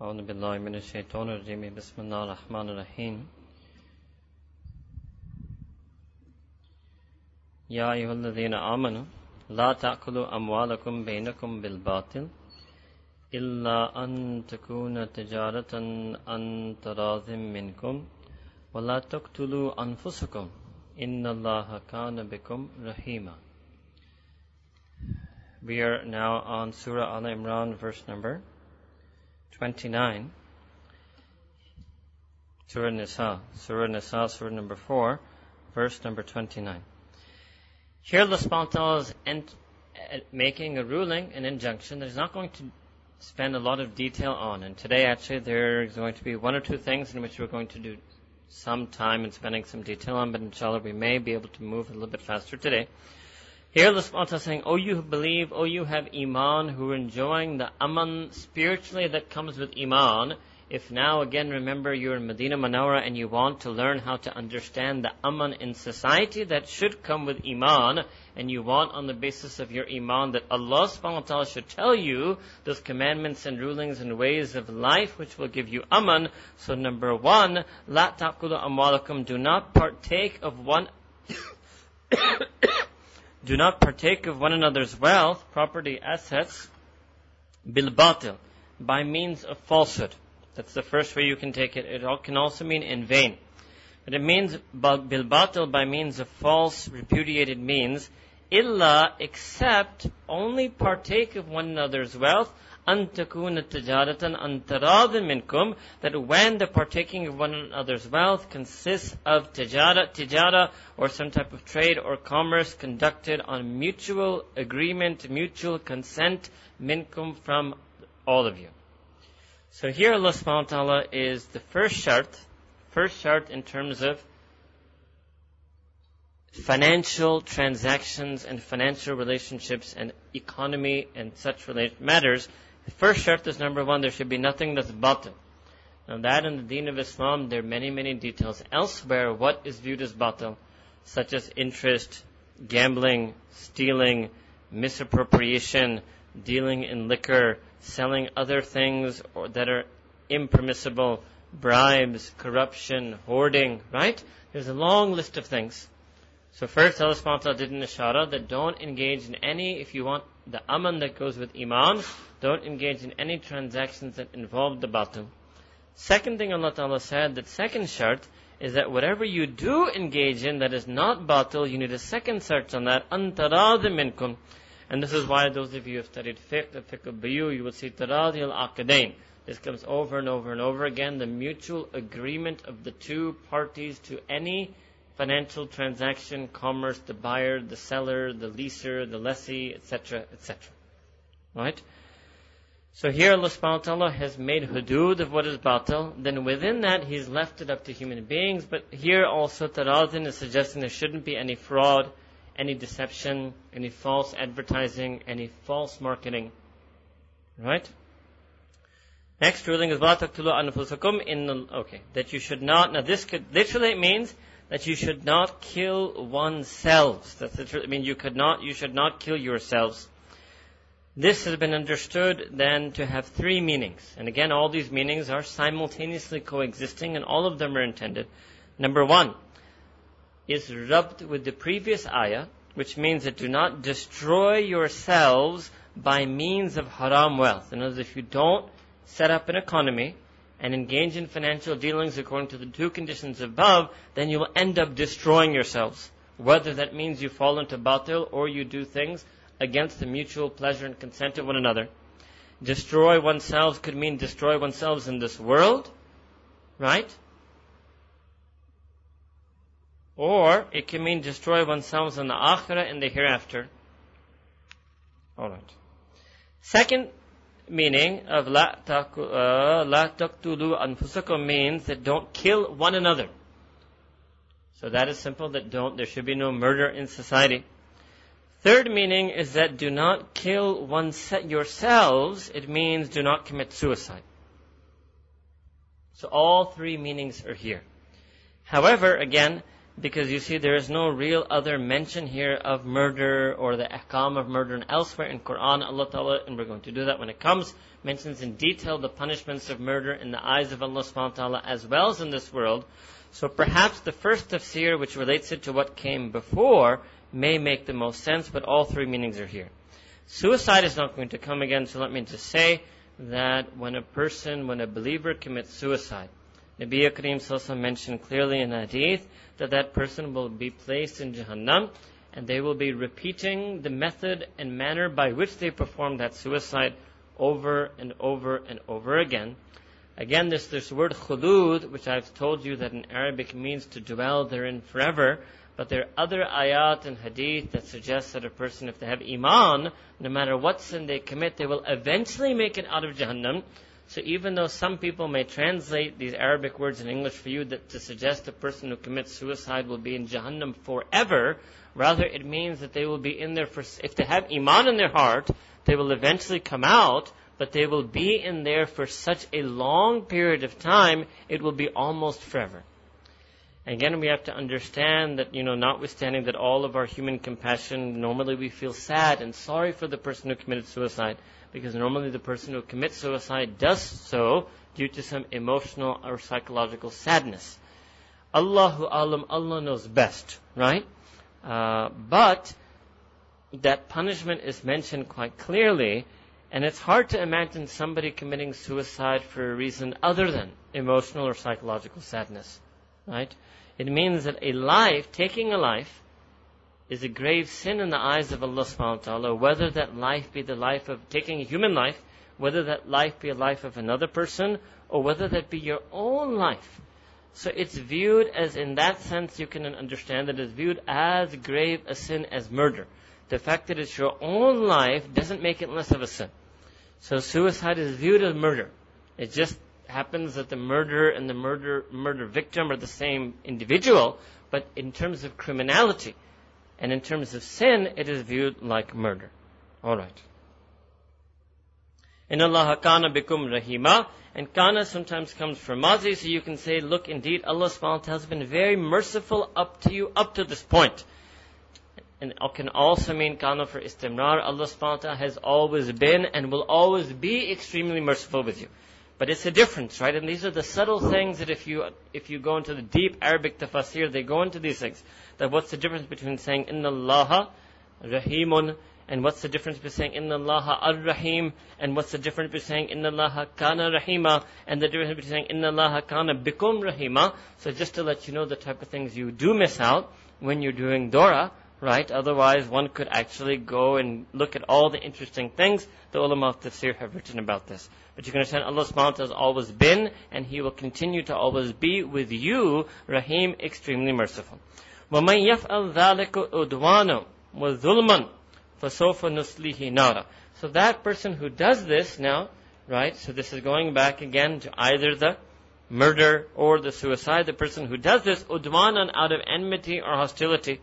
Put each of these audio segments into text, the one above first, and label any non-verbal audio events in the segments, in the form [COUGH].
أعوذ بالله من الشيطان الرجيم. بسم الله الرحمن الرحيم. يا أيها الذين آمنوا لا تأكلوا أموالكم بينكم بالباطل إلا أن تكون تجارة عن تراض منكم ولا تقتلوا أنفسكم. إن الله كان بكم رحيما. We are now on Surah Al Imran, verse number 29. Surah Nisa, Surah Nisa, Surah number 4, verse number 29. Here Allah subhanahu is ent- uh, making a ruling, an injunction that He's not going to spend a lot of detail on. And today actually there is going to be one or two things in which we're going to do some time and spending some detail on, but inshallah we may be able to move a little bit faster today. Here the ta'ala is saying, Oh you who believe, oh you have iman, who are enjoying the aman spiritually that comes with iman. If now again remember you're in Medina Manawara and you want to learn how to understand the aman in society that should come with iman, and you want on the basis of your iman that Allah subhanahu wa ta'ala should tell you those commandments and rulings and ways of life which will give you aman. So number one, la taqulu amwalakum, do not partake of one do not partake of one another's wealth, property, assets, bil batil, by means of falsehood. That's the first way you can take it. It can also mean in vain. But it means bil batil by means of false, repudiated means, illa except only partake of one another's wealth antakuna tijaratan antarad minkum, that when the partaking of one another's wealth consists of tajada, tijara or some type of trade or commerce conducted on mutual agreement, mutual consent minkum from all of you. So here Allah subhanahu wa ta'ala is the first shart, first shart in terms of financial transactions and financial relationships and economy and such related matters the first shart is number one, there should be nothing that's batil. Now that in the deen of Islam, there are many, many details. Elsewhere, what is viewed as batil? Such as interest, gambling, stealing, misappropriation, dealing in liquor, selling other things or, that are impermissible, bribes, corruption, hoarding, right? There's a long list of things. So first, Allah subhanahu wa ta'ala did an ishara that don't engage in any, if you want the aman that goes with iman, don't engage in any transactions that involve the batil. Second thing Allah Ta'ala said, that second shart, is that whatever you do engage in that is not batil, you need a second shart on that, antarad minkum. And this is why those of you who have studied fiqh, the fiqh of bayu, you will see taradi al-aqadain. This comes over and over and over again, the mutual agreement of the two parties to any financial transaction, commerce, the buyer, the seller, the leaser, the lessee, etc., etc. Right? So here Allah subhanahu wa ta'ala has made hudud of what is batil, then within that He's left it up to human beings, but here also Tarazin is suggesting there shouldn't be any fraud, any deception, any false advertising, any false marketing. Right? Next ruling is وَلَا anfusakum in okay, that you should not, now this could, literally it means that you should not kill oneself. That's literally, I mean you could not, you should not kill yourselves. This has been understood then to have three meanings. And again, all these meanings are simultaneously coexisting and all of them are intended. Number one is rubbed with the previous ayah, which means that do not destroy yourselves by means of haram wealth. In other words, if you don't set up an economy and engage in financial dealings according to the two conditions above, then you will end up destroying yourselves. Whether that means you fall into batil or you do things against the mutual pleasure and consent of one another. Destroy oneself could mean destroy oneself in this world, right? Or it can mean destroy oneself in the akhirah and the hereafter. Alright. Second meaning of la, uh, la taqtulu anfusakum means that don't kill one another. So that is simple that don't, there should be no murder in society. Third meaning is that do not kill one yourselves. It means do not commit suicide. So all three meanings are here. However, again, because you see there is no real other mention here of murder or the ahkam of murder and elsewhere in Quran Allah Ta'ala and we're going to do that when it comes mentions in detail the punishments of murder in the eyes of Allah subhanahu wa ta'ala as well as in this world so perhaps the first tafsir which relates it to what came before may make the most sense but all three meanings are here suicide is not going to come again so let me just say that when a person when a believer commits suicide Nabi Kareem mentioned clearly in hadith that that person will be placed in Jahannam and they will be repeating the method and manner by which they performed that suicide over and over and over again. Again, this, this word khulud, which I've told you that in Arabic means to dwell therein forever, but there are other ayat and hadith that suggest that a person, if they have iman, no matter what sin they commit, they will eventually make it out of Jahannam. So even though some people may translate these Arabic words in English for you that to suggest a person who commits suicide will be in Jahannam forever, rather it means that they will be in there for, if they have Iman in their heart, they will eventually come out, but they will be in there for such a long period of time, it will be almost forever. Again, we have to understand that, you know, notwithstanding that all of our human compassion, normally we feel sad and sorry for the person who committed suicide because normally the person who commits suicide does so due to some emotional or psychological sadness. Allahu alam, Allah knows best, right? Uh, but that punishment is mentioned quite clearly, and it's hard to imagine somebody committing suicide for a reason other than emotional or psychological sadness, right? It means that a life, taking a life, is a grave sin in the eyes of Allah subhanahu wa ta'ala, whether that life be the life of taking a human life, whether that life be a life of another person, or whether that be your own life. So it's viewed as, in that sense, you can understand that it's viewed as grave a sin as murder. The fact that it's your own life doesn't make it less of a sin. So suicide is viewed as murder. It just happens that the murderer and the murder, murder victim are the same individual, but in terms of criminality, and in terms of sin, it is viewed like murder. Alright. In Allah kana bikum rahima, and kana sometimes comes from mazi, so you can say, look, indeed, Allah subhanahu wa ta'ala has been very merciful up to you, up to this point. And it can also mean kana for istimrar. Allah subhanahu wa ta'ala has always been and will always be extremely merciful with you. But it's a difference, right? And these are the subtle things that if you, if you go into the deep Arabic tafsir, they go into these things. That what's the difference between saying, Inna Allah Rahimun, and what's the difference between saying, Inna Allah Ar-Rahim, and what's the difference between saying, Inna Allah Kana Rahima, and the difference between saying, Inna Allah Kana Bikum Rahima. So just to let you know the type of things you do miss out when you're doing Dora, right? Otherwise, one could actually go and look at all the interesting things the ulama of tafsir have written about this. But you can understand Allah subhanahu wa ta'ala has always been and He will continue to always be with you, Rahim, extremely merciful. وَمَنْ يَفْعَلْ ذَلِكَ أُدْوَانًا وَظُلْمًا فَسَوْفَ نُسْلِهِ نَارًا So that person who does this now, right, so this is going back again to either the murder or the suicide, the person who does this, udwanan out of enmity or hostility,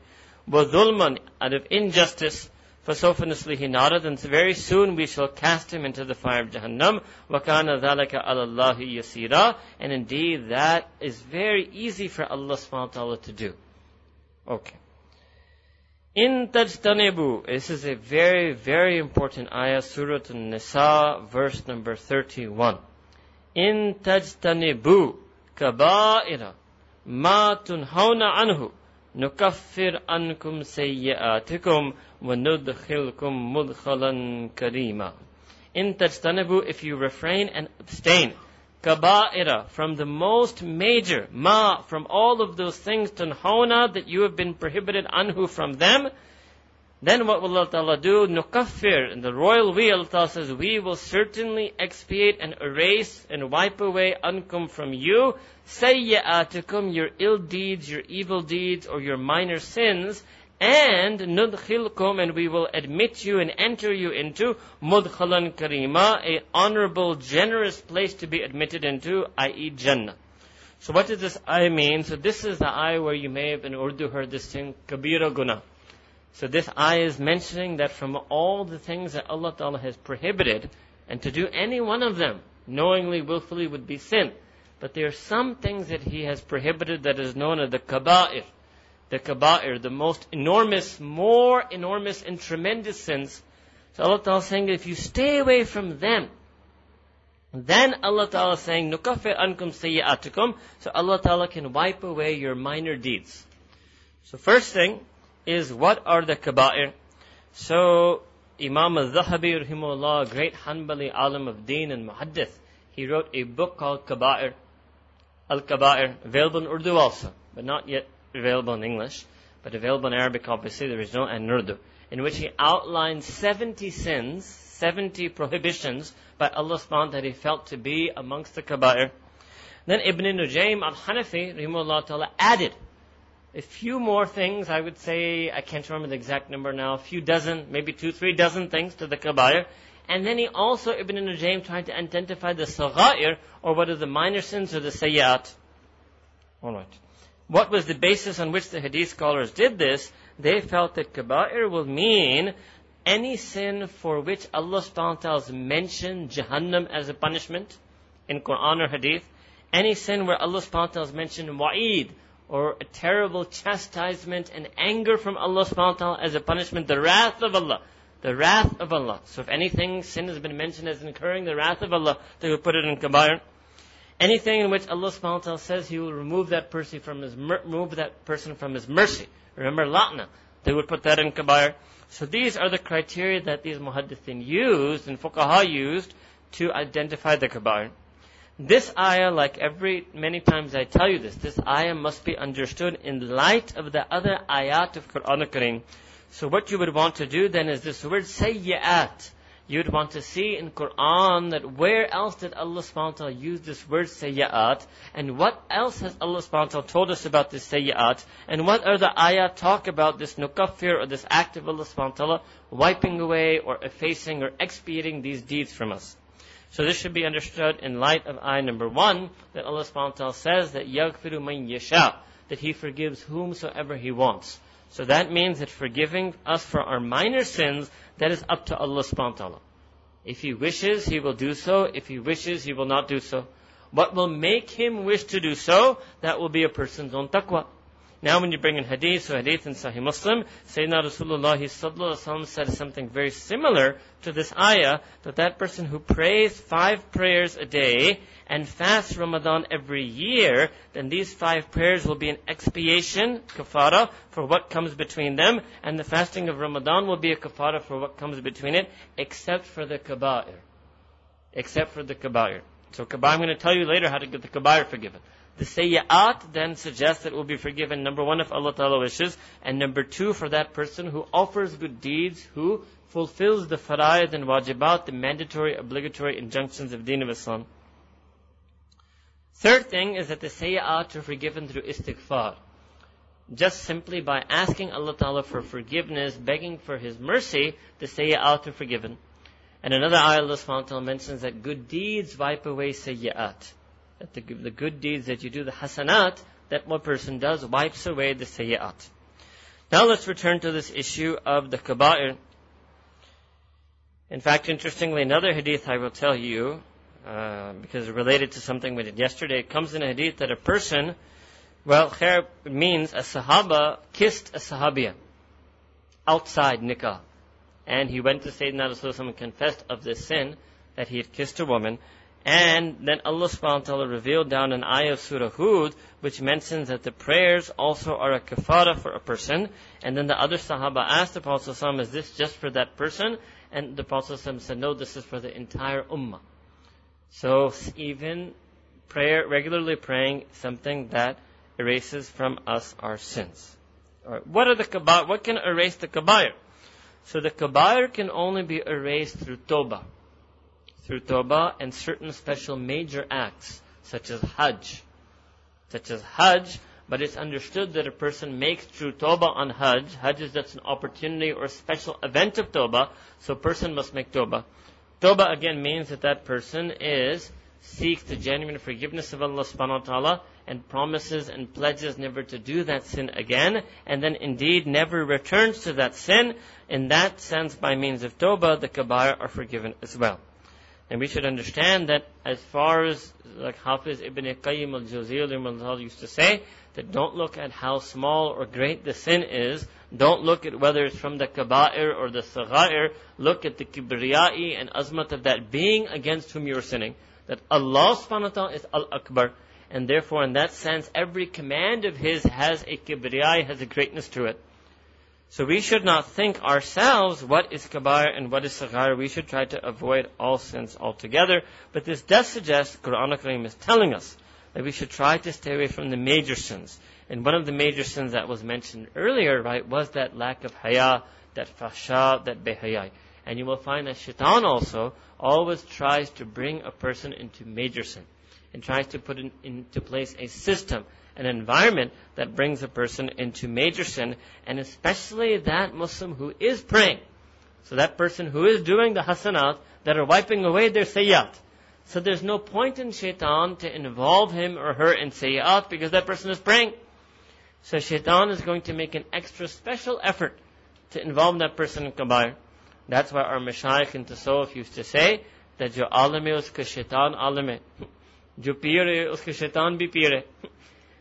وَظُلْمًا out of injustice, فَسَوْفَ نُسْلِهِ نَارًا Then very soon we shall cast him into the fire of Jahannam. وَكَانَ ذَلَكَ عَلَى اللَّهِ يَسِيرًا And indeed that is very easy for Allah subhanahu wa ta'ala to do. Okay. In tajtanibu, this is a very, very important ayah, Surah An-Nisa, verse number 31. In tajtanibu kaba'ira ma tunhawna anhu نكفر عنكم سيئاتكم وندخلكم مدخلا كريما In tajtanibu, if you refrain and abstain, kaba'ira, from the most major, ma, from all of those things, tunhawna, that you have been prohibited anhu from them, then what will Allah Ta'ala do? Nukaffir, in the royal wheel, Allah Ta'ala says, we will certainly expiate and erase and wipe away ankum from you, sayyatikum, your ill deeds, your evil deeds, or your minor sins, and nudkhilkum, and we will admit you and enter you into mudkhalan karima, a honorable, generous place to be admitted into, i.e. Jannah. So what does this I mean? So this is the I where you may have in Urdu heard this thing, kabira guna. So this ayah is mentioning that from all the things that Allah Ta'ala has prohibited, and to do any one of them, knowingly, willfully, would be sin. But there are some things that He has prohibited that is known as the kaba'ir. the kaba'ir, the most enormous, more enormous and tremendous sins. So Allah Ta'ala is saying if you stay away from them, then Allah Ta'ala is saying, Nukafir ankum sayyi'atukum, so Allah Ta'ala can wipe away your minor deeds. So first thing is, what are the kaba'ir? So, Imam al-Zahabi, rahimahullah, great Hanbali alim of deen and muhaddith, he wrote a book called Kaba'ir, Al-Kaba'ir, available in Urdu also, but not yet available in English, but available in Arabic, obviously, there is no and Urdu, in which he outlines 70 sins, 70 prohibitions by Allah subhanahu that he felt to be amongst the kaba'ir. Then Ibn Nujaym al-Hanafi, rahimahullah ta'ala, added a few more things, I would say, I can't remember the exact number now, a few dozen, maybe two, three dozen things to the kaba'ir. And then he also, Ibn Nujaym, tried to identify the sagha'ir, or what are the minor sins or the sayyat. Alright. What was the basis on which the hadith scholars did this? They felt that kaba'ir will mean any sin for which Allah subhanahu wa ta'ala mentioned Jahannam as a punishment in Quran or Hadith, any sin where Allah subhanahu wa ta'ala has mentioned wa'id or a terrible chastisement and anger from Allah subhanahu wa ta'ala as a punishment, the wrath of Allah. The wrath of Allah. So if anything, sin has been mentioned as incurring the wrath of Allah, they will put it in Kabair. Anything in which Allah subhanahu wa ta'ala says He will remove that person from His, remove that person from His mercy. Remember Latna. They would put that in Kabair. So these are the criteria that these muhaddithin used and fuqaha used to identify the kabair. This ayah, like every, many times I tell you this, this ayah must be understood in light of the other ayat of Quran Kareem. So what you would want to do then is this word sayyat you'd want to see in Quran that where else did Allah subhanahu wa ta'ala use this word sayyat and what else has Allah subhanahu wa ta'ala told us about this sayyat and what are the ayat talk about this nukaffir or this act of Allah subhanahu wa ta'ala wiping away or effacing or expiating these deeds from us. So this should be understood in light of ayah number one that Allah subhanahu wa ta'ala says that yaghfiru man yasha that He forgives whomsoever He wants. So that means that forgiving us for our minor sins, that is up to Allah subhanahu wa ta'ala. If He wishes, He will do so. If He wishes, He will not do so. What will make Him wish to do so, that will be a person's own taqwa. Now when you bring in hadith, so hadith in Sahih Muslim, Sayyidina Rasulullah said something very similar to this ayah, that that person who prays five prayers a day and fasts Ramadan every year, then these five prayers will be an expiation, kafara, for what comes between them, and the fasting of Ramadan will be a kafara for what comes between it, except for the kaba'ir. Except for the kaba'ir. So kaba'ir, I'm going to tell you later how to get the kaba'ir forgiven. The sayyat then suggests that it will be forgiven, number one, if Allah Ta'ala wishes, and number two, for that person who offers good deeds, who fulfills the fara'id and wajibat, the mandatory, obligatory injunctions of deen of Islam. Third thing is that the sayyat are forgiven through istighfar. Just simply by asking Allah Ta'ala for forgiveness, begging for His mercy, the sayyat are forgiven. And another ayah Allah mentions that good deeds wipe away sayyat that the, the good deeds that you do, the hasanat, that one person does, wipes away the sayyat. Now let's return to this issue of the kaba'ir. In fact, interestingly, another hadith I will tell you, uh, because related to something we did yesterday, it comes in a hadith that a person, well, khair means a sahaba kissed a sahabiya outside nikah. And he went to Sayyidina Rasulullah and confessed of this sin that he had kissed a woman. And then Allah subhanahu wa ta'ala revealed down an ayah of Surah Hud, which mentions that the prayers also are a kafara for a person. And then the other Sahaba asked the Prophet is this just for that person? And the Prophet said, no, this is for the entire ummah. So even prayer, regularly praying, something that erases from us our sins. Alright, what are the kabair? What can erase the kabair? So the kabair can only be erased through tawbah through tawbah and certain special major acts, such as hajj. Such as hajj, but it's understood that a person makes through tawbah on hajj. Hajj is just an opportunity or special event of tawbah, so person must make tawbah. Tawbah again means that that person is seeks the genuine forgiveness of Allah subhanahu wa ta'ala and promises and pledges never to do that sin again and then indeed never returns to that sin. In that sense, by means of tawbah, the kabair are forgiven as well. And we should understand that as far as like Hafiz ibn Qayyim al-Jawziyah used to say, that don't look at how small or great the sin is. Don't look at whether it's from the kaba'ir or the saghair. Look at the kibriyai and azmat of that being against whom you're sinning. That Allah subhanahu wa ta'ala is al-akbar. And therefore, in that sense, every command of His has a kibriyai, has a greatness to it. So we should not think ourselves what is kabair and what is saghar. We should try to avoid all sins altogether. But this does suggest, Quran Kareem is telling us, that we should try to stay away from the major sins. And one of the major sins that was mentioned earlier, right, was that lack of haya, that fasha, that behayai. And you will find that shaitan also always tries to bring a person into major sin and tries to put in, into place a system, an environment that brings a person into major sin, and especially that Muslim who is praying. So that person who is doing the hasanat that are wiping away their sayyat. So there's no point in shaitan to involve him or her in sayyat because that person is praying. So shaitan is going to make an extra special effort to involve that person in kabair. That's why our mashayikh in Tasawwuf used to say that jo alim hai uska shaitan hai. [LAUGHS] Jo peer uska shaitan bhi peer. [LAUGHS]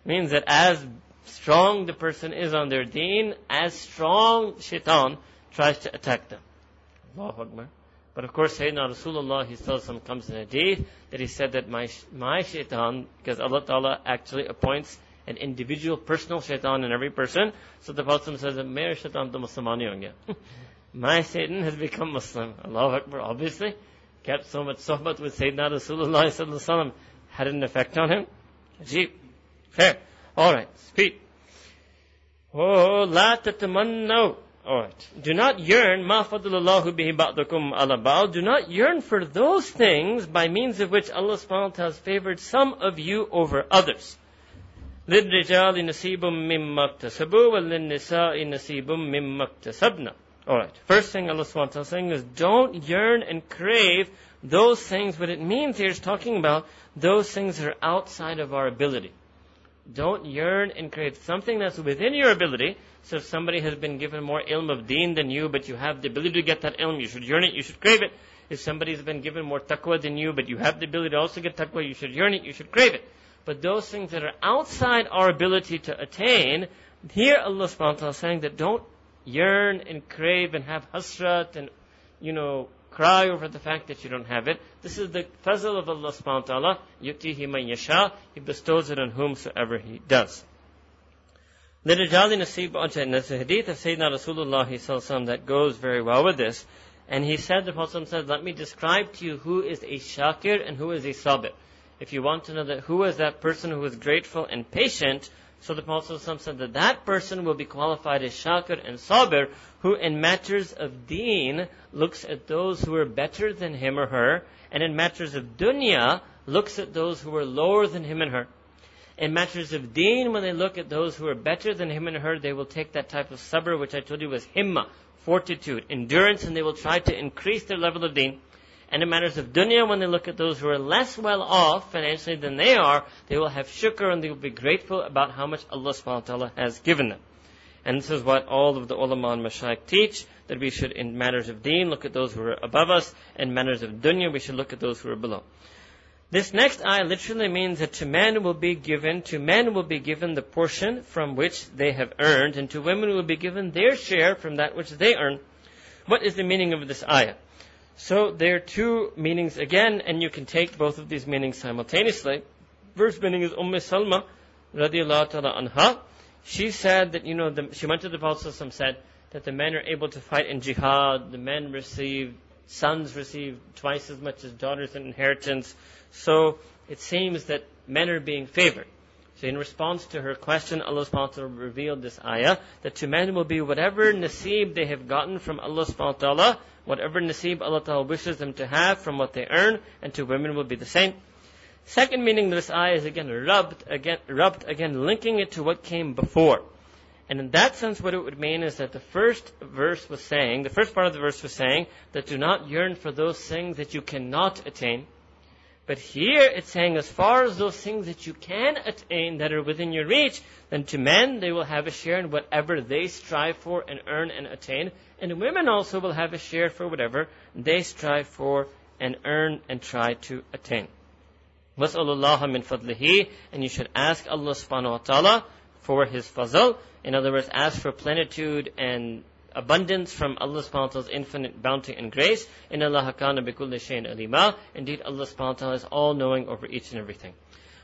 Means that as strong the person is on their deen, as strong shaitan tries to attack them. Allahu Akbar. But of course, Sayyidina Rasulullah, he tells some comes in a hadith that he said that my, my shaitan, because Allah Ta'ala actually appoints an individual personal shaitan in every person. So the Prophet says that मेरा shaitan to Muslimani. [LAUGHS] My Satan has become Muslim. Allahu Akbar, obviously. Kept so much sohbat with Sayyidina Rasulullah. Had an effect on him. Ajib. Fair. Alright, speak. Oh, la tatamannaw. Alright. Do not yearn, ma fadlallahu bihi ba'dakum ala Do not yearn for those things by means of which Allah subhanahu wa ta'ala has favored some of you over others. للرجال نصيب مما اكتسبوا وللنساء نصيب مما اكتسبنا. Alright. First thing Allah subhanahu wa ta'ala is saying is don't yearn and crave those things. What it means here is talking about those things that are outside of our ability. Don't yearn and crave something that's within your ability. So if somebody has been given more ilm of deen than you, but you have the ability to get that ilm, you should yearn it, you should crave it. If somebody has been given more taqwa than you, but you have the ability to also get taqwa, you should yearn it, you should crave it. But those things that are outside our ability to attain, here Allah subhanahu wa ta'ala is saying that don't yearn and crave and have hasrat and, you know, cry over the fact that you don't have it. This is the fazl of Allah subhanahu wa ta'ala. Yutihi man yasha. He bestows it on whomsoever He does. The Nasib and there's a hadith of Sayyidina Rasulullah that goes very well with this. And he said, the Prophet said, let me describe to you who is a shakir and who is a sabir. If you want to know that who is that person who is grateful and patient, so the Prophet said that that person will be qualified as shakir and sabir, who in matters of deen looks at those who are better than him or her, and in matters of dunya looks at those who are lower than him and her. In matters of deen, when they look at those who are better than him and her, they will take that type of sabr, which I told you was himma, fortitude, endurance, and they will try to increase their level of deen. And in matters of dunya, when they look at those who are less well off financially than they are, they will have shukr and they will be grateful about how much Allah subhanahu wa ta'ala has given them. And this is what all of the ulama and mashayikh teach, that we should, in matters of deen, look at those who are above us, in matters of dunya, we should look at those who are below. This next ayah literally means that to men will be given, to men will be given the portion from which they have earned, and to women will be given their share from that which they earn. What is the meaning of this ayah? So there are two meanings again, and you can take both of these meanings simultaneously. First meaning is Umm Salma, radiallahu ta'ala anha. She said that, you know, the, she went to the Prophet and said that the men are able to fight in jihad, the men receive, sons receive twice as much as daughters in inheritance. So it seems that men are being favored. So in response to her question, Allah subhanahu wa ta'ala revealed this ayah that to men will be whatever nasib they have gotten from Allah subhanahu wa ta'ala whatever nasib Allah Ta'ala wishes them to have from what they earn, and to women will be the same. Second meaning of this ayah is again rubbed again, rubbed again, linking it to what came before. And in that sense, what it would mean is that the first verse was saying, the first part of the verse was saying that do not yearn for those things that you cannot attain. But here it's saying as far as those things that you can attain that are within your reach, then to men they will have a share in whatever they strive for and earn and attain And women also will have a share for whatever they strive for and earn and try to attain. وَاسْأَلُ اللَّهَ مِنْ فَضْلِهِ And you should ask Allah subhanahu wa ta'ala for His fazl. In other words, ask for plenitude and abundance from Allah subhanahu wa ta'ala's infinite bounty and grace. In Allah kana bi kulli shayin alima. Indeed, Allah subhanahu wa ta'ala is all knowing over each and everything.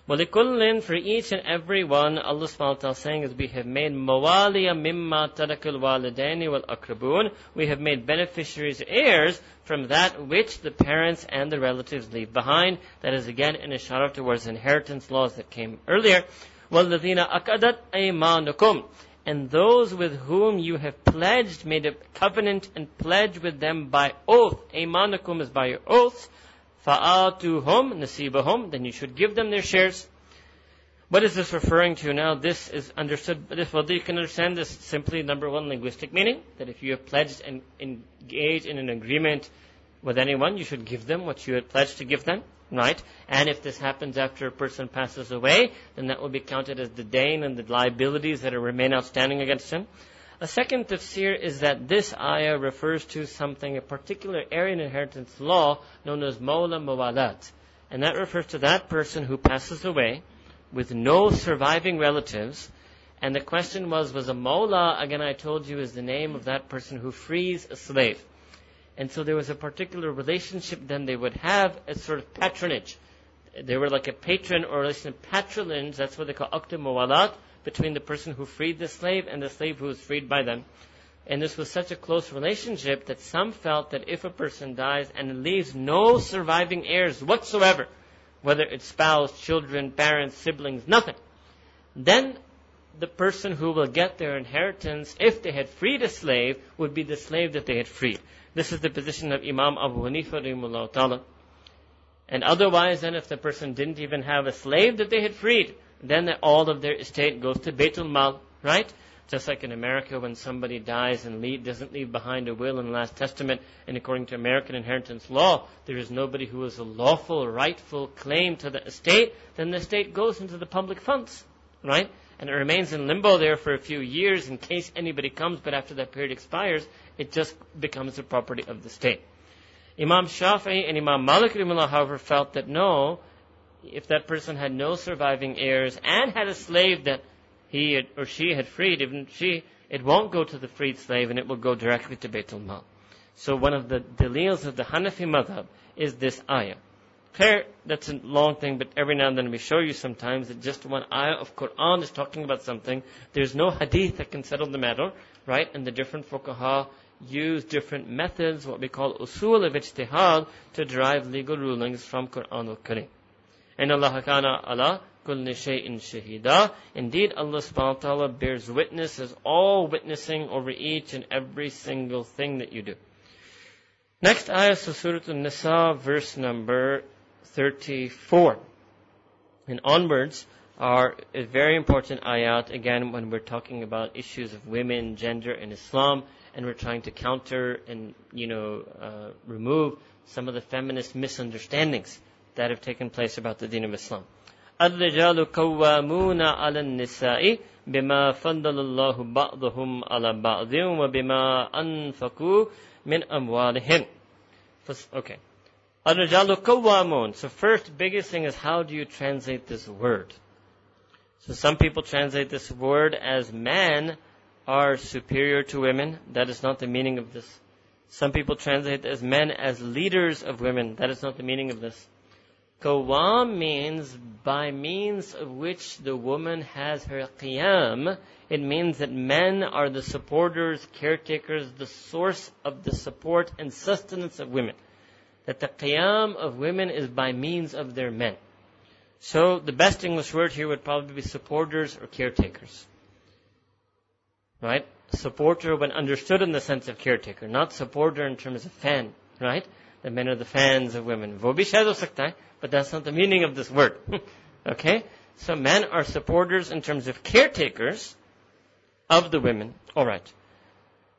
وَلِكُلٍّ For each and every one, Allah subhanahu wa ta'ala is saying is we have made mawaliya mimma tarakul walidaini wal akrabun. We have made beneficiaries heirs from that which the parents and the relatives leave behind. That is again an ishara towards inheritance laws that came earlier. وَالَّذِينَ أَكَدَتْ أَيْمَانُكُمْ And those with whom you have pledged, made a covenant and pledge with them by oath. Aymanukum is by your oaths. فَآتُوهُمْ نَصِيبَهُمْ Then you should give them their shares. What is this referring to now? This is understood, this, well, you can understand this simply, number one, linguistic meaning, that if you have pledged and engaged in an agreement with anyone, you should give them what you had pledged to give them, right? And if this happens after a person passes away, then that will be counted as the dayn and the liabilities that remain outstanding against him. A second tafsir is that this ayah refers to something, a particular area in inheritance law known as Mawla Mawalat. And that refers to that person who passes away with no surviving relatives. And the question was, was a Mawla, again I told you, is the name of that person who frees a slave. And so there was a particular relationship then they would have a sort of patronage. They were like a patron or a relation patronage, that's what they call Akta Mawalat, between the person who freed the slave and the slave who was freed by them. And this was such a close relationship that some felt that if a person dies and leaves no surviving heirs whatsoever, whether it's spouse, children, parents, siblings, nothing, then the person who will get their inheritance, if they had freed a slave, would be the slave that they had freed. This is the position of Imam Abu Hanifa ta'ala. And otherwise, then if the person didn't even have a slave that they had freed, then all of their estate goes to Baitul Mal, right? Just like in America, when somebody dies and leave, doesn't leave behind a will and last testament, and according to American inheritance law, there is nobody who has a lawful, rightful claim to the estate, then the estate goes into the public funds, right? And it remains in limbo there for a few years in case anybody comes, but after that period expires, it just becomes the property of the state. Imam Shafi'i and Imam Malik, however, felt that no, if that person had no surviving heirs and had a slave that he had, or she had freed, even she, it won't go to the freed slave and it will go directly to Baitul Mal. So one of the delils of the Hanafi madhab is this ayah. Clear, that's a long thing, but every now and then we show you sometimes that just one ayah of Quran is talking about something. There's no hadith that can settle the matter, right? And the different fuqaha use different methods, what we call usul of ijtihad, to derive legal rulings from Quran al-Karim. And Allah kana ala kulli shay'in shahida. Indeed, Allah subhanahu wa ta'ala bears witness as all witnessing over each and every single thing that you do. Next ayah, so Surah An-Nisa, verse number 34. And onwards are a very important ayat, again, when we're talking about issues of women, gender, and Islam, and we're trying to counter and, you know, uh, remove some of the feminist misunderstandings that have taken place about the deen of Islam. الرجال قوامون على النساء بما فضل الله بعضهم على بعض وبما أنفقوا من أموالهم. Okay. الرجال قوامون. So first, biggest thing is how do you translate this word? So some people translate this word as men are superior to women. That is not the meaning of this. Some people translate as men as leaders of women. That is not the meaning of this. Qawam means by means of which the woman has her qiyam. It means that men are the supporters, caretakers, the source of the support and sustenance of women. That the qiyam of women is by means of their men. So the best English word here would probably be supporters or caretakers. Right? Supporter when understood in the sense of caretaker, not supporter in terms of fan, right? The men are the fans of women. वो भी शायद हो सकता है, But that's not the meaning of this word. [LAUGHS] okay? So men are supporters in terms of caretakers of the women. Alright.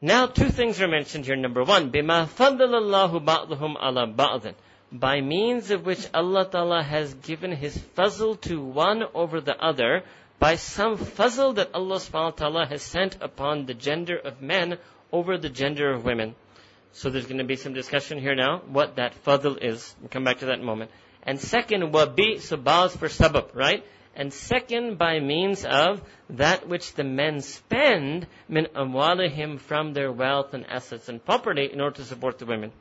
Now two things are mentioned here. Number one, bima فَضَّلَ اللَّهُ ala ba'adin, By means of which Allah Ta'ala has given His fazl to one over the other by some fazl that Allah subhanahu wa ta'ala has sent upon the gender of men over the gender of women. So there's going to be some discussion here now what that fazl is. We'll come back to that in a moment. And second, wabi, sabaz for sabab, right? And second, by means of that which the men spend, min amwalihim, from their wealth and assets and property in order to support the women.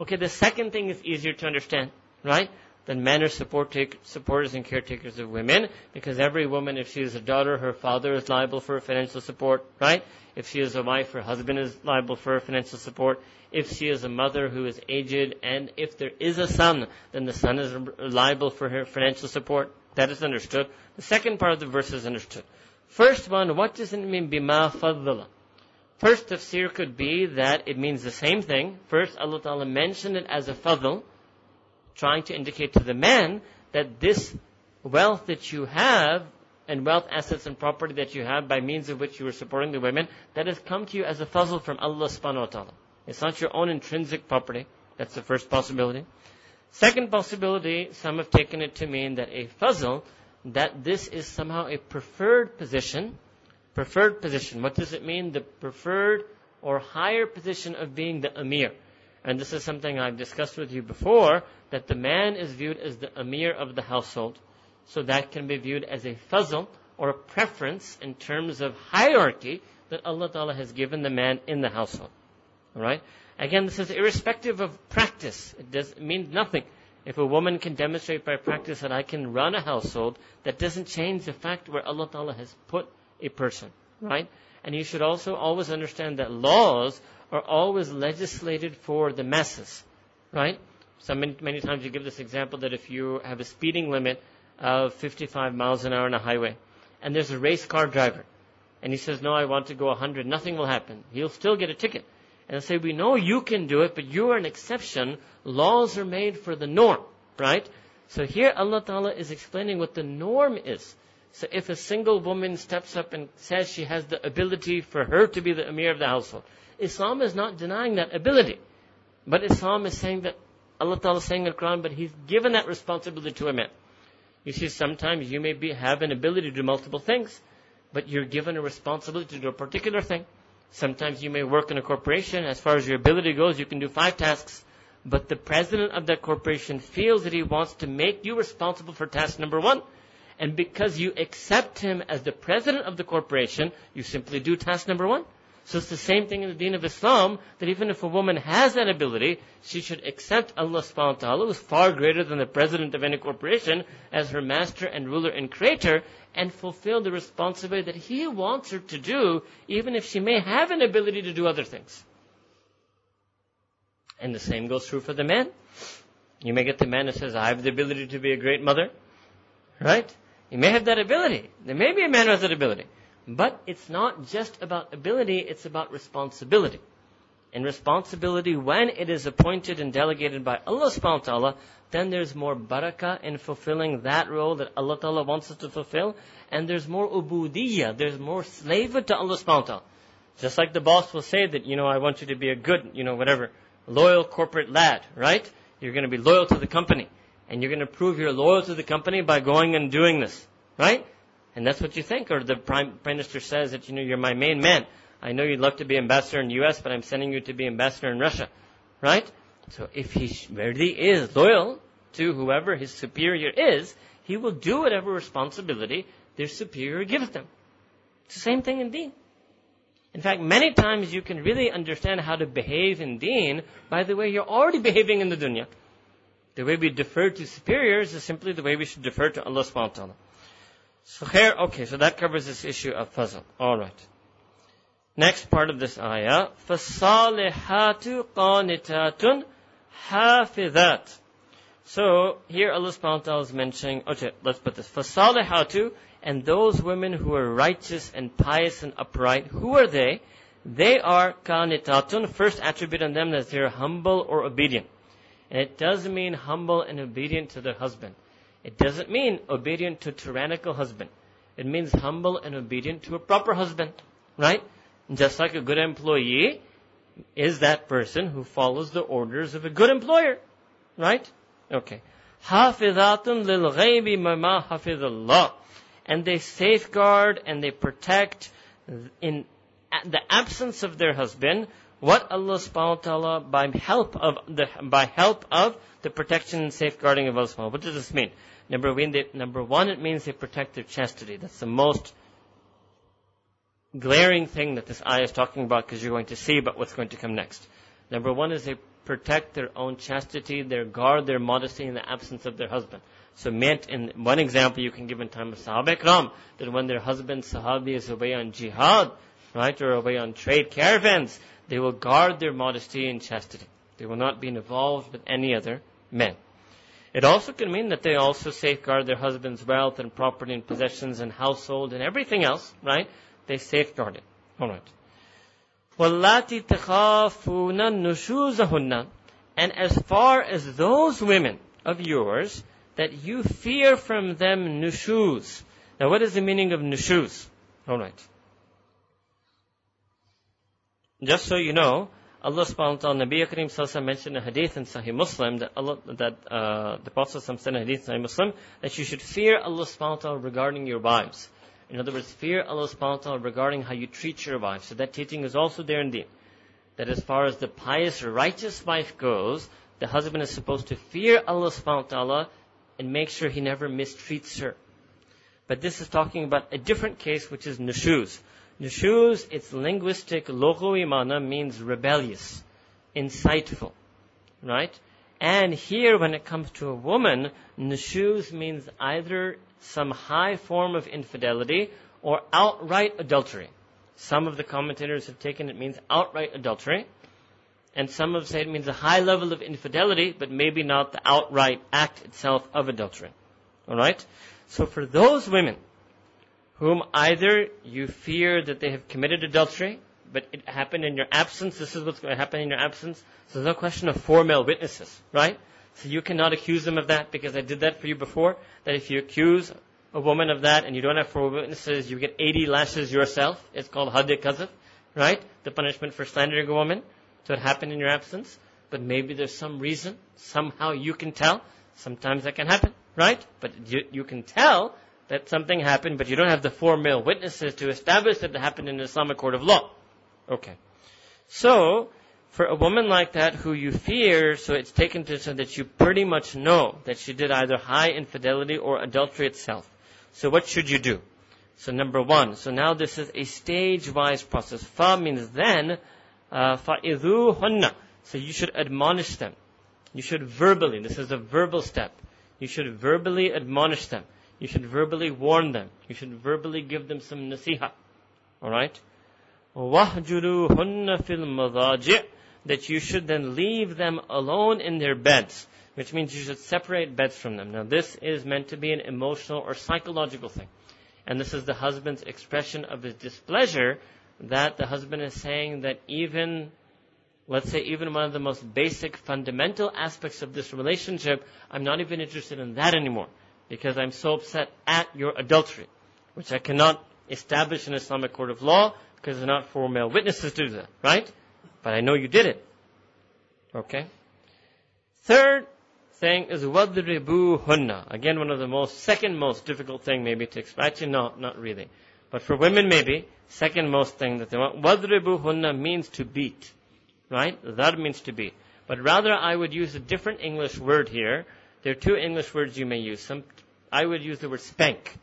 Okay, the second thing is easier to understand, right? Then men are support take, supporters and caretakers of women, because every woman, if she is a daughter, her father is liable for financial support, right? If she is a wife, her husband is liable for financial support. If she is a mother who is aged, and if there is a son, then the son is liable for her financial support. That is understood. The second part of the verse is understood. First one, what does it mean bima faddala? First tafsir could be that it means the same thing. First, Allah Ta'ala mentioned it as a fadl, trying to indicate to the man that this wealth that you have and wealth, assets, and property that you have by means of which you are supporting the women, that has come to you as a fazl from Allah subhanahu wa ta'ala. It's not your own intrinsic property. That's the first possibility. Second possibility, some have taken it to mean that a fazl, that this is somehow a preferred position. Preferred position. What does it mean? The preferred or higher position of being the emir. And this is something I've discussed with you before, that the man is viewed as the emir of the household. So that can be viewed as a fazl or a preference in terms of hierarchy that Allah Ta'ala has given the man in the household. Alright? Again, this is irrespective of practice. It does mean nothing. If a woman can demonstrate by practice that I can run a household, that doesn't change the fact where Allah Ta'ala has put a person. Right? And you should also always understand that laws are always legislated for the masses. Right? So many, many times you give this example that if you have a speeding limit of 55 miles an hour on a highway, and there's a race car driver, and he says, no, I want to go 100, nothing will happen. He'll still get a ticket. And say, we know you can do it, but you are an exception. Laws are made for the norm, right? So here Allah Ta'ala is explaining what the norm is. So if a single woman steps up and says she has the ability for her to be the emir of the household, Islam is not denying that ability. But Islam is saying that Allah Ta'ala is saying in the Quran, but He's given that responsibility to a man. You see, sometimes you may be, have an ability to do multiple things, but you're given a responsibility to do a particular thing. Sometimes you may work in a corporation. As far as your ability goes, you can do five tasks. But the president of that corporation feels that he wants to make you responsible for task number one. And because you accept him as the president of the corporation, you simply do task number one. So it's the same thing in the deen of Islam, that even if a woman has that ability, she should accept Allah subhanahu wa ta'ala, who is far greater than the president of any corporation, as her master and ruler and creator, and fulfill the responsibility that He wants her to do, even if she may have an ability to do other things. And the same goes true for the man. You may get the man who says, I have the ability to be a great mother. Right? You may have that ability. There may be a man who has that ability. But it's not just about ability, it's about responsibility. And responsibility, when it is appointed and delegated by Allah subhanahu wa ta'ala, then there's more barakah in fulfilling that role that Allah ta'ala wants us to fulfill, and there's more ubudiyah, there's more slavehood to Allah subhanahu wa ta'ala. Just like the boss will say that, you know, I want you to be a good, you know, whatever, loyal corporate lad, right? You're going to be loyal to the company. And you're going to prove you're loyal to the company by going and doing this, right? And that's what you think. Or the prime minister says that, you know, you're my main man. I know you'd love to be ambassador in the U.S., but I'm sending you to be ambassador in Russia. Right? So if he really is loyal to whoever his superior is, he will do whatever responsibility their superior gives them. It's the same thing in deen. In fact, many times you can really understand how to behave in deen by the way you're already [LAUGHS] behaving in the dunya. The way we defer to superiors is simply the way we should defer to Allah subhanahu wa ta'ala. So here, okay, so that covers this issue of fazl. Alright. Next part of this ayah, فَالصَّالِحَاتُ قَانِتَاتٌ حَافِظَاتٌ So, here Allah subhanahu wa ta'ala is mentioning, okay, let's put this, فَالصَّالِحَاتُ and those women who are righteous and pious and upright, who are they? They are qanitatun, first attribute on them that they're humble or obedient. And it does mean humble and obedient to their husband. It doesn't mean obedient to tyrannical husband. It means humble and obedient to a proper husband. Right? Just like a good employee is that person who follows the orders of a good employer. Right? Okay. حافظات للغيب مما حفظ الله. And they safeguard and they protect in the absence of their husband what Allah subhanahu wa ta'ala by help of the by help of the protection and safeguarding of Allah subhanahu What does this mean? Number one, they, number one, it means they protect their chastity. That's the most glaring thing that this ayah is talking about because you're going to see about what's going to come next. Number one is they protect their own chastity, they guard their modesty in the absence of their husband. So meant in one example you can give in time of Sahaba Ikram, that when their husband Sahabi is away on jihad, right, or away on trade caravans, they will guard their modesty and chastity. They will not be involved with any other men. It also can mean that they also safeguard their husband's wealth and property and possessions and household and everything else, right? They safeguard it. Alright. وَاللَّاتِ تَخَافُونَ نُشُوزَهُنَّ And as far as those women of yours that you fear from them nushuz. Now what is the meaning of nushuz? Alright. Just so you know, Allah subhanahu wa ta'ala, Nabi Kareem sallallahu mentioned a hadith in Sahih Muslim that Allah, that, uh, the Prophet said in hadith in Sahih Muslim that you should fear Allah subhanahu wa ta'ala regarding your wives. In other words, fear Allah subhanahu wa ta'ala regarding how you treat your wife. So that teaching is also there in deen. That as far as the pious, righteous wife goes, the husband is supposed to fear Allah subhanahu wa ta'ala and make sure he never mistreats her. But this is talking about a different case, which is nushuz. Nushuz, its linguistic mana means rebellious, insightful, right? And here, when it comes to a woman, nushuz means either some high form of infidelity or outright adultery. Some of the commentators have taken it means outright adultery, and some have said it means a high level of infidelity, but maybe not the outright act itself of adultery. Alright? So for those women whom either you fear that they have committed adultery, but it happened in your absence. This is what's going to happen in your absence. So there's no question of four male witnesses, right? So you cannot accuse them of that because I did that for you before. That if you accuse a woman of that and you don't have four witnesses, you get 80 lashes yourself. It's called hadd kazaf, right? The punishment for slandering a woman. So it happened in your absence. But maybe there's some reason, somehow you can tell. Sometimes that can happen, right? But you, you can tell that something happened, but you don't have the four male witnesses to establish that it happened in an Islamic court of law. Okay. So, for a woman like that who you fear, so it's taken to so that you pretty much know that she did either high infidelity or adultery itself. So what should you do? So number one, so now this is a stage-wise process. Fa means then, uh, hunna. So you should admonish them. You should verbally, this is a verbal step. You should verbally admonish them. You should verbally warn them. You should verbally give them some nasiha. Alright? وَهْجُرُوهُنَّ فِي الْمَضَاجِعِ That you should then leave them alone in their beds. Which means you should separate beds from them. Now this is meant to be an emotional or psychological thing. And this is the husband's expression of his displeasure that the husband is saying that even, let's say even one of the most basic fundamental aspects of this relationship, I'm not even interested in that anymore because I'm so upset at your adultery, which I cannot establish in Islamic court of law because there are not four male witnesses to that, right? But I know you did it. Okay? Third thing is wadribu hunna. Again, one of the most, second most difficult thing maybe to explain. Actually, no, not really. But for women maybe, second most thing that they want. Wadribu hunna means to beat. Right? That means to beat. But rather I would use a different English word here, there are two English words you may use. Some, I would use the word spank.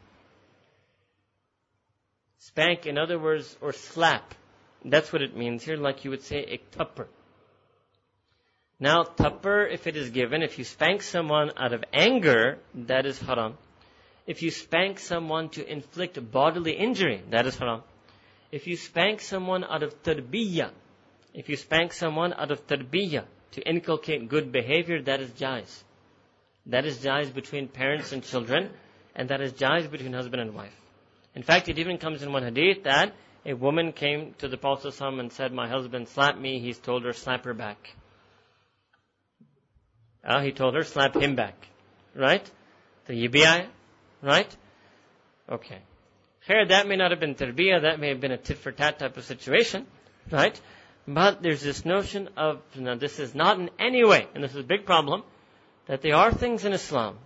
Spank, in other words, or slap. That's what it means here, like you would say a tupper. Now, tupper, if it is given, if you spank someone out of anger, that is haram. If you spank someone to inflict bodily injury, that is haram. If you spank someone out of tarbiyah, if you spank someone out of tarbiyah to inculcate good behavior, that is jais. That is jais between parents and children, and that is jais between husband and wife. In fact, it even comes in one hadith that a woman came to the Prophet and said, My husband slapped me. He's told her, slap her back. Uh, he told her, slap him back. Right? The yibi'ah, right? Okay. Here, that may not have been tarbiyah, that may have been a tit for tat type of situation, right? But there's this notion of, now this is not in any way, and this is a big problem, that there are things in Islam,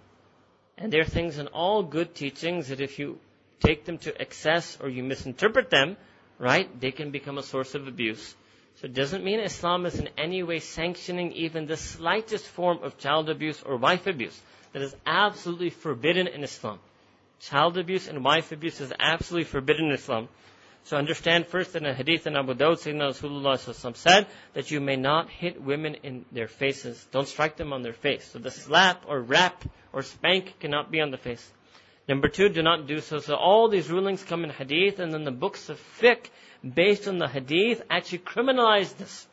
and there are things in all good teachings that if you take them to excess or you misinterpret them, right, they can become a source of abuse. So it doesn't mean Islam is in any way sanctioning even the slightest form of child abuse or wife abuse. That is absolutely forbidden in Islam. Child abuse and wife abuse is absolutely forbidden in Islam. So understand first in a hadith in Abu Dawud, Sayyidina Rasulullah said that you may not hit women in their faces. Don't strike them on their face. So the slap or rap or spank cannot be on the face. Number two, do not do so. So all these rulings come in hadith and then the books of fiqh based on the hadith actually criminalize this.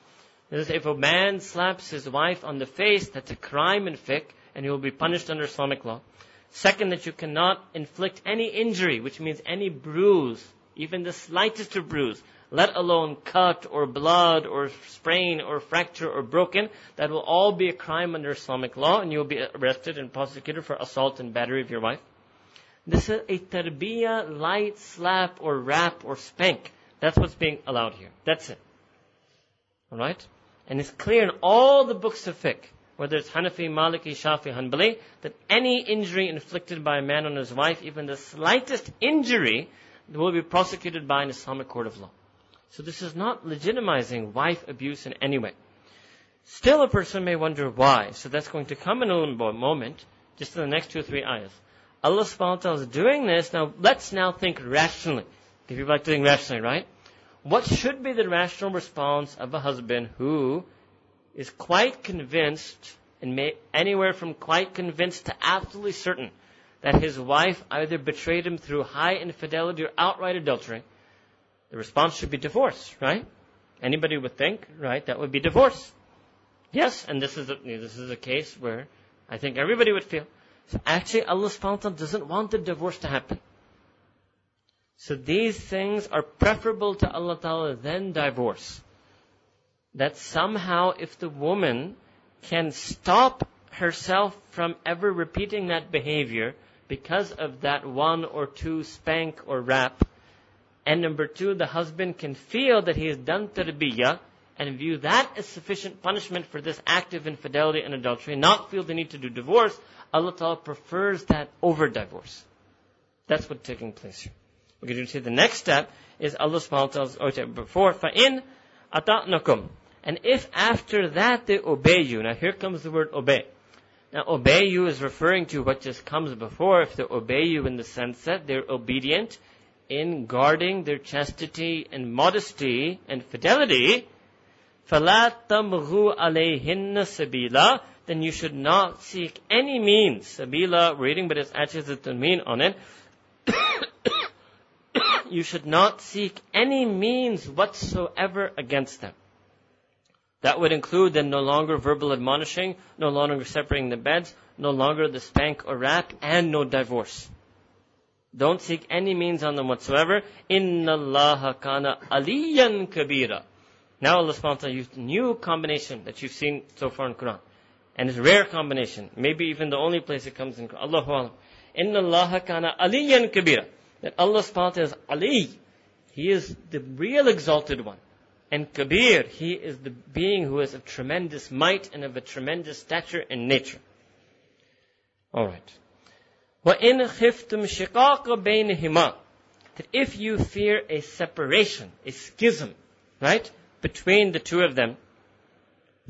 This is if a man slaps his wife on the face, that's a crime in fiqh and he will be punished under Islamic law. Second, that you cannot inflict any injury, which means any bruise, even the slightest of bruise, let alone cut or blood or sprain or fracture or broken, that will all be a crime under Islamic law and you will be arrested and prosecuted for assault and battery of your wife. This is a tarbiyah, light slap or rap or spank. That's what's being allowed here. That's it. Alright? And it's clear in all the books of fiqh, whether it's Hanafi, Maliki, Shafi, Hanbali, that any injury inflicted by a man on his wife, even the slightest injury, will be prosecuted by an Islamic court of law. So this is not legitimizing wife abuse in any way. Still a person may wonder why. So that's going to come in a moment, just in the next two or three ayahs. Allah subhanahu wa ta'ala is doing this. Now let's now think rationally. If you like to think rationally, right? What should be the rational response of a husband who is quite convinced, and may, anywhere from quite convinced to absolutely certain, that his wife either betrayed him through high infidelity or outright adultery? The response should be divorce, right? Anybody would think, right, that would be divorce. Yes, and this is a, this is a case where I think everybody would feel. So actually Allah subhanahu doesn't want the divorce to happen. So these things are preferable to Allah Ta'ala than divorce. That somehow if the woman can stop herself from ever repeating that behavior because of that one or two spank or rap, and number two, the husband can feel that he has done tarbiyah and view that as sufficient punishment for this act of infidelity and adultery, not feel the need to do divorce, Allah Ta'ala prefers that over divorce. That's what's taking place here. We're going to see the next step is Allah subhanahu wa ta'ala tells before, فَإِنْ أَطَعْنَكُمْ And if after that they obey you, now here comes the word obey. Now obey you is referring to what just comes before, if they obey you in the sense that they're obedient in guarding their chastity and modesty and fidelity, فَلَا تَمْغُوا عَلَيْهِنَّ سَبِيلًا Then you should not seek any means, sabila, reading, but it's actually the mean on it, [COUGHS] you should not seek any means whatsoever against them. That would include then no longer verbal admonishing, no longer separating the beds, no longer the spank or rap, and no divorce. Don't seek any means on them whatsoever. Inna Allah kana aliyan kabira. Now Allah subhanahu used a new combination that you've seen so far in Quran. And it's a rare combination. Maybe even the only place it comes in Quran. Allahu. Inna Allah kana aliyan kabira that Allah subhanahu is Ali. He is the real exalted one. And Kabir, He is the being who is of tremendous might and of a tremendous stature and nature. Alright. وَإِنْ خِفْتُمْ شِقَاقَ بَيْنِهِمَا That if you fear a separation, a schism, right, between the two of them,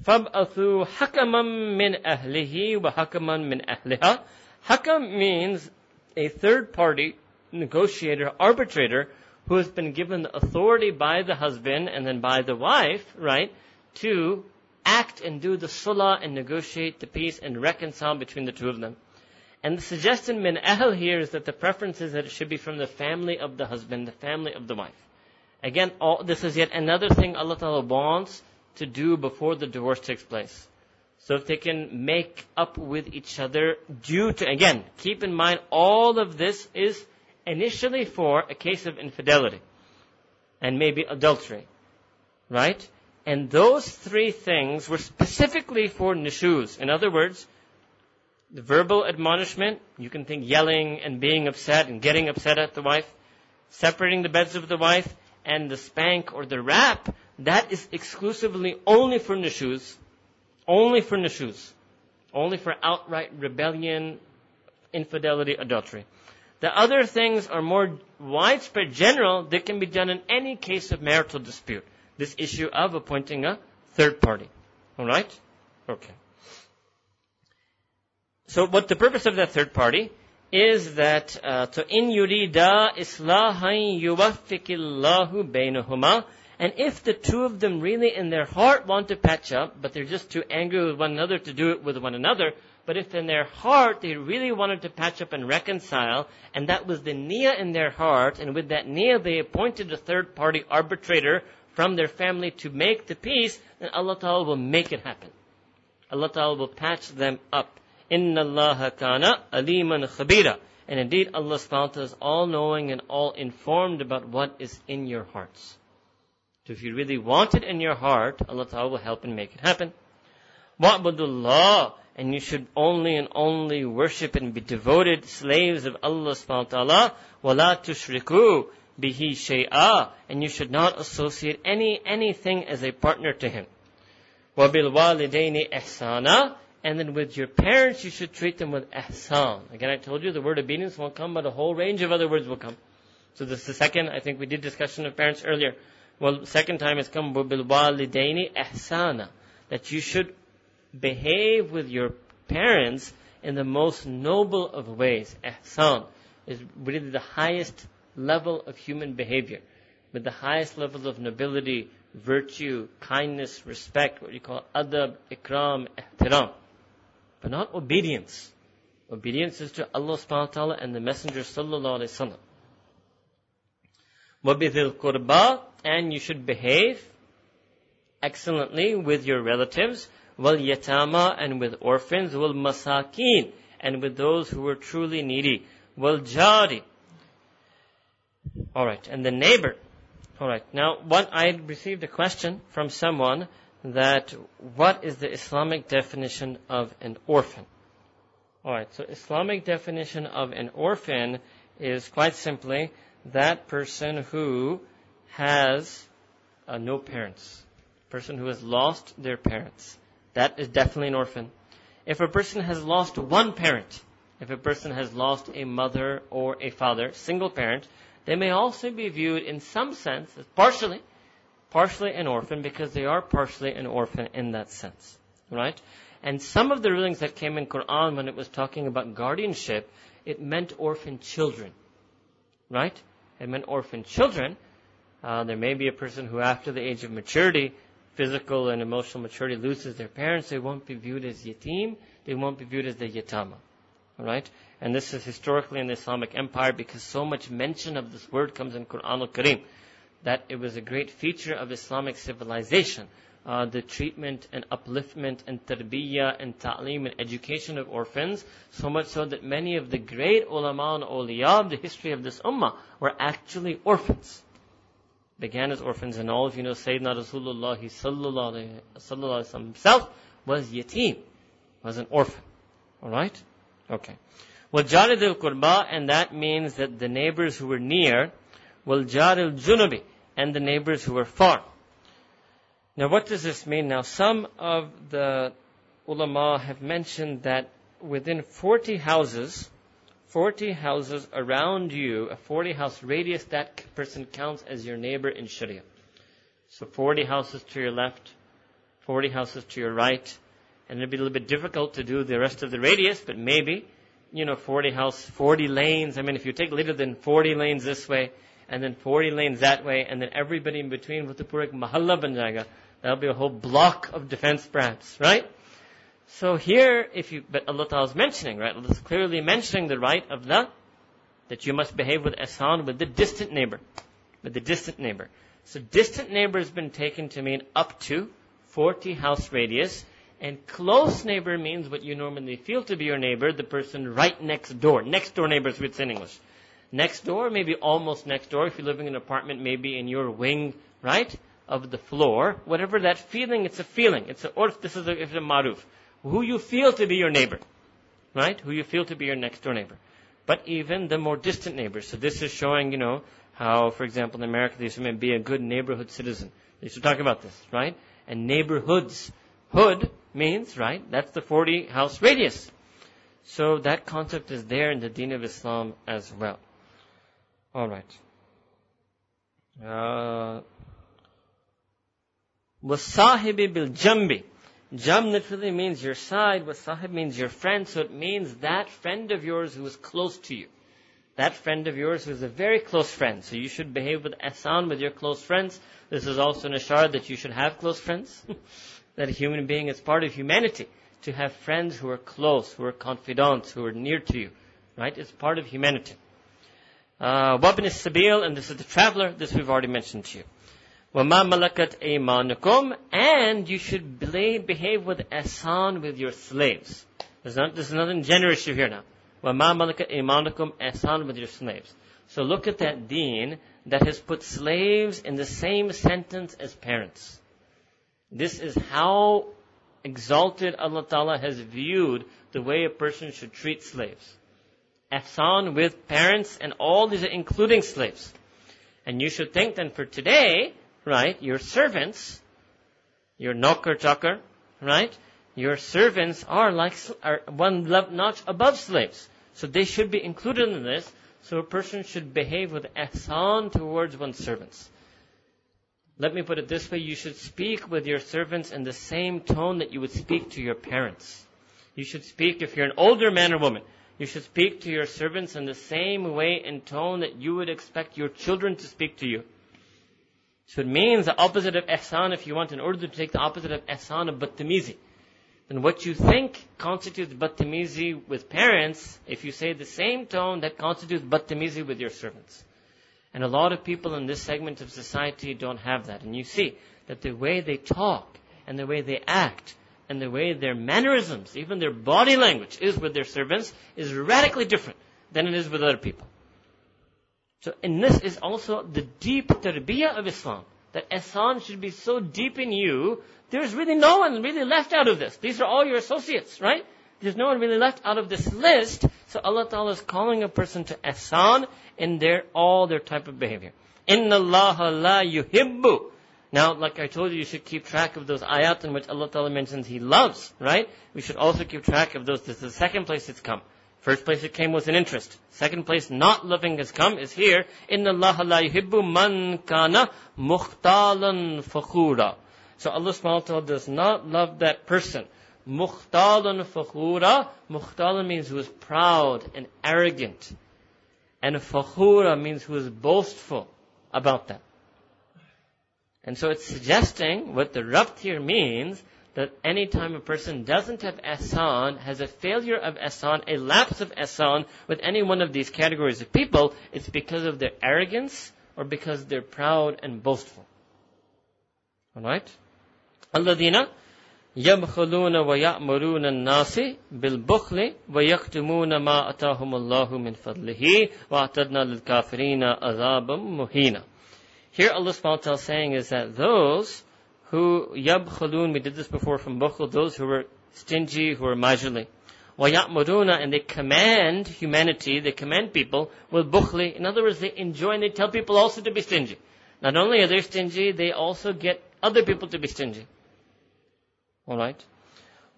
فَابْأَثُوا حَكَمًا مِنْ أَهْلِهِ وَحَكَمًا مِنْ أَهْلِهَا Hakam means a third party negotiator, arbitrator, who has been given the authority by the husband and then by the wife, right, to act and do the sulah and negotiate the peace and reconcile between the two of them. And the suggestion min ahl here is that the preference is that it should be from the family of the husband, the family of the wife. Again, all, this is yet another thing Allah Ta'ala wants to do before the divorce takes place. So if they can make up with each other due to, again, keep in mind all of this is initially for a case of infidelity and maybe adultery, right? And those three things were specifically for nushuz. In other words, the verbal admonishment, you can think yelling and being upset and getting upset at the wife, separating the beds of the wife, and the spank or the rap, that is exclusively only for nushuz, only for nushuz, only for outright rebellion, infidelity, adultery. The other things are more widespread, general, that can be done in any case of marital dispute. this issue of appointing a third party. Alright? Okay. So what the purpose of that third party is that uh, so in yurida islahan yuwaffiqillahu bainahuma and if the two of them really in their heart want to patch up, but they're just too angry with one another to do it with one another, but if in their heart they really wanted to patch up and reconcile, and that was the niyyah in their heart, and with that niyyah they appointed a third party arbitrator from their family to make the peace, then Allah Ta'ala will make it happen. Allah Ta'ala will patch them up. Inna Allah kana aliman khabira. And indeed Allah subhanahu is all knowing and all informed about what is in your hearts. So if you really want it in your heart, Allah Ta'ala will help and make it happen. Wa'budullah And you should only and only worship and be devoted slaves of Allah subhanahu wa ta'ala. وَلَا تُشْرِكُوا bihi shay'a, and you should not associate any anything as a partner to him. Wabil walidaini ihsana, and then with your parents you should treat them with ihsan. Again, I told you the word obedience won't come, but a whole range of other words will come. So this is the second. I think we did discussion of parents earlier. Well, second time it's come wabil walidaini ihsana, that you should behave with your parents in the most noble of ways. Ihsan is really the highest level of human behavior, with the highest levels of nobility, virtue, kindness, respect, what you call adab, ikram, ihtiram. But not obedience. Obedience is to Allah subhanahu wa ta'ala and the Messenger sallallahu alayhi wa sallam. qurba, and you should behave excellently with your relatives, wal yatama, and with orphans, wal masakin, and with those who are truly needy, wal jari, Alright, and the neighbor. Alright, now what I received a question from someone that what is the Islamic definition of an orphan? Alright, so Islamic definition of an orphan is quite simply that person who has uh, no parents. Person who has lost their parents. That is definitely an orphan. If a person has lost one parent, if a person has lost a mother or a father, single parent, they may also be viewed in some sense as partially, partially an orphan because they are partially an orphan in that sense. Right? And some of the rulings that came in Quran when it was talking about guardianship, it meant orphan children. Right? It meant orphan children. Uh, there may be a person who after the age of maturity, physical and emotional maturity loses their parents, they won't be viewed as yatim, they won't be viewed as the yatama. Alright? And this is historically in the Islamic Empire because so much mention of this word comes in Quran al-Karim. That it was a great feature of Islamic civilization. Uh, the treatment and upliftment and tarbiyah and ta'lim and education of orphans, so much so that many of the great ulama and awliya of the history of this ummah were actually orphans began as orphans, and all of you know Sayyidina Rasulullah sallallahu alayhi himself was yatim, was an orphan. Alright? Okay. Well, al qurba, and that means that the neighbors who were near, well, al junubi, and the neighbors who were far. Now what does this mean? Now some of the ulama have mentioned that within 40 houses, 40 houses around you, a 40 house radius, that person counts as your neighbor in Sharia. So 40 houses to your left, 40 houses to your right, and it'd be a little bit difficult to do the rest of the radius, but maybe you know, 40 house, 40 lanes. I mean, if you take later than 40 lanes this way, and then 40 lanes that way, and then everybody in between with the purak mahalla ban jayega, that'll be a whole block of defense perhaps, right? So here, if you, but Allah Ta'ala is mentioning, right? Allah is clearly mentioning the right of the, that you must behave with ihsan with the distant neighbor. With the distant neighbor. So distant neighbor has been taken to mean up to 40 house radius, and close neighbor means what you normally feel to be your neighbor, the person right next door. Next door neighbors, we say in English. Next door, maybe almost next door. If you're living in an apartment, maybe in your wing, right, of the floor. Whatever that feeling, it's a feeling. It's a, or this is a, if it's a maruf Who you feel to be your neighbor. Right? Who you feel to be your next door neighbor. But even the more distant neighbors. So this is showing, you know, how, for example, in America, they used to be a good neighborhood citizen. They used to talk about this, right? And neighborhoods. Hood means, right? That's the 40 house radius. So that concept is there in the Deen of Islam as well. Alright. Uh, وَالصَّاحِبِ بِالْجَنْبِ Jam literally means your side, wasahib means your friend, so it means that friend of yours who is close to you. That friend of yours who is a very close friend. So you should behave with ihsan with your close friends. This is also an ashar that you should have close friends. [LAUGHS] that a human being is part of humanity. To have friends who are close, who are confidants, who are near to you. Right? It's part of humanity. Uh, Wabn is Sabil, and this is the traveler. This we've already mentioned to you. وَمَا مَلَكَتْ أَيْمَانُكُمْ And you should behave with ihsan with your slaves. There's, not, there's nothing generous here now. وَمَا مَلَكَتْ أَيْمَانُكُمْ Ihsan with your slaves. So look at that deen that has put slaves in the same sentence as parents. This is how exalted Allah Ta'ala has viewed the way a person should treat slaves. Ihsan with parents and all these including slaves. And you should think then for today right? Your servants, your naukar chakar, right? Your servants are like are one notch above slaves, so they should be included in this. So a person should behave with ihsan towards one's servants. Let me put it this way: you should speak with your servants in the same tone that you would speak to your parents. You should speak if you're an older man or woman. You should speak to your servants in the same way and tone that you would expect your children to speak to you. So it means the opposite of ihsan, if you want, in order to take the opposite of ihsan of battamizi. Then what you think constitutes battamizi with parents, if you say the same tone, that constitutes battamizi with your servants. And a lot of people in this segment of society don't have that. And you see that the way they talk, and the way they act, and the way their mannerisms, even their body language is with their servants, is radically different than it is with other people. So, and this is also the deep tarbiyah of Islam. That ihsan should be so deep in you, there's really no one really left out of this. These are all your associates, right? There's no one really left out of this list. So Allah Ta'ala is calling a person to ihsan in their, all their type of behavior. Inna Allah la yuhibbu. Now, like I told you, you should keep track of those ayat in which Allah Ta'ala mentions He loves, right? We should also keep track of those. This is the second place it's come. First place it came was an interest. Second place, not loving has come, is here. Inna Allah la yuhibbu man kana mukhtalan fakhura. So Allah subhanahu wa ta'ala does not love that person. Mukhtalan fakhura. Mukhtalan means who is proud and arrogant. And fakhura means who is boastful about that. And so it's suggesting what the rabt here means that any time a person doesn't have ihsan, has a failure of ihsan, a lapse of ihsan with any one of these categories of people, it's because of their arrogance or because they're proud and boastful. Alright? Alladina يبخلون ويأمرون الناس بالبخل ويكتمون ما أتاهم الله من فضله وأعتدنا للكافرين عذابا مهينا. Here Allah SWT is saying is that those who yabkhulun, we did this before from Bukhul, those who were stingy, who were majuli. وَيَأْمُرُونَ And they command humanity, they command people with bukhli. In other words, they enjoy and they tell people also to be stingy. Not only are they stingy, they also get other people to be stingy. Alright?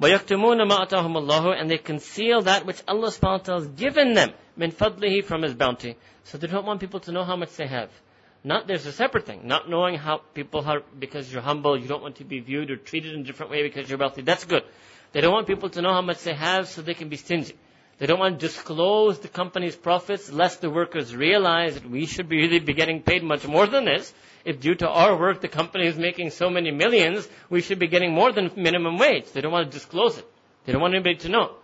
وَيَكْتُمُونَ مَا أَتَاهُمُ اللَّهُ And they conceal that which Allah subhanahu wa ta'ala has given them, min fadlihi, from His bounty. So they don't want people to know how much they have. Not there's a separate thing. Not knowing how people are because you're humble, you don't want to be viewed or treated in a different way because you're wealthy. That's good. They don't want people to know how much they have so they can be stingy. They don't want to disclose the company's profits lest the workers realize that we should be really be getting paid much more than this. If due to our work the company is making so many millions, we should be getting more than minimum wage. They don't want to disclose it. They don't want anybody to know.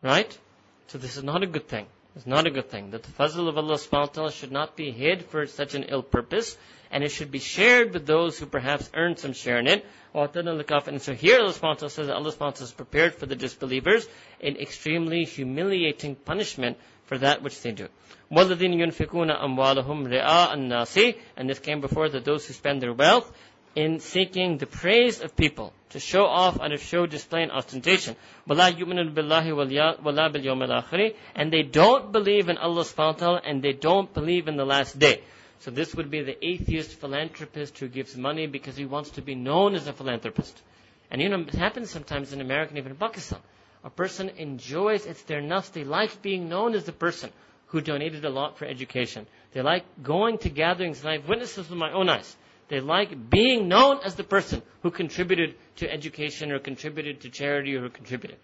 Right? So this is not a good thing. It's not a good thing. That the fazl of Allah subhanahu wa ta'ala should not be hid for such an ill purpose, and it should be shared with those who perhaps earn some share in it. And so here Allah subhanahu wa ta'ala says that Allah subhanahu wa ta'ala is prepared for the disbelievers in extremely humiliating punishment for that which they do. وَالَّذِينَ يُنْفِقُونَ أَمْوَالَهُمْ رِئَاءَ النَّاسِ And this came before that those who spend their wealth in seeking the praise of people, to show off and to show display and ostentation. وَلَا يُؤْمِنُونَ بِاللَّهِ وَلَا بِالْيَوْمِ الْآخِرِ And they don't believe in Allah subhanahu wa ta'ala and they don't believe in the last day. So this would be the atheist philanthropist who gives money because he wants to be known as a philanthropist. And you know, it happens sometimes in America and even in Pakistan. A person enjoys, it's their nafs, they like being known as the person who donated a lot for education. They like going to gatherings, and I've witnessed this with my own eyes They like being known as the person who contributed to education or contributed to charity or contributed.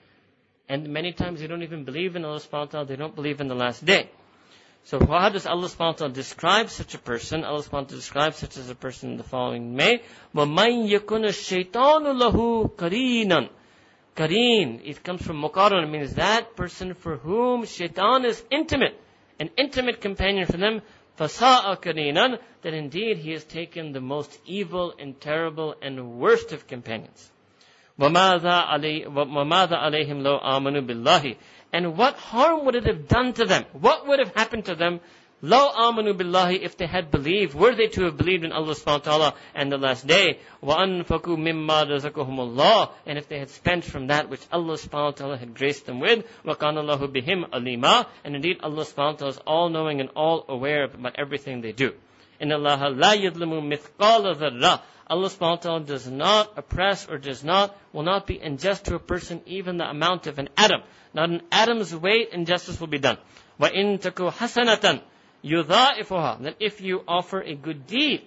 And many times they don't even believe in Allah subhanahu wa ta'ala, they don't believe in the last day. So how does Allah subhanahu wa ta'ala describe such a person? Allah subhanahu wa ta'ala describes such as a person in the following way. وَمَنْ يَكُنَ الشَّيْطَانُ لَهُ قَرِينًا Kareen, it comes from Muqarran, it means that person for whom shaitan is intimate, an intimate companion for them, fasa'a karinan, that indeed he has taken the most evil and terrible and worst of companions. وَمَاذَا عَلَيْهِمْ لَوْ آمَنُوا بِاللَّهِ And what harm would it have done to them? What would have happened to them Lo amanu billahi, if they had believed, were they to have believed in Allah subhanahu wa ta'ala and the last day, wa anfaku mimma razaqahumullah, and if they had spent from that which Allah subhanahu wa ta'ala had graced them with, wa kana Allahu bihim alima, and indeed Allah subhanahu wa ta'ala is all knowing and all aware about everything they do. In Allah la yudlimu mithqala dharra. Allah subhanahu wa ta'ala does not oppress or does not, will not be unjust to a person even the amount of an atom. Not an atom's weight injustice will be done. وَإِن تَكُوا حَسَنَةً yudha'ifuha. That if you offer a good deed,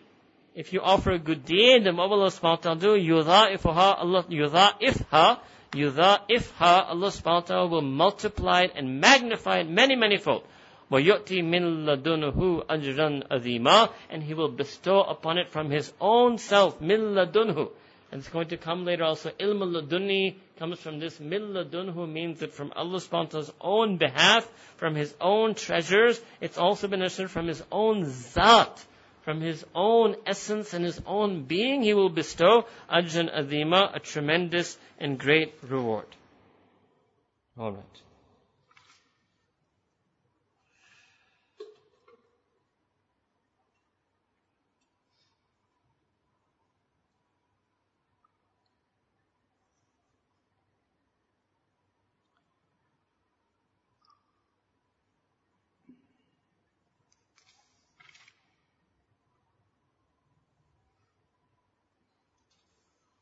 if you offer a good deed, then what will Allah subhanahu wa ta'ala do? Yudha'ifuha, Allah, yudha'ifha, yudha'ifha, Allah subhanahu wa ta'ala will multiply it and magnify it many, many fold. وَيُؤْتِي مِن لَدُنْهُ أَجْرًا أَذِيمًا And He will bestow upon it from His own self, مِن لَدُنْهُ and it's going to come later also. Ilm ladunni comes from this. Mil ladunhu means that from Allah subhanahu own behalf, from His own treasures, it's also been assured from His own zat, from His own essence and His own being, He will bestow ajran adhima, a tremendous and great reward. Alright.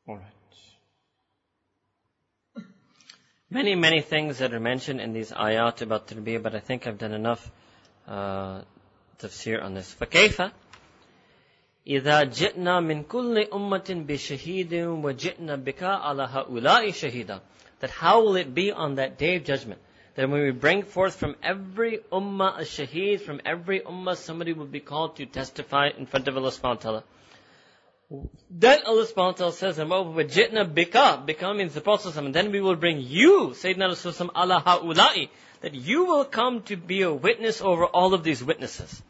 All right Many, many things that are mentioned in these ayat about tarbiyah, but I think I've done enough uh, tafsir on this. فكيف إذا جئنا من كل أمة بشهيد وجئنا بك على هؤلاء شهيدا That how will it be on that day of judgment? That when we bring forth from every ummah a shaheed, from every ummah somebody will be called to testify in front of Allah subhanahu wa ta'ala. Then Allah subhanahu wa ta'ala says, وَجِئْنَا bika, bika means the Prophet and then we will bring you, Sayyidina Rasulullah ala ha'ulai, that you will come to be a witness over all of these witnesses.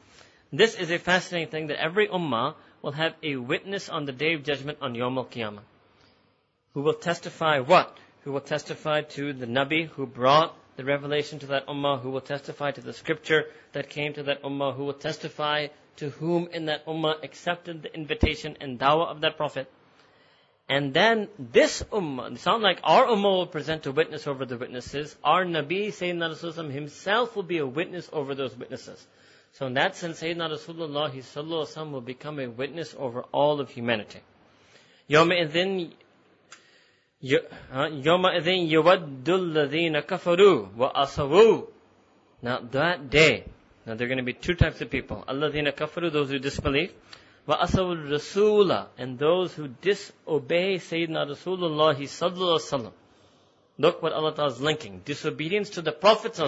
This is a fascinating thing that every ummah will have a witness on the day of judgment on Yom Al-Qiyamah. Who will testify what? Who will testify to the Nabi who brought the revelation to that ummah, who will testify to the scripture that came to that ummah, who will testify to whom in that ummah accepted the invitation and dawah of that prophet. And then this ummah, it sounds like our ummah will present a witness over the witnesses. Our Nabi, Sayyidina Rasulullah himself will be a witness over those witnesses. So in that sense, Sayyidina Rasulullah will become a witness over all of humanity. يومئذ يومئذ يود الذين كفروا وأصروا Now that day, now there are going to be two types of people. Alladhina kafaru, those who disbelieve. Wa asawul rasula, and those who disobey Sayyidina Rasulullah sallallahu alaihi Look what Allah Ta'ala is linking. Disobedience to the Prophet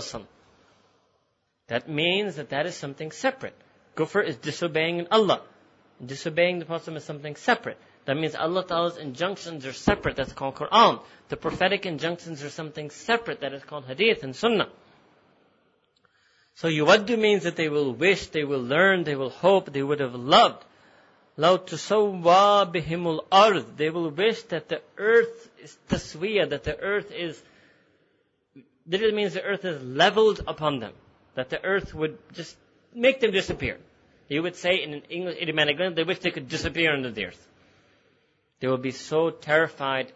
That means that that is something separate. Kufr is disobeying Allah. Disobeying the Prophet is something separate. That means Allah Ta'ala's injunctions are separate. That's called Quran. The prophetic injunctions are something separate. That is called Hadith and Sunnah. So yuwaddu means that they will wish, they will learn, they will hope, they would have loved. Tusawwa bihimul ard. They will wish that the earth is taswiya, that the earth is, literally means the earth is leveled upon them. That the earth would just make them disappear. You would say in an English idiomatic they wish they could disappear under the earth. They will be so terrified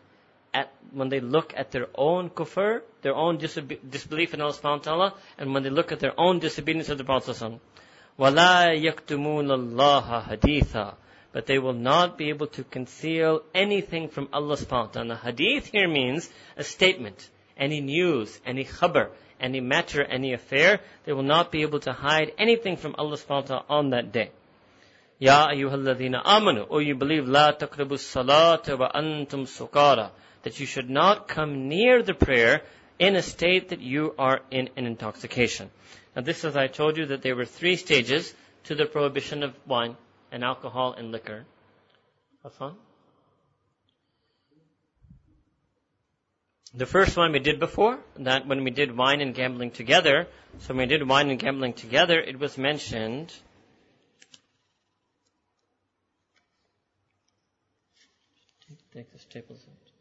at, when they look at their own kufr, their own disbelief in Allah subhanahu wa ta'ala, and when they look at their own disobedience of the Prophet وَلَا يَكْتُمُونَ اللَّهَ حَدِيثًا But they will not be able to conceal anything from Allah subhanahu wa ta'ala. Hadith here means a statement, any news, any khabar, any matter, any affair. They will not be able to hide anything from Allah subhanahu wa ta'ala on that day. Ya ayyuhalladhina amanu, O you believe, la taqrabu salata wa antum sukara, that you should not come near the prayer in a state that you are in an intoxication. Now this, as I told you, that there were three stages to the prohibition of wine and alcohol and liquor. Hassan? The first one we did before, that when we did wine and gambling together, so when we did wine and gambling together, it was mentioned take the staples out.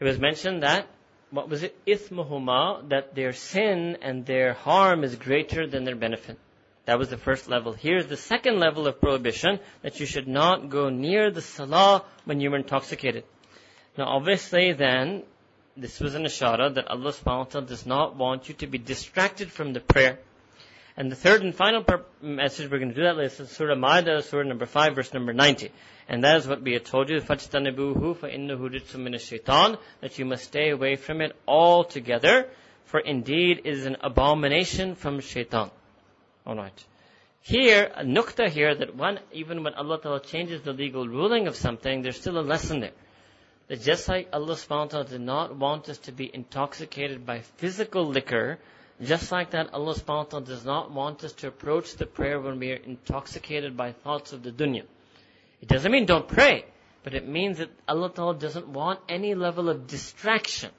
It was mentioned that what was it? Ithmuhuma, that their sin and their harm is greater than their benefit. That was the first level. Here's the second level of prohibition, that you should not go near the salah when you are intoxicated. Now obviously then, this was an ishara that Allah subhanahu wa ta'ala does not want you to be distracted from the prayer. And the third and final message, we're going to do that later, Surah Ma'idah, Surah number 5, verse number 90. And that is what we had told you, فَاجْتَنِبُوهُ فَإِنَّهُ رِجْسٌ مِنَ الشَّيْطَانِ That you must stay away from it altogether, for indeed it is an abomination from shaitan. Alright. Here, a nukta here, that one, even when Allah Ta'ala changes the legal ruling of something, there's still a lesson there. That just like Allah subhanahu wa ta'ala did not want us to be intoxicated by physical liquor, just like that, Allah subhanahu wa ta'ala does not want us to approach the prayer when we are intoxicated by thoughts of the dunya. It doesn't mean don't pray, but it means that Allah Ta'ala doesn't want any level of distraction.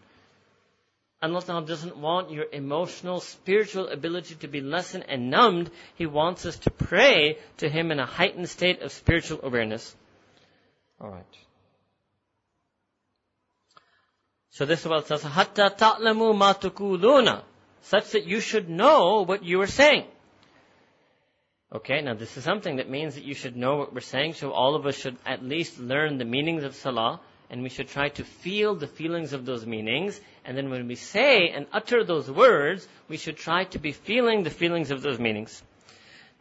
Allah Ta'ala doesn't want your emotional, spiritual ability to be lessened and numbed. He wants us to pray to Him in a heightened state of spiritual awareness. Alright. So this is what it says, حَتَّى تَعْلَمُوا مَا تَقُولُونَ such that you should know what you are saying. Okay, now this is something that means that you should know what we're saying, so all of us should at least learn the meanings of salah, and we should try to feel the feelings of those meanings, and then when we say and utter those words, we should try to be feeling the feelings of those meanings.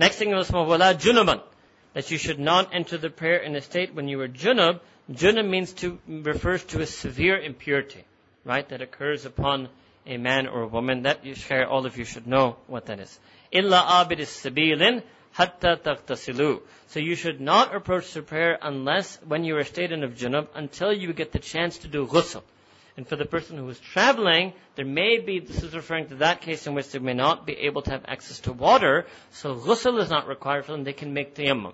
Next thing was wala junuban, that you should not enter the prayer in a state when you are junub. Junub means to, refers to a severe impurity, right, that occurs upon a man or a woman. That you share, all of you should know what that is. Illa abid sabilin, hatta taqtasilu. So you should not approach the prayer unless when you are stated of junub until you get the chance to do ghusl. And for the person who is traveling, there may be, this is referring to that case in which they may not be able to have access to water, so ghusl is not required for them, they can make tayammum.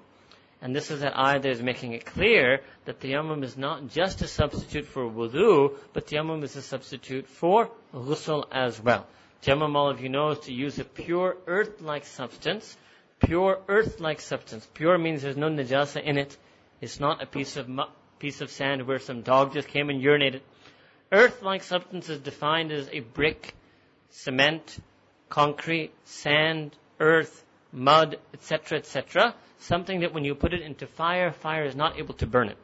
And this is that ayah that is making it clear that tayammum is not just a substitute for wudu, but tayammum is a substitute for ghusl as well. Tayammum, all of you know, is to use a pure earth-like substance pure earth-like substance. Pure means there's no najasa in it. It's not a piece of mu- piece of sand where some dog just came and urinated. Earth-like substance is defined as a brick, cement, concrete, sand, earth, mud, etc., etc. Something that when you put it into fire, fire is not able to burn it.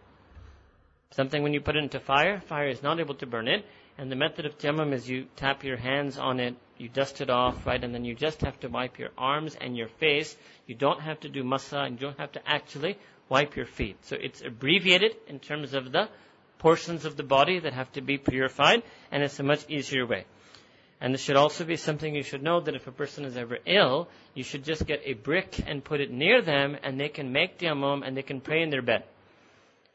Something when you put it into fire, fire is not able to burn it. And the method of tayammum is you tap your hands on it, you dust it off, right, and then you just have to wipe your arms and your face. You don't have to do masa, and you don't have to actually wipe your feet. So it's abbreviated in terms of the portions of the body that have to be purified, and it's a much easier way. And this should also be something you should know that if a person is ever ill, you should just get a brick and put it near them, and they can make the tayammum and they can pray in their bed.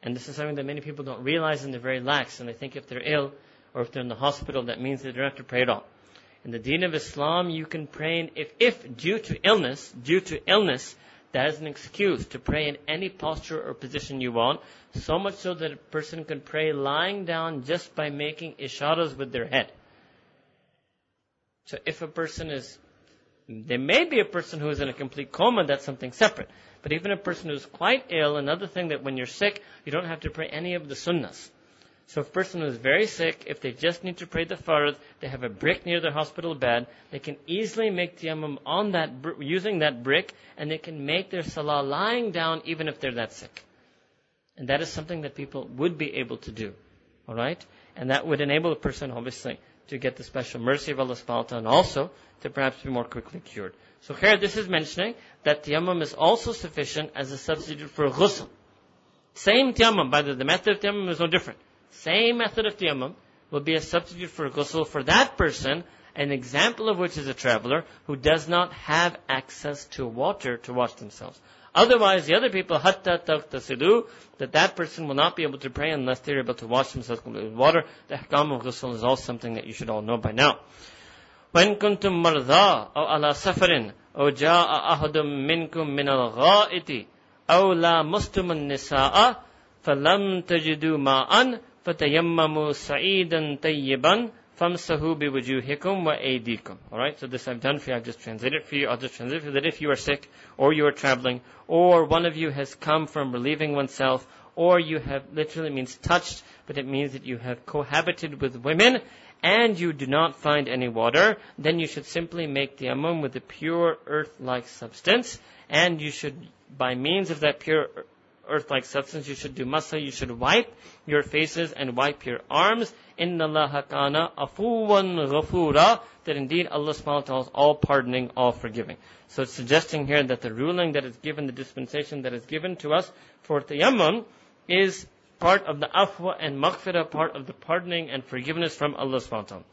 And this is something that many people don't realize and they're very lax, and they think if they're ill, or if they're in the hospital, that means they don't have to pray at all. In the deen of Islam, you can pray if, if due to illness, due to illness, that is an excuse to pray in any posture or position you want, so much so that a person can pray lying down just by making isharas with their head. So if a person is, there may be a person who is in a complete coma, that's something separate. But even a person who's quite ill, another thing that when you're sick, you don't have to pray any of the sunnahs. So if a person is very sick, if they just need to pray the fard, they have a brick near their hospital bed, they can easily make tayammum on that, using that brick, and they can make their salah lying down even if they're that sick. And that is something that people would be able to do. Alright? And that would enable a person, obviously, to get the special mercy of Allah subhanahu wa ta'ala and also to perhaps be more quickly cured. So here this is mentioning that tayammum is also sufficient as a substitute for ghusl. Same tayammum, by the, the method of tayammum is no different. Same method of tayammum will be a substitute for ghusl for that person, an example of which is a traveler who does not have access to water to wash themselves. Otherwise, the other people, hatta taqtasidu, that that person will not be able to pray unless they're able to wash themselves completely with water. The ahkam of ghusl is all something that you should all know by now. When kuntum marza, aw ala safarin, aw jaa ahadum minkum min al-gha'iti, aw la mustumun nisa'a, falam tajidu ma'an, fatayammamu sa'idan tayyiban, فَامْسَهُ بِوُجُوهِكُمْ وَأَيْدِيكُمْ Alright, so this I've done for you, I've just translated for you, I'll just translate for you that if you are sick, or you are traveling, or one of you has come from relieving oneself, or you have literally means touched, but it means that you have cohabited with women, and you do not find any water, then you should simply make the amum with a pure earth-like substance, and you should, by means of that pure earth-like substance, you should do masa, you should wipe your faces and wipe your arms. Inna Allah kana afuwan ghafura, that indeed Allah subhanahu wa ta'ala is all pardoning, all forgiving. So it's suggesting here that the ruling that is given, the dispensation that is given to us for tayammum is part of the afwa and maghfirah, part of the pardoning and forgiveness from Allah subhanahu wa ta'ala.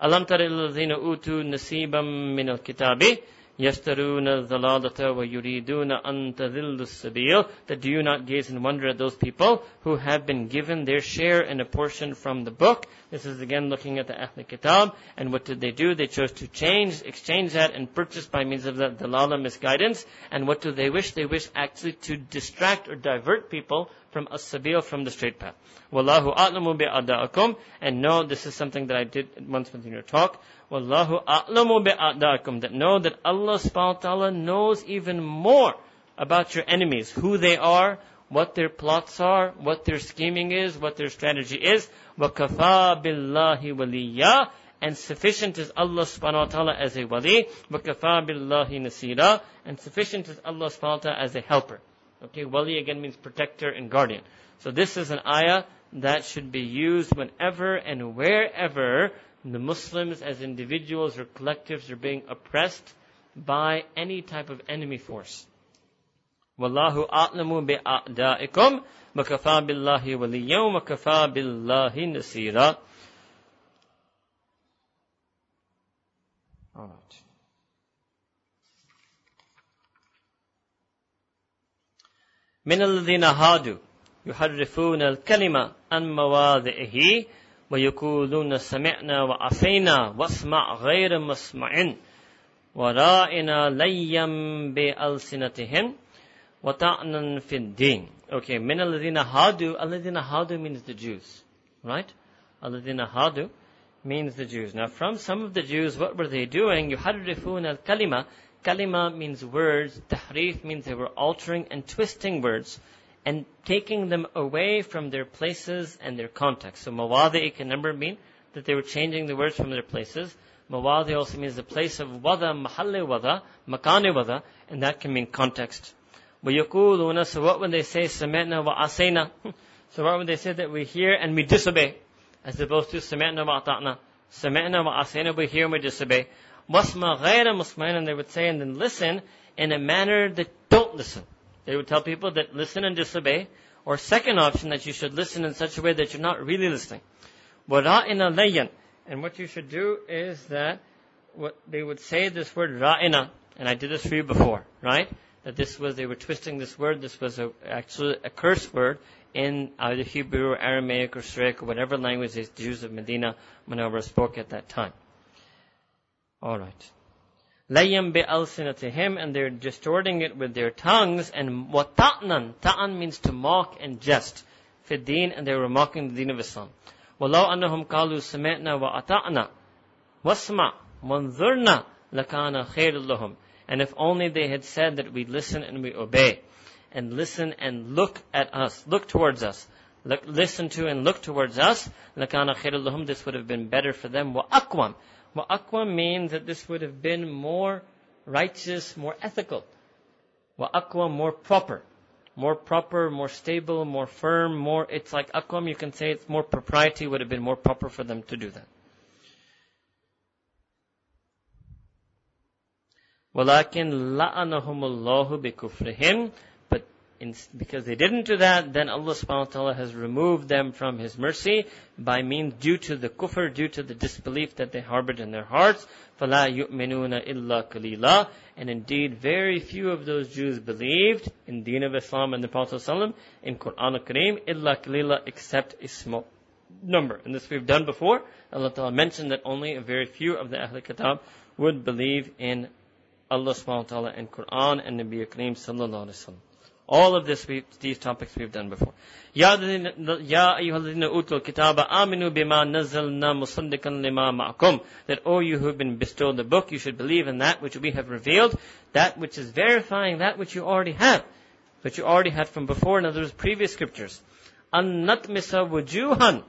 Alam tara utu nasibam min al-kitabi يَشْتَرُونَ الضَّلَالَةَ وَيُرِيدُونَ أَن تَذِلُّ السَّبِيلَ That do you not gaze and wonder at those people who have been given their share and a portion from the book. This is again looking at the Ahl Kitab. And what did they do? They chose to change, exchange that and purchase by means of that dalala misguidance. And what do they wish? They wish actually to distract or divert people from as-sabil, from the straight path. Wallahu a'lamu bi'ada'akum. And no, this is something that I did once within your talk. Wallahu a'lamu bi'a'dakum. That know that Allah subhanahu wa ta'ala knows even more about your enemies, who they are, what their plots are, what their scheming is, what their strategy is. وَكَفَى بِاللَّهِ وَلِيًّا and sufficient is Allah subhanahu wa ta'ala as a wali, وَكَفَى بِاللَّهِ نَصِيرًا and sufficient is Allah subhanahu wa ta'ala as a helper. Okay, wali again means protector and guardian. So this is an ayah that should be used whenever and wherever the Muslims as individuals or collectives are being oppressed by any type of enemy force. Wallahu a'lamu bi'a'da'ikum wa kafa billahi waliyyan wa kafa billahi nasira. Alright. من الذين هادوا يحرفون الكلمة عن مواضعه ويقولون سمعنا وعصينا واسمع غير مسمع ورائنا ليا بألسنتهم وطعنا في الدين Okay, من الذين هادوا الذين هادوا means the Jews, right? الذين هادوا means the Jews. Now from some of the Jews, what were they doing? يحرفون الكلمة Kalima means words. Tahrif means they were altering and twisting words and taking them away from their places and their context. So mawadi can number mean that they were changing the words from their places. Mawadi also means the place of wada, mahalle wada, makane wada, and that can mean context. وَيَقُولُونَ So what when they say سَمِعْنَا وَعَصَيْنَا [LAUGHS] So what when they say that we hear and we disobey, as opposed to سَمِعْنَا وَعَطَعْنَا سَمِعْنَا وَعَصَيْنَا We hear and we disobey. وَاسْمَ غَيْرَ مُسْمَعِنَ And they would say and then listen in a manner that don't listen. They would tell people that listen and disobey. Or second option, that you should listen in such a way that you're not really listening. وَرَائِنَا لَيَّن And what you should do is that what they would say this word ra'ina, and I did this for you before, right? That this was, they were twisting this word, this was a, actually a curse word in either Hebrew or Aramaic or Syriac or whatever language the Jews of Medina, Munawwara spoke at that time. Alright. Layam him, and they're distorting it with their tongues, and wata'nan, ta'an means to mock and jest, fiddin, and they were mocking the deen of Islam. Walau annahum kalu sami'na wa ata'na, wasma, wanzurna, lakana khairul And if only they had said that we listen and we obey, and listen and look at us, look towards us, look, listen to and look towards us, lakana khairul this would have been better for them, wa aqwam, Wa'aqwa means that this would have been more righteous, more ethical. Wa'aqwa, more proper. More proper, more stable, more firm, more, it's like aqwam, you can say it's more propriety would have been more proper for them to do that. ولكن لعنهم الله بكفرهم but in, because they didn't do that, then Allah subhanahu wa ta'ala has removed them from His mercy by means due to the kufr, due to the disbelief that they harbored in their hearts. فَلَا يُؤْمِنُونَ إِلَّا قَلِيلًا And indeed, very few of those Jews believed in Deen of Islam and the Prophet ﷺ, in Quran al-Kareem, إِلَّا قَلِيلًا except a small number. And this we've done before. Allah Ta'ala mentioned that only a very few of the Ahl Kitab would believe in Allah subhanahu wa ta'ala and Quran and Nabi Kareem sallallahu alayhi wa All of this, we, these topics we've done before. Ya ayyuhalladhina utul kitaba aminu bima nazzalna musaddiqan lima ma'akum. That, O you who have been bestowed the book, you should believe in that which we have revealed, that which is verifying that which you already have, which you already had from before, in other words, previous scriptures. An natmisa wujuhan,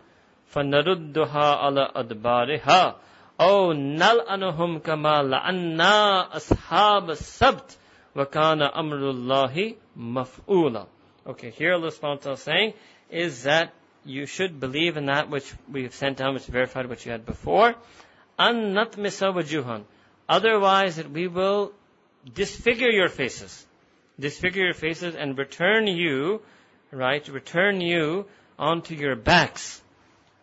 fanarudduha ala adbariha. أو نلعنهم كما لعنا أصحاب السبت وكان أمر الله مفعولا Okay, here Allah subhanahu is saying is that you should believe in that which we have sent down, which verified what you had before. An natmisa wajuhan. Otherwise, that we will disfigure your faces. Disfigure your faces and return you, right, return you onto your backs.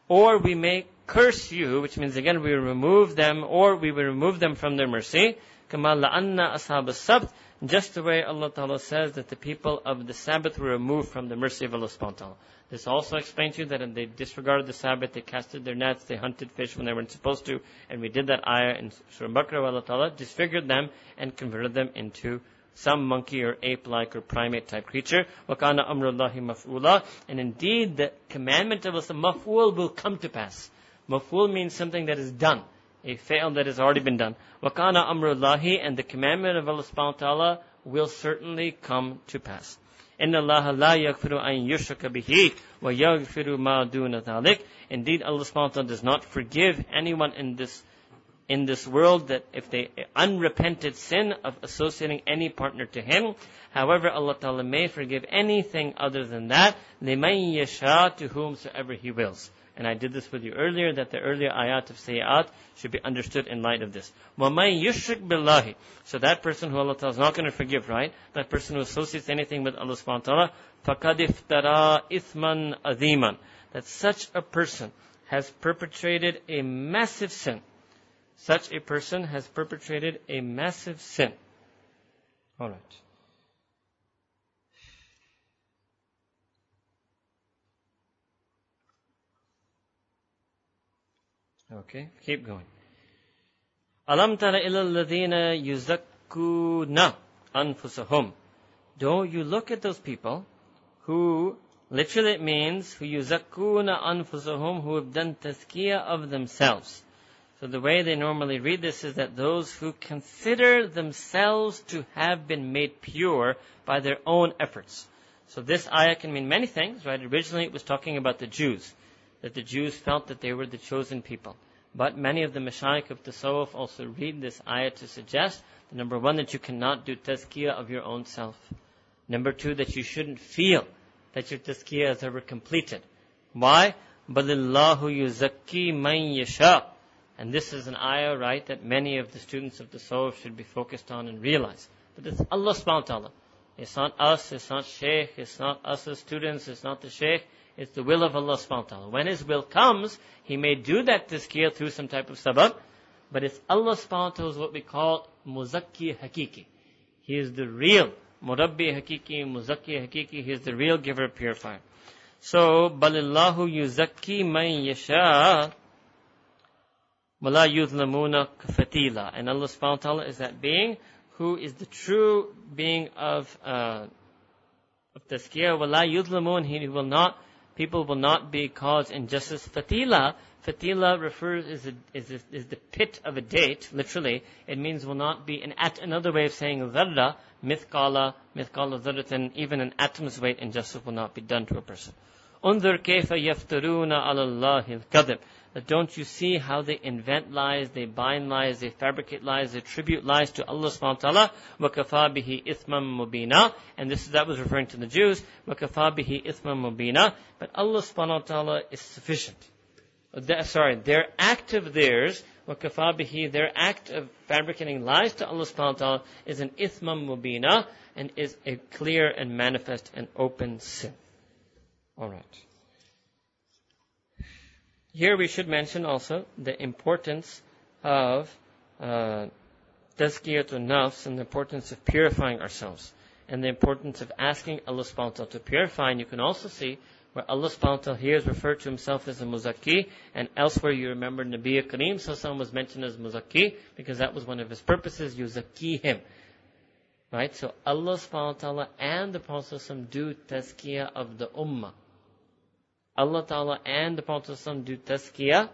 Or we make curse you, which means again we will remove them or we will remove them from their mercy. كما لأن أصحاب السبت just the way Allah Ta'ala says that the people of the Sabbath were removed from the mercy of Allah subhanahu wa ta'ala. This also explains to you that they disregarded the Sabbath, they casted their nets, they hunted fish when they weren't supposed to, and we did that ayah in Surah Baqarah Allah Ta'ala disfigured them and converted them into some monkey or ape-like or primate type creature. وَكَانَ أَمْرُ اللَّهِ مَفْعُولًا And indeed, the commandment of Allah, maf'ul will come to pass. Maful means something that is done, a fail that has already been done. Wakana amrullahi, and the commandment of Allah subhanahu wa ta'ala will certainly come to pass. إن الله لا يغفر أن يشرك به ويغفر ما دون ذلك. Indeed, Allah subhanahu wa ta'ala does not forgive anyone in this in this world that if they unrepented sin of associating any partner to Him. However, Allah Ta'ala may forgive anything other than that. لمن يشاء to whomsoever He wills. And I did this with you earlier, that the earlier ayat of sayyat should be understood in light of this. وَمَن يُشْرِكْ بِاللَّهِ So that person who Allah Ta'ala is not going to forgive, right? That person who associates anything with Allah subhanahu wa ta'ala, فَقَدْ اِفْتَرَى إِثْمًا أَذِيمًا That such a person has perpetrated a massive sin. Such a person has perpetrated a massive sin. Alright. Okay, keep going. Alam tara ila alladhina yuzakkuna anfusahum. Don't you look at those people who, literally it means, who yuzakkuna anfusahum, who have done tazkiyah of themselves. So the way they normally read this is that those who consider themselves to have been made pure by their own efforts. So this ayah can mean many things, right? Originally it was talking about the Jews that the Jews felt that they were the chosen people. But many of the Mashaykh of Tasawwuf also read this ayah to suggest that number one, that you cannot do tazkiyah of your own self. Number two, that you shouldn't feel that your tazkiyah is ever completed. Why? Balillahu yuzakki man yasha. And this is an ayah, right, that many of the students of the Tasawwuf should be focused on and realize. That it's Allah subhanahu wa ta'ala. It's not us, it's not Shaykh, it's not us as students, it's not the Shaykh, it's the will of Allah subhanahu wa ta'ala. When His will comes, He may do that tazkiyah through some type of sabab, but it's Allah subhanahu wa ta'ala is what we call muzakki hakiki. He is the real murabbi hakiki, muzakki hakiki. He is the real giver, of purifier. So, balillahu yuzakki man yasha wala yuzlamuna fatila. And Allah subhanahu wa ta'ala is that being who is the true being of, uh, of tazkiyah. Wala yuzlamun, He will not people will not be caused injustice. Fatila, fatila refers is, a, is, a, is the pit of a date. Literally, it means will not be an at another way of saying dharra, mithqala, mithqala dharratin, even an atom's weight injustice will not be done to a person. Unzur kayfa yaftaruna ala Allah al-kadhib that don't you see how they invent lies, they bind lies, they fabricate lies, they attribute lies to Allah subhanahu wa ta'ala, وَكَفَى بِهِ إِثْمًا مُبِينًا And this is, that was referring to the Jews, وَكَفَى بِهِ إِثْمًا مُبِينًا But Allah subhanahu wa ta'ala is sufficient. That, sorry, their act of theirs وَكَفَى بِهِ Their act of fabricating lies to Allah subhanahu wa ta'ala is an ithmam mubina and is a clear and manifest and open sin. Alright. Here we should mention also the importance of uh, tazkiyatun nafs and the importance of purifying ourselves and the importance of asking Allah subhanahu wa ta'ala to purify. And you can also see where Allah subhanahu wa ta'ala here is referred to himself as a muzaki, and elsewhere you remember Nabi Kareem Sallallahu was mentioned as muzaki because that was one of his purposes, you zakki him. Right? So Allah subhanahu wa ta'ala and the Prophet do tazkiyah of the ummah. Allah ta'ala and the Prophet do tazkiyah,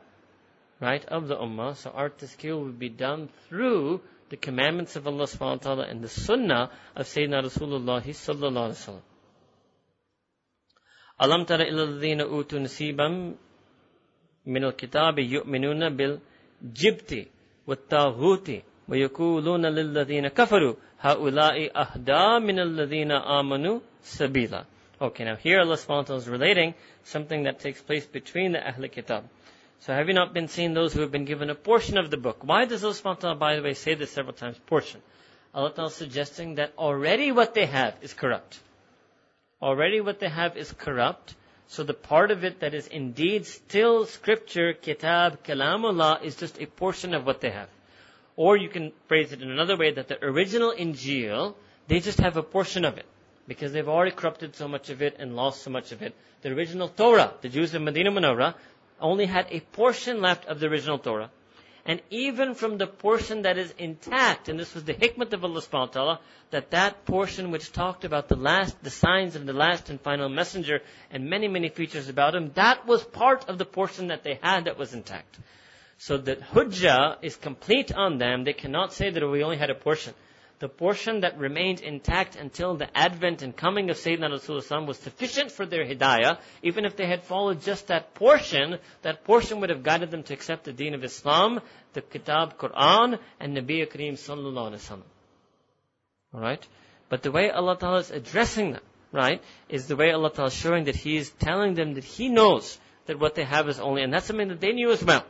right, of the ummah. So our tazkiyah will be done through the commandments of Allah subhanahu wa ta'ala and the sunnah of Sayyidina Rasulullah sallallahu alaihi wasallam. ألم تر إلى الذين أوتوا نصيبا من الكتاب يؤمنون بالجبت والطاغوت ويقولون للذين كفروا هؤلاء أهدى من الذين آمنوا سبيلا Okay, now here Allah subhanahu is relating something that takes place between the Ahl Kitab. So have you not been seeing those who have been given a portion of the book? Why does Allah subhanahu by the way, say this several times, portion? Allah ta'ala is suggesting that already what they have is corrupt. Already what they have is corrupt. So the part of it that is indeed still scripture, kitab, kalamullah, is just a portion of what they have. Or you can phrase it in another way that the original Injil, they just have a portion of it. Because they've already corrupted so much of it and lost so much of it. The original Torah, the Jews of Medina Munawwara, only had a portion left of the original Torah. And even from the portion that is intact, and this was the hikmah of Allah subhanahu wa ta'ala, that that portion which talked about the last, the signs of the last and final messenger, and many, many features about him, that was part of the portion that they had that was intact. So that hujjah is complete on them, they cannot say that we only had a portion the portion that remained intact until the advent and coming of Sayyidina Rasulullah was sufficient for their hidayah. Even if they had followed just that portion, that portion would have guided them to accept the deen of Islam, the Kitab Quran, and Nabi Kareem Sallallahu Alaihi Wasallam. Alright? But the way Allah Ta'ala is addressing them, right, is the way Allah Ta'ala is showing that He is telling them that He knows that what they have is only, and that's something that they knew as well.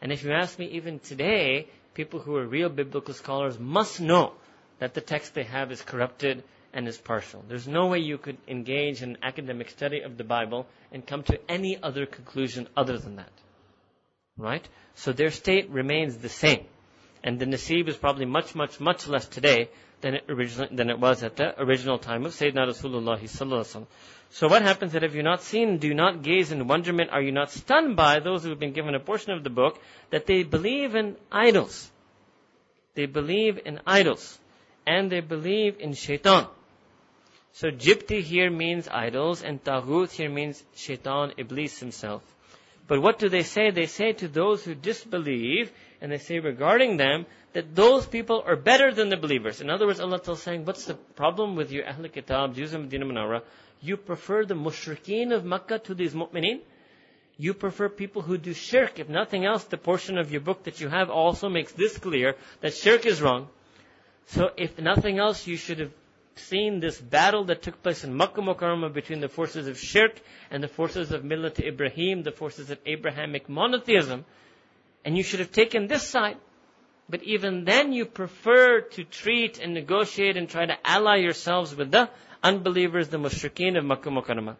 And if you ask me, even today, people who are real biblical scholars must know that the text they have is corrupted and is partial. There's no way you could engage in academic study of the Bible and come to any other conclusion other than that. Right? So their state remains the same. And the nasib is probably much, much, much less today than it originally, than it was at the original time of Sayyidina Rasulullah So what happens that if you're not seen, do not gaze in wonderment, are you not stunned by those who have been given a portion of the book, that they believe in idols. They believe in idols. And they believe in shaitan. So jibti here means idols, and taghut here means shaitan, iblis himself. But what do they say? They say to those who disbelieve, and they say regarding them, that those people are better than the believers. In other words, Allah is saying, what's the problem with you, Ahl Kitab, Jews of Medina Munawwara? You prefer the mushrikeen of Makkah to these mu'mineen? You prefer people who do shirk. If nothing else, the portion of your book that you have also makes this clear that shirk is wrong. So if nothing else, you should have seen this battle that took place in Makkah Mukarramah between the forces of shirk and the forces of Millat Ibrahim, the forces of Abrahamic monotheism. And you should have taken this side. But even then you prefer to treat and negotiate and try to ally yourselves with the unbelievers, the mushrikeen of Makkah Mukarramah.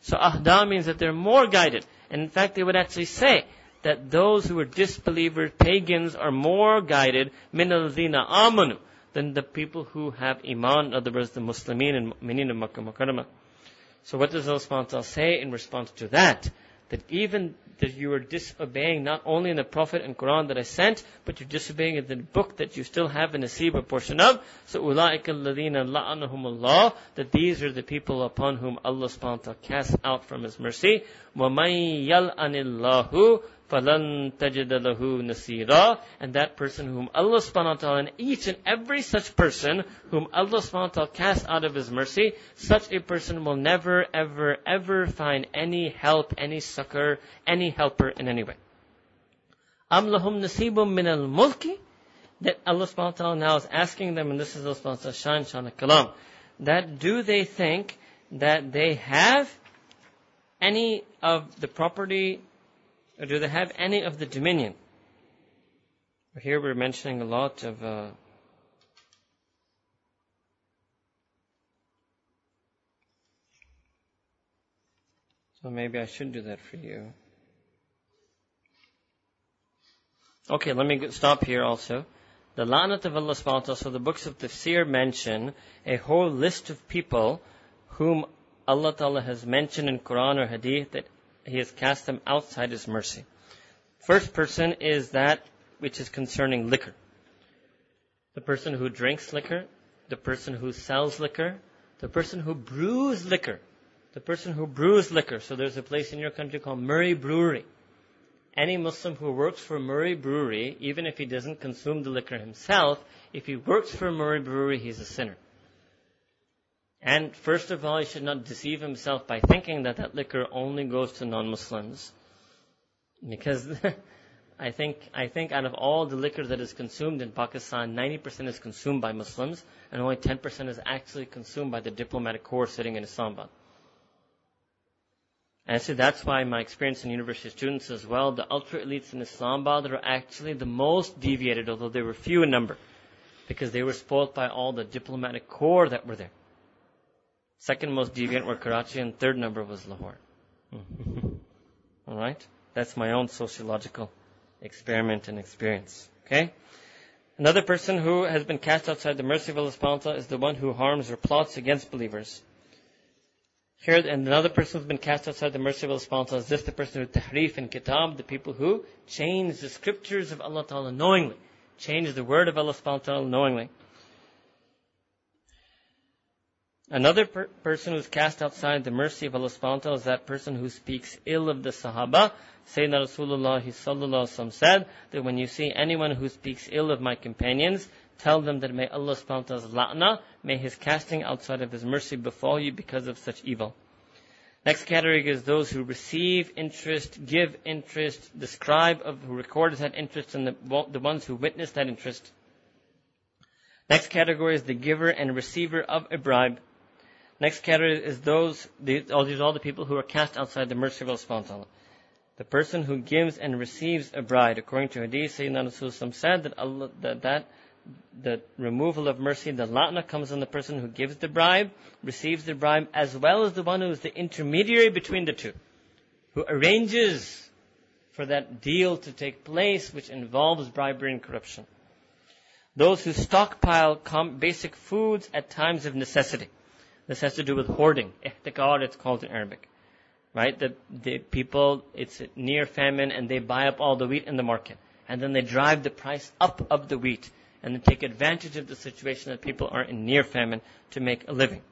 So ahda means that they're more guided. And in fact, they would actually say that those who are disbelievers, pagans, are more guided, min al amanu, than the people who have iman, in other words, the Muslimin and mu'minin of Makkah Mukarramah. So what does Allah say in response to that? That even that you are disobeying not only in the Prophet and Quran that I sent, but you're disobeying in the book that you still have a nasib, a portion of. So أُولَٰئِكَ الَّذِينَ لَعَنَهُمُ اللَّهُ That these are the people upon whom Allah subhanahu wa ta'ala casts out from His mercy. وَمَن يَلْأَنِ اللَّهُ فَلَن تَجِدَ لَهُ نَصِيرًا And that person whom Allah subhanahu wa ta'ala, and each and every such person whom Allah subhanahu wa ta'ala casts out of His mercy, such a person will never, ever, ever find any help, any succor, any helper in any way. أَمْ لَهُمْ نَصِيبٌ مِّنَ الْمُلْكِ That Allah subhanahu wa ta'ala now is asking them, and this is Allah subhanahu wa ta'ala, Shan Shan Kalam, that do they think that they have any of the property or do they have any of the dominion Here we're mentioning a lot of uh, So maybe I should do that for you. Okay, let me stop here also. The Lanat of Allah subhanahu so the books of Tafsir mention a whole list of people whom Allah ta'ala has mentioned in Quran or Hadith that He has cast them outside His mercy. First person is that which is concerning liquor. The person who drinks liquor, the person who sells liquor, the person who brews liquor, the person who brews liquor. So there's a place in your country called Murree Brewery. Any Muslim who works for Murree Brewery, even if he doesn't consume the liquor himself, if he works for Murree Brewery, he's a sinner. And first of all, he should not deceive himself by thinking that that liquor only goes to non-Muslims. Because [LAUGHS] I think, I think out of all the liquor that is consumed in Pakistan, 90% is consumed by Muslims, and only 10% is actually consumed by the diplomatic corps sitting in Islamabad. And so that's why my experience in university students as well, the ultra elites in Islamabad are actually the most deviated, although they were few in number, because they were spoiled by all the diplomatic corps that were there. Second most deviant were Karachi, and third number was Lahore. [LAUGHS] all right, that's my own sociological experiment and experience. Okay. Another person who has been cast outside the mercy of Allah is the one who harms or plots against believers. Here, and another person who's been cast outside the mercy of Allah subhanahu wa ta'ala is this the person who tahrif in kitab, the people who change the scriptures of Allah ta'ala knowingly. Change the word of Allah subhanahu wa ta'ala knowingly. Another per- person who's cast outside the mercy of Allah subhanahu is that person who speaks ill of the Sahaba. Sayyidina Rasulullah sallallahu said that when you see anyone who speaks ill of my companions, Tell them that may Allah subhanahu wa may His casting outside of His mercy befall you because of such evil. Next category is those who receive interest, give interest, describe scribe of who recorded that interest, and the, the ones who witness that interest. Next category is the giver and receiver of a bribe. Next category is those, these, all these all the people who are cast outside the mercy of Allah. The person who gives and receives a bride, according to Hadith, Sayyidina Rasulullah said that Allah, that, that the removal of mercy, the la'na comes on the person who gives the bribe, receives the bribe, as well as the one who is the intermediary between the two, who arranges for that deal to take place which involves bribery and corruption. Those who stockpile basic foods at times of necessity. This has to do with hoarding. Ihtikar, it's called in Arabic. Right? The, the people, it's near famine and they buy up all the wheat in the market. And then they drive the price up of the wheat and then take advantage of the situation that people are in near famine to make a living.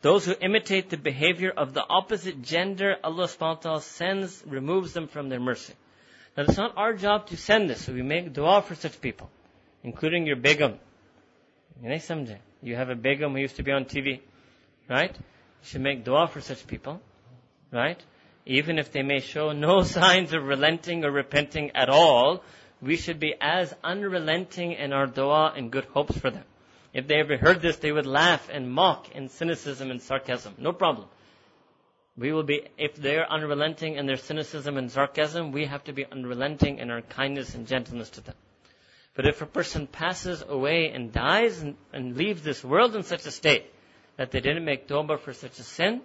Those who imitate the behavior of the opposite gender, Allah subhanahu wa ta'ala sends, removes them from their mercy. Now it's not our job to send this, so we make dua for such people, including your begum. You have a begum who used to be on TV, right? You should make dua for such people, right? Even if they may show no [LAUGHS] signs of relenting or repenting at all, we should be as unrelenting in our dua and good hopes for them. If they ever heard this, they would laugh and mock in cynicism and sarcasm. No problem. We will be, if they're unrelenting in their cynicism and sarcasm, we have to be unrelenting in our kindness and gentleness to them. But if a person passes away and dies and, and leaves this world in such a state that they didn't make tawbah for such a sin,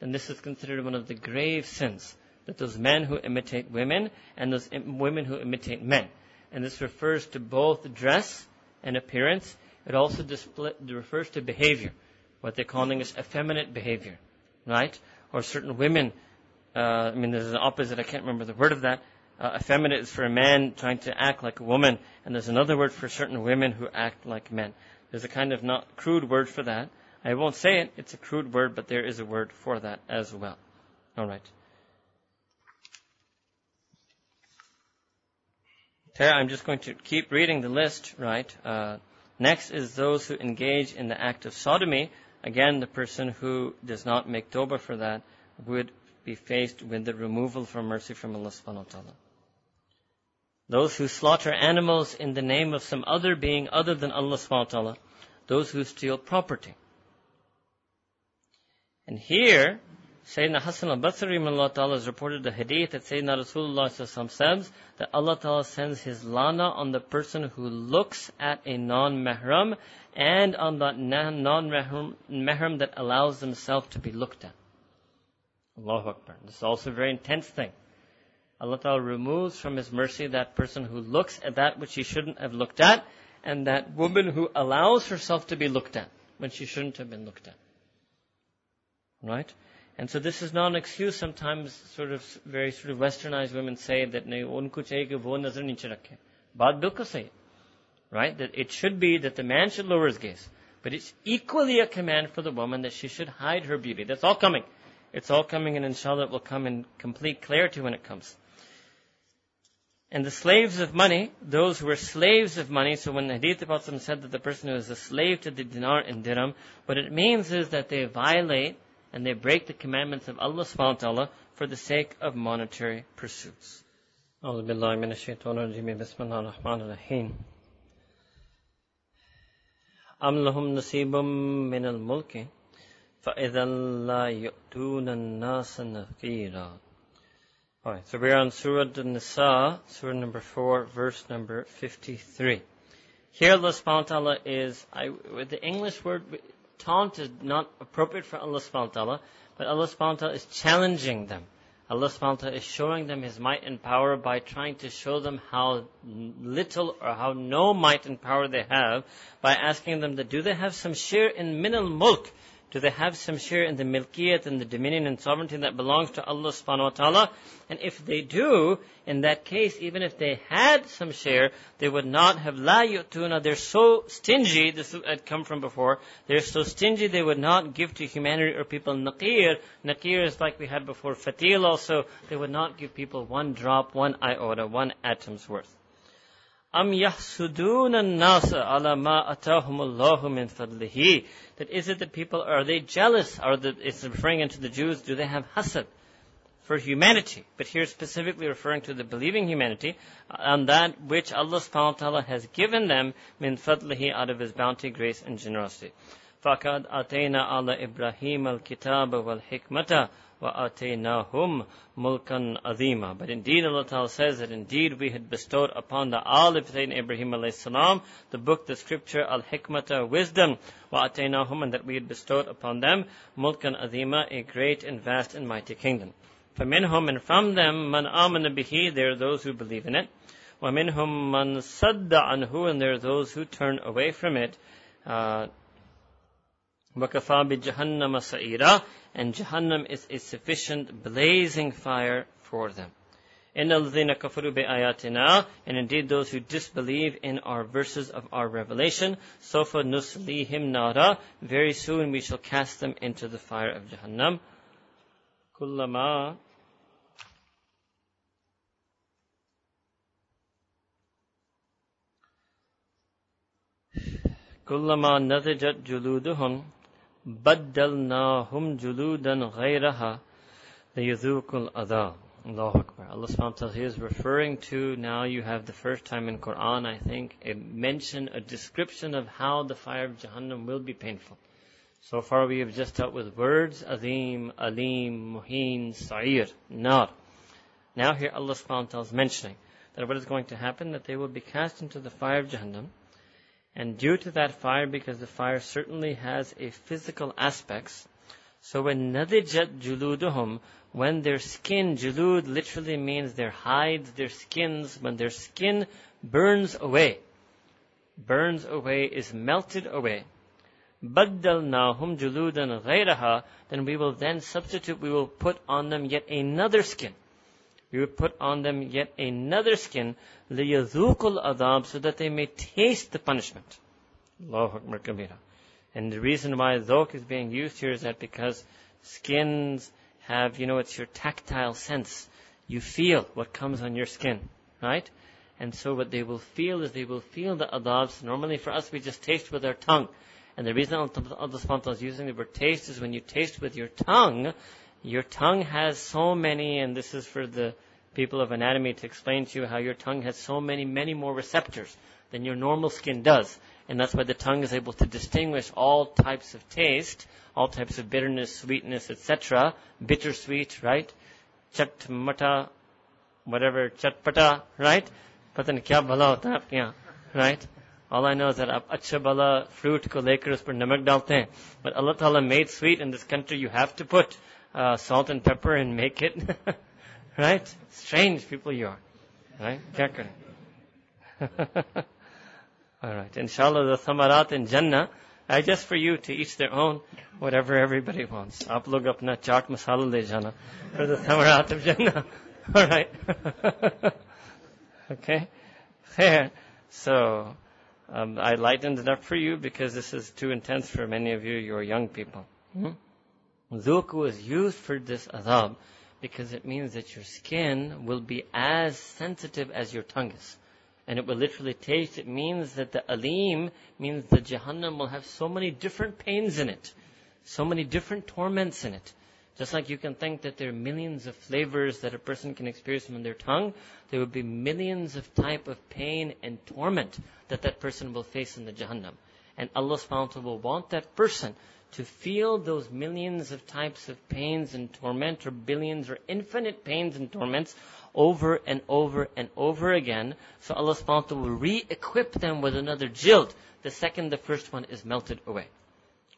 then this is considered one of the grave sins that those men who imitate women and those women who imitate men. And this refers to both dress and appearance. It also display, refers to behavior, what they're calling is effeminate behavior, right? Or certain women, uh, I mean, there's an opposite, I can't remember the word of that. Uh, effeminate is for a man trying to act like a woman, and there's another word for certain women who act like men. There's a kind of not crude word for that. I won't say it, it's a crude word, but there is a word for that as well. Alright. There, I'm just going to keep reading the list, right? Uh, next is those who engage in the act of sodomy. Again, the person who does not make tawbah for that would be faced with the removal from mercy from Allah subhanahu wa ta'ala. Those who slaughter animals in the name of some other being other than Allah subhanahu wa ta'ala. Those who steal property. And here, Sayyidina Hassan al-Basri Ta'ala has reported a hadith that Sayyidina Rasulullah says that Allah Ta'ala sends His lana on the person who looks at a non-mahram and on that non-mahram that allows themselves to be looked at. Allahu Akbar. This is also a very intense thing. Allah Ta'ala removes from His mercy that person who looks at that which he shouldn't have looked at and that woman who allows herself to be looked at when she shouldn't have been looked at. Right? And so this is not an excuse. Sometimes sort of very sort of westernized women say that nahi Right? That it should be that the man should lower his gaze. But it's equally a command for the woman that she should hide her beauty. That's all coming. It's all coming and inshallah it will come in complete clarity when it comes. And the slaves of money, those who were slaves of money, so when the Hadith about them said that the person who is a slave to the dinar and dirham, what it means is that they violate and they break the commandments of Allah subhanahu wa ta'ala for the sake of monetary pursuits. أعوذ بالله من الشيطان الرجيم بسم الله الرحمن الرحيم أم لهم نصيب من الملك فإذا لا يؤتون الناس نقيرا Alright, so we're on Surah An-Nisa, Surah number 4, verse number 53. Here Allah subhanahu wa ta'ala is, I, with the English word, taunt is not appropriate for Allah subhanahu wa ta'ala, but Allah subhanahu wa ta'ala is challenging them. Allah subhanahu wa ta'ala is showing them His might and power by trying to show them how little or how no might and power they have by asking them that do they have some share in min al-mulk? Do they have some share in the milkiyat and the dominion and sovereignty that belongs to Allah subhanahu wa ta'ala? And if they do, in that case, even if they had some share, they would not have la yu'tuna. They're so stingy, this had come from before, they're so stingy they would not give to humanity or people naqir. Naqir is like we had before, fatil also. They would not give people one drop, one iota, one atom's worth. Am nasa ala ma min fadlihi. That is it the people, are they jealous? Or it's referring to the Jews, do they have hasad? For humanity, but here specifically referring to the believing humanity, and that which Allah subhanahu wa ta'ala has given them min fadlihi out of His bounty, grace, and generosity. فقد أتينا على إبراهيم الكتاب والحكمة وَآتَيْنَاهُمْ مُلْكًا عَظِيمًا But indeed Allah Ta'ala says that indeed we had bestowed upon the Al Ibn Ibrahim alayhi salam the book, the scripture, Al-Hikmata, wisdom, وَآتَيْنَاهُمْ and that we had bestowed upon them مُلْكًا عَظِيمًا a great and vast and mighty kingdom. فَمِنْهُمْ and from them مَنْ آمَنَ بِهِ there are those who believe in it. وَمِنْهُمْ مَنْ صَدَّ عَنْهُ and there are those who turn away from it. Uh, وَكَفَى بِجَهَنَّمَ سَعِيرًا And Jahannam is a sufficient blazing fire for them. إِنَّ الَّذِينَ كَفَرُوا بِآيَاتِنَا And indeed those who disbelieve in our verses of our revelation, سَوْفَ نُسْلِيهِمْ نَارًا Very soon we shall cast them into the fire of Jahannam. كُلَّمَا كلما نضجت جلودهم بدلناهم جلودا غيرها ليذوقوا العذاب Allahu Akbar. Allah subhanahu wa ta'ala is referring to now you have the first time in Quran, I think, a mention, a description of how the fire of Jahannam will be painful. So far we have just dealt with words, Azim, Alim, Muhin, Sa'ir, Nar. Now here Allah subhanahu wa ta'ala is mentioning that what is going to happen, that they will be cast into the fire of Jahannam, and due to that fire, because the fire certainly has a physical aspects, so when nadijat juluduhum, when their skin, julud literally means their hides, their skins, when their skin burns away, burns away, is melted away, baddalnahum juludan ghayraha, then we will then substitute, we will put on them yet another skin we would put on them yet another skin, لِيَذُوقُ adab, so that they may taste the punishment. Allahu Akbar kabira. And the reason why dhok is being used here is that because skins have, you know, it's your tactile sense. You feel what comes on your skin, right? And so what they will feel is they will feel the adabs. Normally for us, we just taste with our tongue. And the reason Allah is using the word taste is when you taste with your tongue, your tongue has so many, and this is for the people of anatomy to explain to you how your tongue has so many, many more receptors than your normal skin does. And that's why the tongue is able to distinguish all types of taste, all types of bitterness, sweetness, etc. Bittersweet, right? Chatmata, whatever, chatpata, right? पता नहीं क्या भला होता है आपके यहाँ right? All I know is that आप अच्छा भला fruit को लेकर उस पर नमक डालते हैं. But Allah Ta'ala made sweet in this country, you have to put uh, salt and pepper and make it. [LAUGHS] right? Strange people you are. Right? Alright. [LAUGHS] Inshallah, the thamarat in Jannah I just for you to each their own, whatever everybody wants. Aap log apna chaat masala le jana for the thamarat of Jannah. [LAUGHS] All right. okay. Fair. So, um, I lightened it up for you because this is too intense for many of you. You're young people. Hmm? Dhuku is used for this adab because it means that your skin will be as sensitive as your tongue is. And it will literally taste, it means that the alim means the Jahannam will have so many different pains in it. So many different torments in it. Just like you can think that there are millions of flavors that a person can experience on their tongue, there will be millions of type of pain and torment that that person will face in the Jahannam. And Allah subhanahu wa ta'ala will want that person to feel those millions of types of pains and torment or billions or infinite pains and torments over and over and over again. So Allah subhanahu wa ta'ala will re-equip them with another jilt the second the first one is melted away.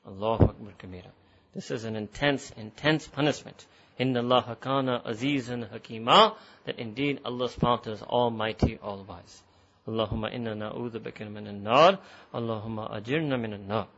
Allahu Akbar Kabira. This is an intense, intense punishment. Inna Allah kana azizan hakima. That indeed Allah subhanahu wa ta'ala is almighty, all wise. Allahumma inna na'udhu bika min an-nar. Allahumma ajirna min an-nar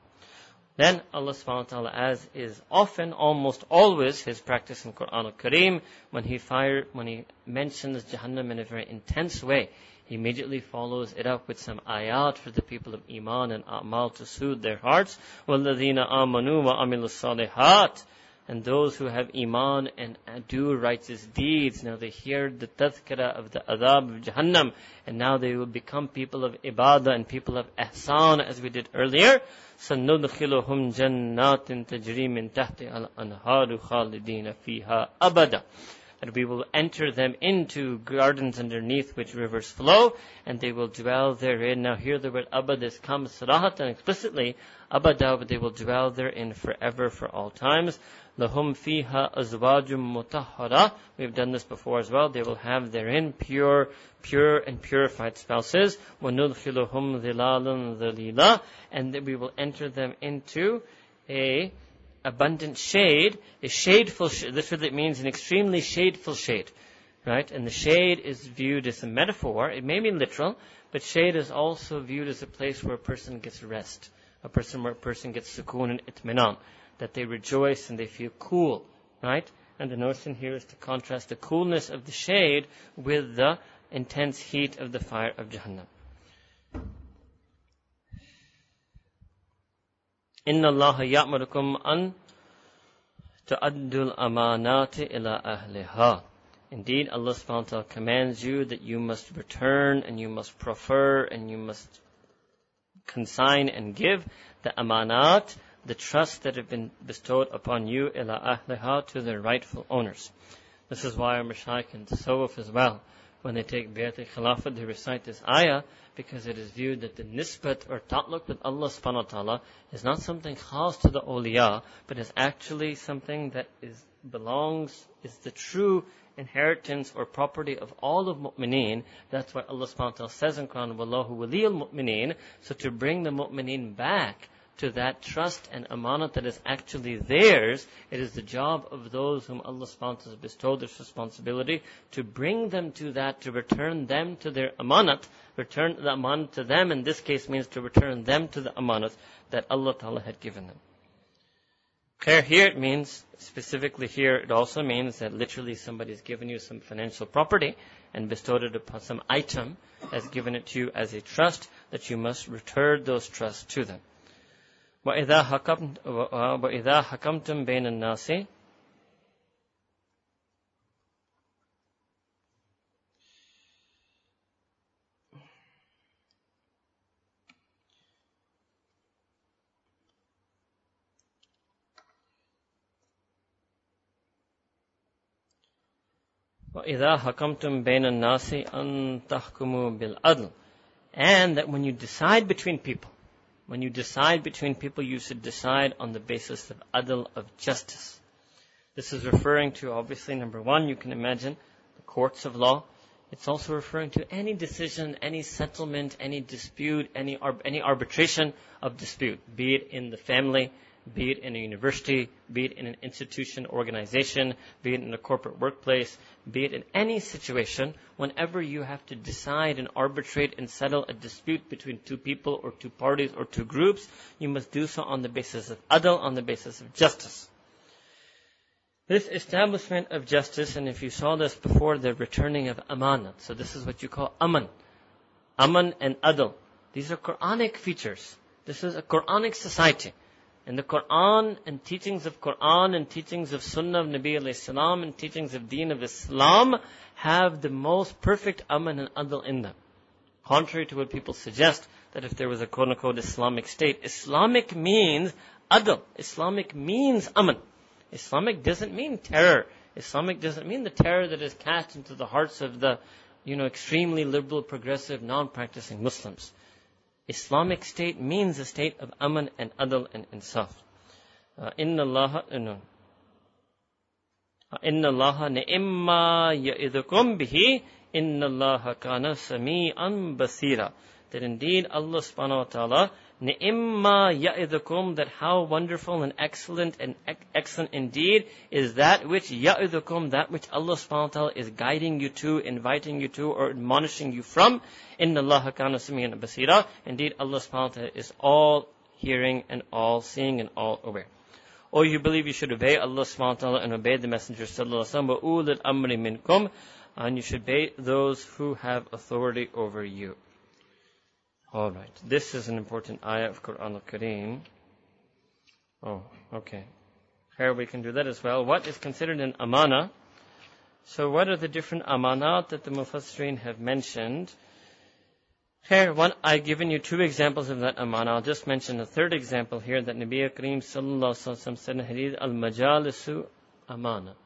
Then Allah subhanahu wa ta'ala, as is often, almost always, his practice in Quran al-Kareem, when he fire, when he mentions Jahannam in a very intense way, he immediately follows it up with some ayat for the people of Iman and Amal to soothe their hearts. وَالَّذِينَ آمَنُوا وَعَمِلُوا الصَّالِحَاتِ and those who have iman and do righteous deeds, now they hear the tazkira of the adab of Jahannam, and now they will become people of ibadah and people of ihsan, as we did earlier. سَنُدْخِلُهُمْ جَنَّاتٍ تَجْرِي مِن تَحْتِهَا الْأَنْهَارُ خَالِدِينَ فِيهَا أَبَدًا and we will enter them into gardens underneath which rivers flow, and they will dwell therein. Now here the word abad is comes sarahatan explicitly, abadah, but they will dwell therein forever for all times Lahum fiha azwajum mutahhara. We've done this before as well. They will have therein pure, pure and purified spouses. وَنُدْخِلُهُمْ ظِلَالًا ظَلِيلًا And that we will enter them into a abundant shade, a shadeful shade. This really means an extremely shadeful shade. Right? And the shade is viewed as a metaphor. It may be literal, but shade is also viewed as a place where a person gets rest. A person where a person gets sukoon and itminan. That they rejoice and they feel cool. Right? And the notion here is to contrast the coolness of the shade with the intense heat of the fire of Jahannam. إن الله يأمركم أن تؤدوا الأمانات إلى أهلها. Indeed, Allah subhanahu wa ta'ala commands you that you must return and you must prefer and you must consign and give the amanat, the trust that have been bestowed upon you, ila ahliha, to their rightful owners. This is why our Mashaykh and Tasawwuf as well, when they take Bayat al-Khilafah, they recite this ayah, because it is viewed that the nisbat or ta'luq with Allah subhanahu wa ta'ala is not something khas to the awliya, but is actually something that is belongs, is the true inheritance or property of all of mu'mineen. That's why Allah subhanahu wa ta'ala says in Quran, Wallahu waliyul mu'mineen. So to bring the mu'mineen back to that trust and amanat that is actually theirs, it is the job of those whom Allah subhanahu ta'ala bestowed this responsibility to bring them to that, to return them to their amanat, return the amanat to them, in this case means to return them to the amanat that Allah ta'ala had given them. Clear here it means, specifically here, it also means that literally somebody has given you some financial property and bestowed it upon some item, has given it to you as a trust, that you must return those trusts to them. وإذا حكمت وإذا حكمتم بين الناس وإذا حكمتم بين الناس أن تحكموا بالعدل. And that when you decide between people When you decide between people, you should decide on the basis of adl, of justice. This is referring to, obviously, number one, you can imagine the courts of law. It's also referring to any decision, any settlement, any dispute, any, any arbitration of dispute, be it in the family, be it in a university, be it in an institution, organization, be it in a corporate workplace, be it in any situation, whenever you have to decide and arbitrate and settle a dispute between two people or two parties or two groups, you must do so on the basis of adl, on the basis of justice. This establishment of justice, and if you saw this before, the returning of amanat. So this is what you call aman. Aman and adl. These are Quranic features. This is a Quranic society. And the Quran and teachings of Quran and teachings of Sunnah of Nabi salam and teachings of Deen of Islam have the most perfect aman and adl in them. Contrary to what people suggest, that if there was a quote unquote Islamic state, Islamic means adl. Islamic means aman. Islamic doesn't mean terror. Islamic doesn't mean the terror that is cast into the hearts of the, you know, extremely liberal, progressive, non-practicing Muslims. Islamic state means a state of aman and adl and insaf. Inna Allah, inna Allah ni'imma bihi, inna Allah kana sami'an basira. That indeed Allah subhanahu wa ta'ala Ni'imma ya'idukum, that how wonderful and excellent and excellent indeed is that which ya'idukum, that which Allah subhanahu wa ta'ala is guiding you to, inviting you to, or admonishing you from. Inna Allah kana samiyan basira. Indeed, Allah subhanahu wa ta'ala is all hearing and all seeing and all aware. Or you believe you should obey Allah subhanahu wa ta'ala and obey the Messenger sallallahu alaihi wasallam, amri minkum, and you should obey those who have authority over you. All right. This is an important ayah of Quran al-Kareem. Oh, okay. Here we can do that as well. What is considered an amana? So what are the different amanat that the Mufassirin have mentioned? Here, one, I've given you two examples of that amana. I'll just mention a third example here that Nabi Kareem sallallahu alaihi said in Hadith, al-majalisu amana.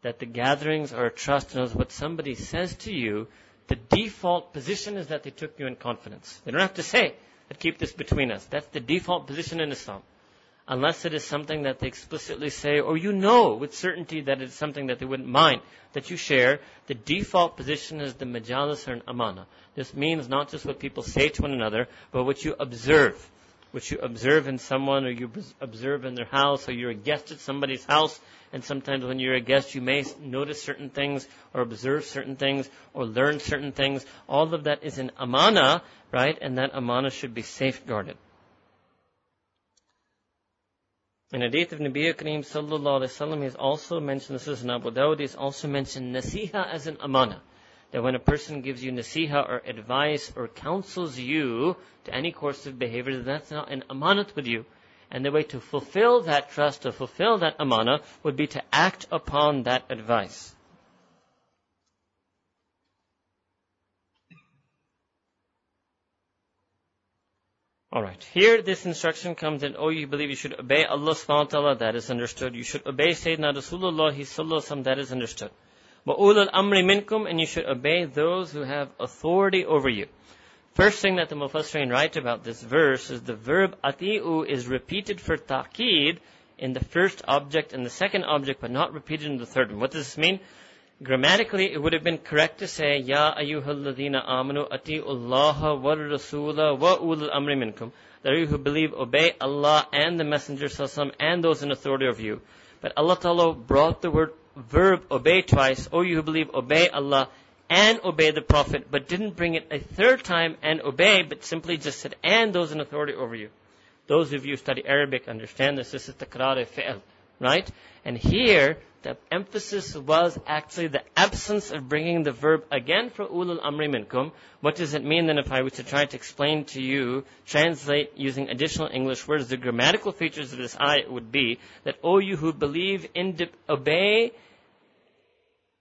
That the gatherings are a trust. And what somebody says to you, the default position is that they took you in confidence. They don't have to say that keep this between us. That's the default position in Islam. Unless it is something that they explicitly say, or you know with certainty that it's something that they wouldn't mind that you share, the default position is the majalis or an amana. This means not just what people say to one another, but what you observe which you observe in someone or you observe in their house or you're a guest at somebody's house and sometimes when you're a guest you may notice certain things or observe certain things or learn certain things. All of that is an amana, right? And that amana should be safeguarded. In hadith of Nabi Kareem sallallahu alaihi wasallam, he's also mentioned, this is in Abu Dawud, he's also mentioned nasiha as an amana that when a person gives you nasiha or advice or counsels you to any course of behavior, that's not an amanat with you. And the way to fulfill that trust, to fulfill that amana, would be to act upon that advice. Alright, here this instruction comes in, oh you believe you should obey Allah subhanahu wa ta'ala, that is understood. You should obey Sayyidina Rasulullah that is understood وَأُولُو الْأَمْرِ مِنْكُمْ And you should obey those who have authority over you. First thing that the Mufassirin write about this verse is the verb ati'u is repeated for ta'qid in the first object and the second object, but not repeated in the third one. What does this mean? Grammatically, it would have been correct to say, Ya ayyuhalladhina amanu ati'u Allah wa rasula wa ulul amri minkum. That you who believe obey Allah and the Messenger and those in authority of you. But Allah Ta'ala brought the word verb obey twice, O you who believe, obey Allah and obey the Prophet, but didn't bring it a third time and obey, but simply just said, and those in authority over you. Those of you who study Arabic understand this. This is the takrar fi'l, right? And here, the emphasis was actually the absence of bringing the verb again for ulul amri minkum. What does it mean then if I were to try to explain to you, translate using additional English words, the grammatical features of this ayah would be that, O you who believe, in obey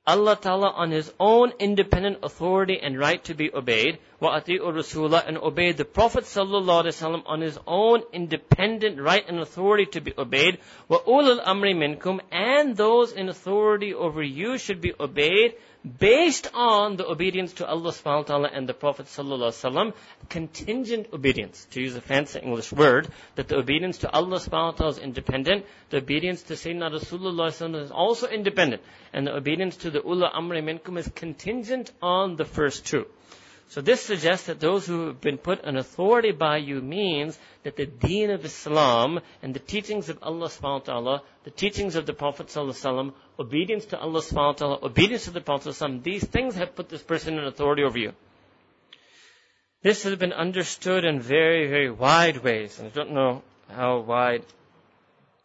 Allah Ta'ala on His own independent authority and right to be obeyed, ati'u Rasulah and obey the Prophet Wasallam on his own independent right and authority to be obeyed, ulul amri minkum and those in authority over you should be obeyed, based on the obedience to Allah subhanahu wa ta'ala and the Prophet sallallahu contingent obedience, to use a fancy English word, that the obedience to Allah subhanahu wa ta'ala is independent, the obedience to Sayyidina Rasulullah is also independent, and the obedience to the Ula Amri Minkum is contingent on the first two. So this suggests that those who have been put in authority by you means that the deen of Islam and the teachings of Allah subhanahu wa ta'ala, the teachings of the Prophet sallallahu obedience to Allah subhanahu wa ta'ala, obedience to the Prophet sallallahu these things have put this person in authority over you. This has been understood in very, very wide ways, and I don't know how wide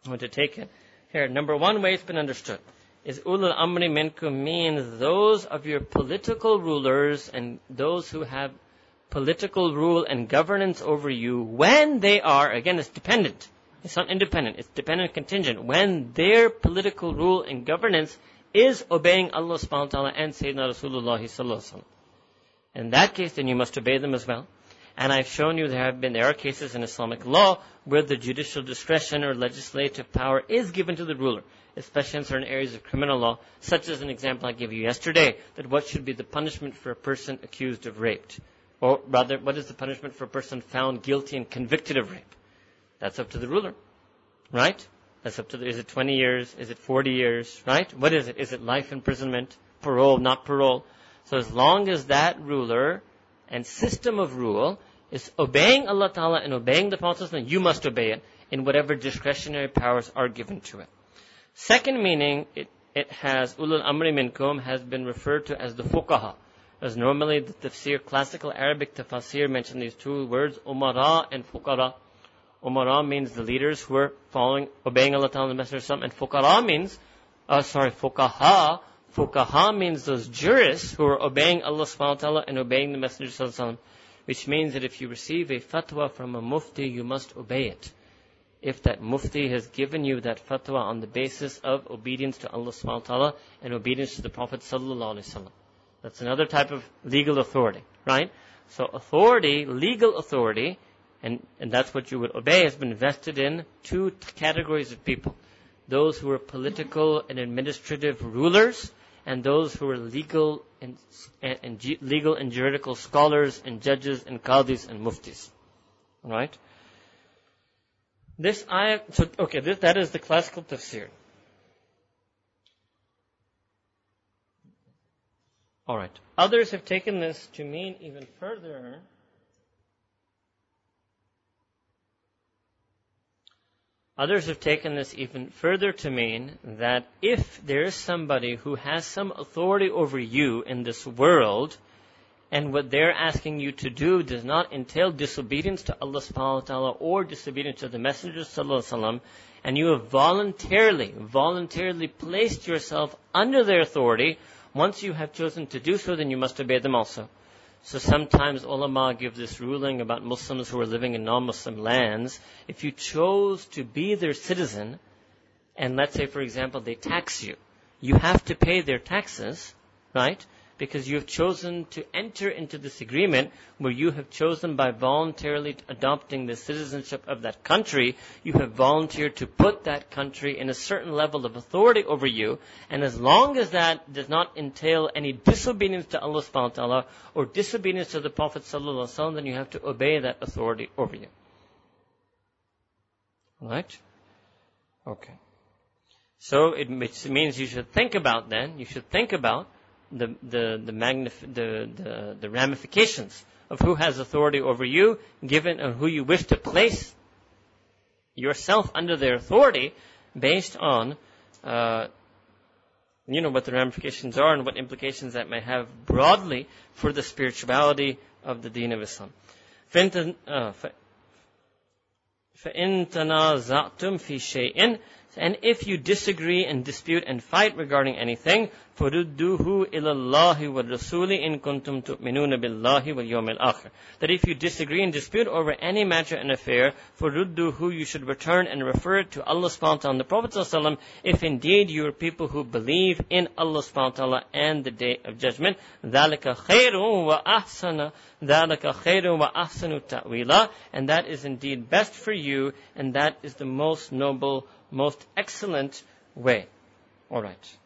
I want to take it. Here, number one way it's been understood is ulul amri minkum means those of your political rulers and those who have political rule and governance over you when they are, again, it's dependent. It's not independent. It's dependent contingent. When their political rule and governance is obeying Allah subhanahu wa ta'ala and Sayyidina Rasulullah sallallahu In that case, then you must obey them as well. And I've shown you there have been, there are cases in Islamic law where the judicial discretion or legislative power is given to the ruler especially in certain areas of criminal law, such as an example I gave you yesterday, that what should be the punishment for a person accused of rape? Or rather, what is the punishment for a person found guilty and convicted of rape? That's up to the ruler. Right? That's up to the, is it 20 years? Is it 40 years? Right? What is it? Is it life imprisonment? Parole, not parole? So as long as that ruler and system of rule is obeying Allah Ta'ala and obeying the Prophet, you must obey it in whatever discretionary powers are given to it. Second meaning, it, it has, ulul amri minkum has been referred to as the fuqaha. As normally the tafsir, classical Arabic tafsir mention these two words, umara and fuqara. Umara means the leaders who are following, obeying Allah Ta'ala and the Messenger of and fuqara means, uh, sorry, fuqaha, fuqaha means those jurists who are obeying Allah subhanahu wa ta'ala and obeying the Messenger of which means that if you receive a fatwa from a mufti, you must obey it if that mufti has given you that fatwa on the basis of obedience to Allah subhanahu wa ta'ala and obedience to the Prophet sallallahu alaihi wasallam. That's another type of legal authority, right? So authority, legal authority, and, and that's what you would obey, has been vested in two categories of people. Those who are political and administrative rulers, and those who are legal and, and, and legal and juridical scholars and judges and qadis and muftis. Right? This ayah, so, okay, this, that is the classical tafsir. Alright. Others have taken this to mean even further. Others have taken this even further to mean that if there is somebody who has some authority over you in this world, and what they're asking you to do does not entail disobedience to Allah subhanahu wa ta'ala or disobedience to the Messenger sallallahu alaihi wasallam, and you have voluntarily, voluntarily placed yourself under their authority, once you have chosen to do so, then you must obey them also. So sometimes ulama give this ruling about Muslims who are living in non-Muslim lands. If you chose to be their citizen, and let's say, for example, they tax you, you have to pay their taxes, right? Because you have chosen to enter into this agreement where you have chosen by voluntarily adopting the citizenship of that country, you have volunteered to put that country in a certain level of authority over you, and as long as that does not entail any disobedience to Allah subhanahu wa ta'ala or disobedience to the Prophet sallallahu alaihi wasallam, then you have to obey that authority over you. Right? Okay. So it means you should think about then, you should think about the, the, the, magnif- the, the, the ramifications of who has authority over you, given uh, who you wish to place yourself under their authority based on, uh, you know, what the ramifications are and what implications that may have broadly for the spirituality of the deen of Islam. فإن تنازعتم في شيء and if you disagree and dispute and fight regarding anything, فَرُدُّوهُ إِلَى اللَّهِ وَالرَّسُولِ إِن كُنتُمْ تُؤْمِنُونَ بِاللَّهِ وَالْيَوْمِ الْآخِرِ That if you disagree and dispute over any matter and affair, فَرُدُّوهُ You should return and refer it to Allah subhanahu wa ta'ala and the Prophet sallallahu if indeed you are people who believe in Allah subhanahu wa ta'ala and the day of judgment. ذَلِكَ خَيْرٌ وَأَحْسَنُ ذَلِكَ خَيْرٌ وَأَحْسَنُ تَأْوِيلًا And that is indeed best for you and that is the most noble most excellent way. Alright.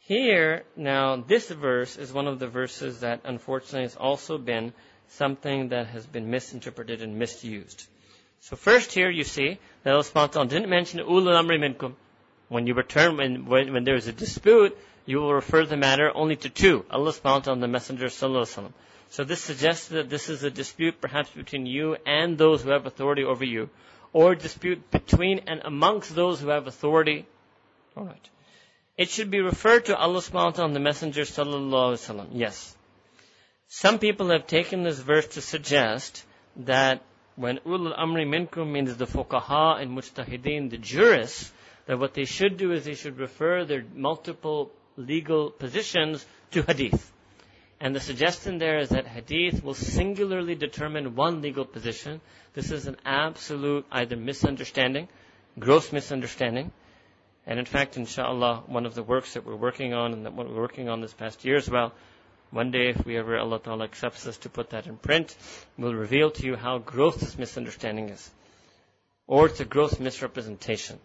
Here, now, this verse is one of the verses that unfortunately has also been something that has been misinterpreted and misused. So first here you see that Allah subhanahu didn't mention ulul amri minkum. When you return, when, when, when there is a dispute, you will refer the matter only to two, Allah subhanahu and the Messenger sallallahu alaihi. So this suggests that this is a dispute perhaps between you and those who have authority over you, or dispute between and amongst those who have authority. Alright. It should be referred to Allah subhanahu wa ta'ala and the Messenger sallallahu alaihi wasallam. Yes. Some people have taken this verse to suggest that when ulul amri minkum means the fuqaha and mujtahideen, the jurists, that what they should do is they should refer their multiple legal positions to hadith. And the suggestion there is that hadith will singularly determine one legal position. This is an absolute either misunderstanding, gross misunderstanding. And in fact, inshallah, one of the works that we're working on and that we're working on this past year as well one day, if we ever, Allah Ta'ala accepts us to put that in print, we'll reveal to you how gross this misunderstanding is. Or it's a gross misrepresentation.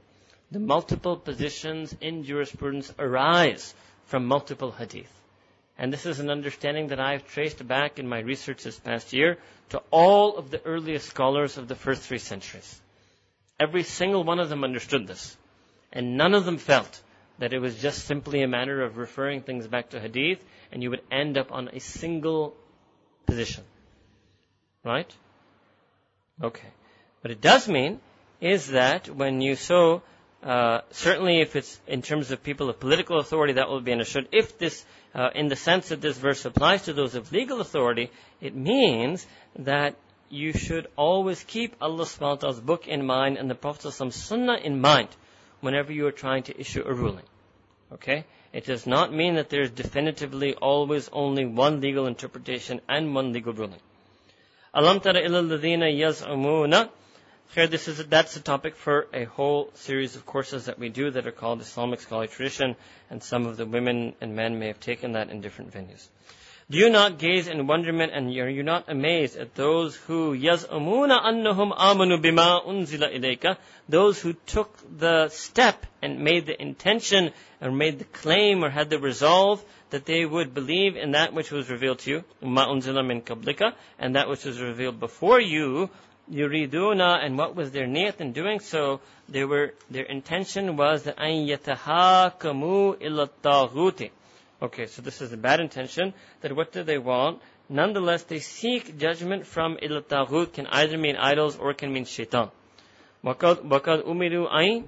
The multiple positions in jurisprudence arise from multiple hadith. And this is an understanding that I've traced back in my research this past year to all of the earliest scholars of the first three centuries. Every single one of them understood this. And none of them felt that it was just simply a matter of referring things back to hadith and you would end up on a single position. Right? Okay. What it does mean is that when you so, uh, certainly if it's in terms of people of political authority, that will be understood. If this, uh, in the sense that this verse applies to those of legal authority, it means that you should always keep Allah subhanahu wa ta'ala's book in mind and the Prophet's sunnah in mind whenever you are trying to issue a ruling. Okay? It does not mean that there is definitively always only one legal interpretation and one legal ruling. Alam tara ila alladhina yaz'umuna. Here, this is, that's a topic for a whole series of courses that we do that are called Islamic Scholarly Tradition, and some of the women and men may have taken that in different venues. Do you not gaze in wonderment and are you not amazed at those who yaz'umuna annahum amanu bima unzila ilayka? Those who took the step and made the intention or made the claim or had the resolve that they would believe in that which was revealed to you, ma unzila min kablika, and that which was revealed before you, yuriduna, and what was their niyat in doing so? They were, their intention was that an yatahakamu illa taghuti Okay, so this is a bad intention. That what do they want? Nonetheless, they seek judgment from il can either mean idols or can mean shaitan. وَقَدْ أُمِرُوا أَيْن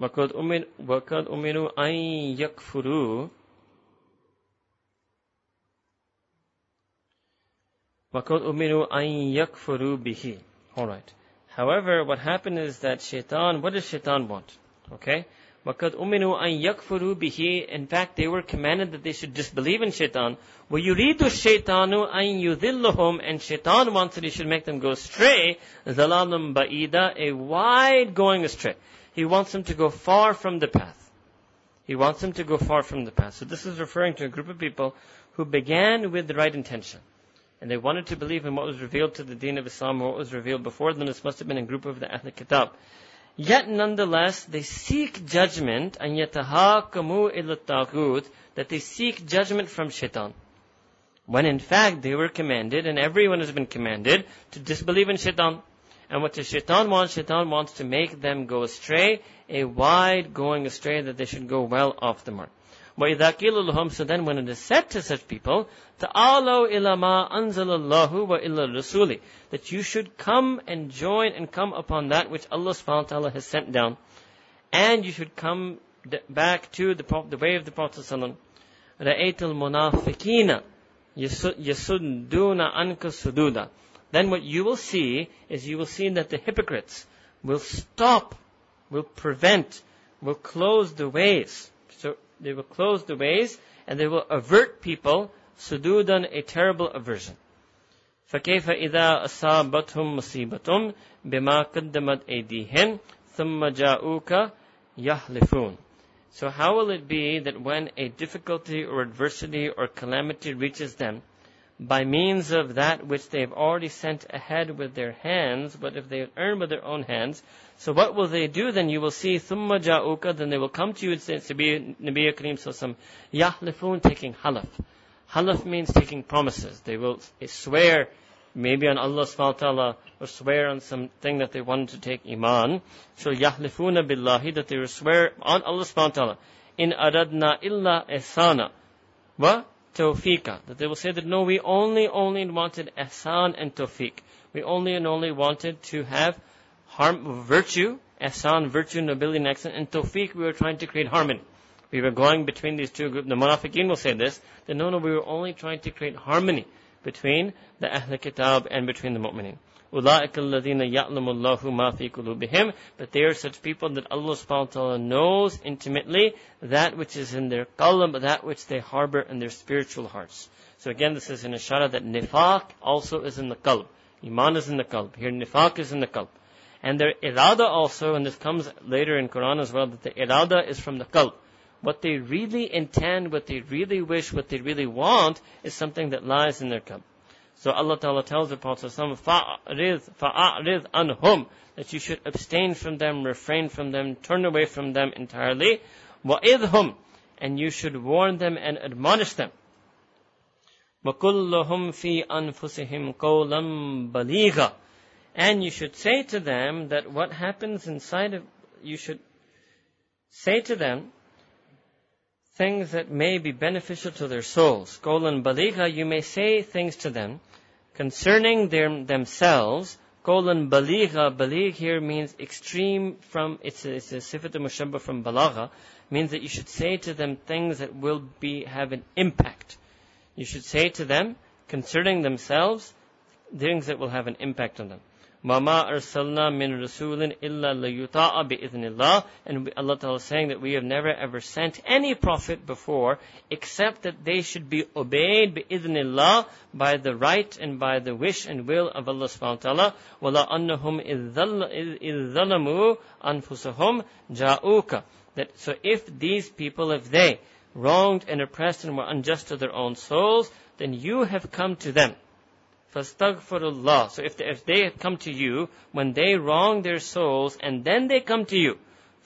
وَقَدْ أُمِرُوا أَيْن يَكْفُرُوا وَقَدْ أُمِرُوا أَيْن يَكْفُرُوا بِهِ Alright. However, what happened is that shaitan, what does shaitan want? Okay? وَقَدْ أُمِنُوا أَن يَكْفُرُوا بِهِ In fact, they were commanded that they should disbelieve in shaitan. وَيُرِيدُ الشَّيْطَانُ أَن يُذِلُّهُم And shaitan wants that he should make them go astray. ظَلَالٌ بَعِيدًا A wide going astray. He wants them to go far from the path. He wants them to go far from the path. So this is referring to a group of people who began with the right intention. And they wanted to believe in what was revealed to the deen of Islam, or what was revealed before them. This must have been a group of the Ahl Kitab. Yet nonetheless, they seek judgment, and yatahakamu ila that they seek judgment from shaitan. When in fact they were commanded, and everyone has been commanded, to disbelieve in shaitan. And what does shaitan want? Shaitan wants to make them go astray, a wide going astray that they should go well off the mark. وَإِذَا قِيلُ لَهُمْ So then when it is said to such people, تَعَالَوْا إِلَى مَا أَنزَلَ اللَّهُ وَإِلَى الرَّسُولِ That you should come and join and come upon that which Allah subhanahu wa ta'ala has sent down. And you should come back to the, the way of the Prophet sallallahu رَأَيْتَ الْمُنَافِقِينَ يَسُدُّونَ أَنْكَ سُدُودًا Then what you will see is you will see that the hypocrites will stop, will prevent, will close the ways they will close the ways and they will avert people sududan a terrible aversion. فكيف إذا أصابتهم مصيبة بما قدمت أيديهم ثم جاءوك يحلفون So how will it be that when a difficulty or adversity or calamity reaches them by means of that which they've already sent ahead with their hands, but if they earn with their own hands, so what will they do then? You will see, ثُمَّ جَاءُكَ Then they will come to you and say, Nabi Kareem Sallallahu Yahlifun taking halaf. Halaf means taking promises. They will swear maybe on Allah subhanahu wa ta'ala or swear on something that they wanted to take iman. So yahlifuna billahi that they will swear on Allah subhanahu wa ta'ala. In aradna illa ihsana. Wa tawfiqa. That they will say that no, we only, only wanted ihsan and tawfiq. We only and only wanted to have harm, virtue, ihsan, virtue, nobility, and excellence, and tawfiq, we were trying to create harmony. We were going between these two groups. The munafiqeen will say this, that no, no, we were only trying to create harmony between the Ahl Kitab and between the Mu'mineen. أُولَٰئِكَ الَّذِينَ يَعْلَمُ اللَّهُ مَا فِي قُلُوبِهِمْ But they are such people that Allah subhanahu wa ta'ala knows intimately that which is in their qalb, that which they harbor in their spiritual hearts. So again, this is an ishara that nifaq also is in the qalb. Iman is in the qalb. Here nifaq is in the qalb. And their irada also, and this comes later in Quran as well, that the irada is from the qalb what they really intend, what they really wish, what they really want is something that lies in their cup. So Allah Ta'ala tells the Prophet فَأَعْرِضْ anhum that you should abstain from them, refrain from them, turn away from them entirely. وَإِذْهُمْ and you should warn them and admonish them. وَكُلُّهُمْ فِي أَنفُسِهِمْ قَوْلًا بَلِيغًا And you should say to them that what happens inside of, you should say to them things that may be beneficial to their souls. Golan baligha, you may say things to them concerning their, themselves. Golan baligha, baligh here means extreme from, it's a, it's a sifat mushabba from balagha, means that you should say to them things that will be, have an impact. You should say to them concerning themselves things that will have an impact on them. Mama arsalna min rasulin illa layuta'a bi'idhnillah. And Allah Ta'ala is saying that we have never ever sent any prophet before except that they should be obeyed bi'idhnillah by the right and by the wish and will of Allah subhanahu wa ta'ala. Wala annahum idh anfusahum ja'uka. That, so if these people, if they wronged and oppressed and were unjust to their own souls, then you have come to them. Fastaghfirullah. So if they, if they come to you, when they wrong their souls, and then they come to you,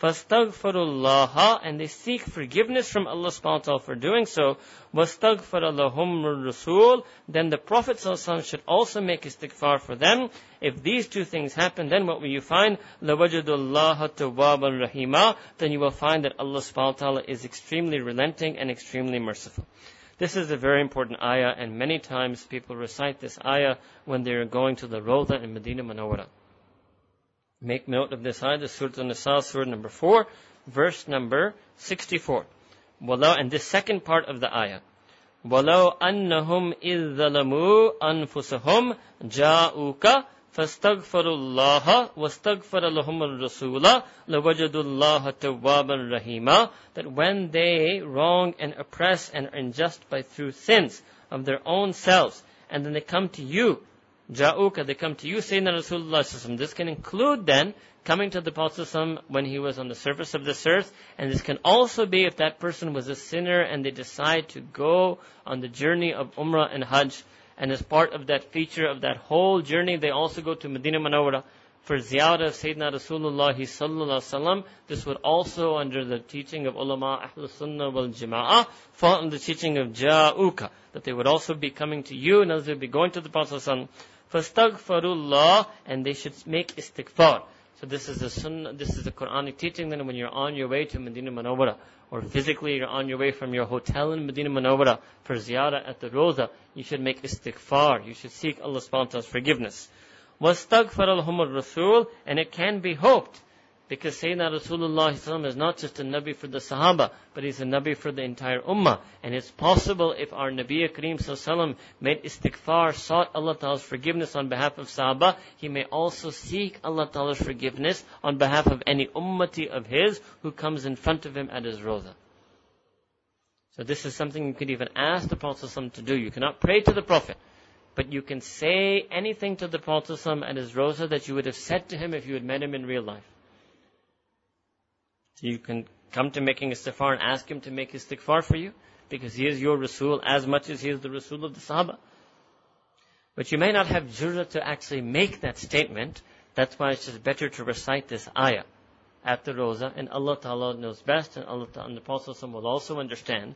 fastaghfirullah, and they seek forgiveness from Allah subhanahu wa ta'ala for doing so, wastaghfirallahum rasul, then the Prophet should also make istighfar for them. If these two things happen, then what will you find? لَوَجَدُ اللَّهَ rahima. Then you will find that Allah subhanahu wa ta'ala is extremely relenting and extremely merciful. This is a very important ayah, and many times people recite this ayah when they are going to the Rawda in Medina Munawwara. Make note of this ayah, the Surah An-Nisa, Surah number 4, verse number 64. Walau, and this second part of the ayah. Walau انهم idh zalamu انفسهم ja'uka فاستغفروا الله واستغفر لهم الرسول لوجدوا الله توابا رحيما that when they wrong and oppress and are unjust by through sins of their own selves and then they come to you Ja'uka, they come to you, Sayyidina Rasulullah This can include then coming to the Prophet when he was on the surface of this earth, and this can also be if that person was a sinner and they decide to go on the journey of Umrah and Hajj, and as part of that feature of that whole journey, they also go to Medina Munawwara for ziyarah of Sayyidina Rasulullah sallallahu alaihi Wasallam. This would also, under the teaching of ulama Ahlul Sunnah wal Jama'ah, fall under the teaching of Ja'uka, that they would also be coming to you, and they would be going to the Prophet sallallahu fastaghfirullah, and they should make istighfar. So this is the sunnah, this is the Quranic teaching then when you're on your way to Medina Munawwara, or physically you're on your way from your hotel in Medina Munawwara for ziyarah at the Rosa, you should make istighfar. You should seek Allah subhanahu wa ta'ala's forgiveness. وَاسْتَغْفَرَ لَهُمُ Rasul, And it can be hoped because Sayyidina Rasulullah is not just a Nabi for the Sahaba, but he's a Nabi for the entire Ummah. And it's possible if our Nabi Kareem made istighfar, sought Allah Ta'ala's forgiveness on behalf of Sahaba, he may also seek Allah Ta'ala's forgiveness on behalf of any Ummati of his who comes in front of him at his roza. So this is something you could even ask the Prophet to do. You cannot pray to the Prophet. But you can say anything to the Prophet at his Rosa that you would have said to him if you had met him in real life. You can come to making istighfar and ask him to make istighfar for you because he is your Rasul as much as he is the Rasul of the Sahaba. But you may not have jurah to actually make that statement. That's why it's just better to recite this ayah at the roza, and Allah Ta'ala knows best, and Allah Ta'ala, and the Prophet will also understand,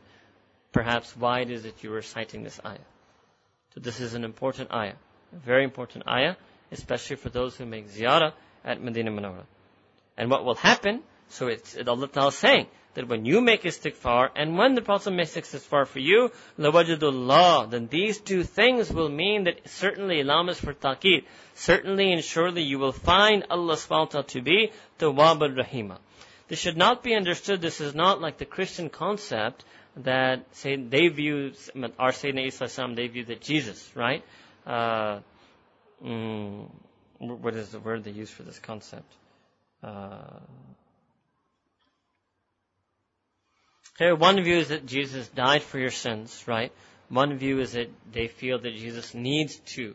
perhaps, why it is that you are reciting this ayah. So this is an important ayah, a very important ayah, especially for those who make ziyarah at Medina Munawwara. And what will happen, so it's Allah Ta'ala saying, that when you make istighfar and when the Prophet makes istighfar for you, lawajadullah, then these two things will mean that certainly Ilam is for taqid. Certainly and surely you will find Allah subhanahu to be the Wabul Rahima. This should not be understood, this is not like the Christian concept that say they view our Sayyidina Isa they view that Jesus, right? Uh, mm, what is the word they use for this concept? Uh, Okay, one view is that Jesus died for your sins, right? One view is that they feel that Jesus needs to.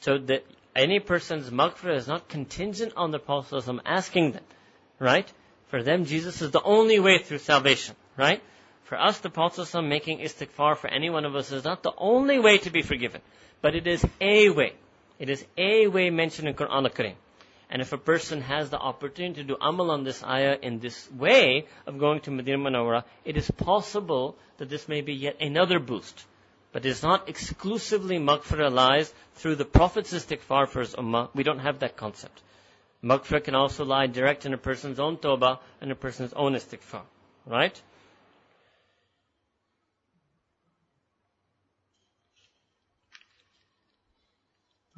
So that any person's maghfirah is not contingent on the Prophet asking them, right? For them, Jesus is the only way through salvation, right? For us, the Prophet making istighfar for any one of us is not the only way to be forgiven, but it is a way. It is a way mentioned in Quran al-Karim. And if a person has the opportunity to do amal on this ayah in this way of going to Medina Munawwara, it is possible that this may be yet another boost. But it is not exclusively maghfirah lies through the Prophet's istighfar for his ummah. We don't have that concept. Maghfirah can also lie direct in a person's own tawbah and a person's own istighfar. Right?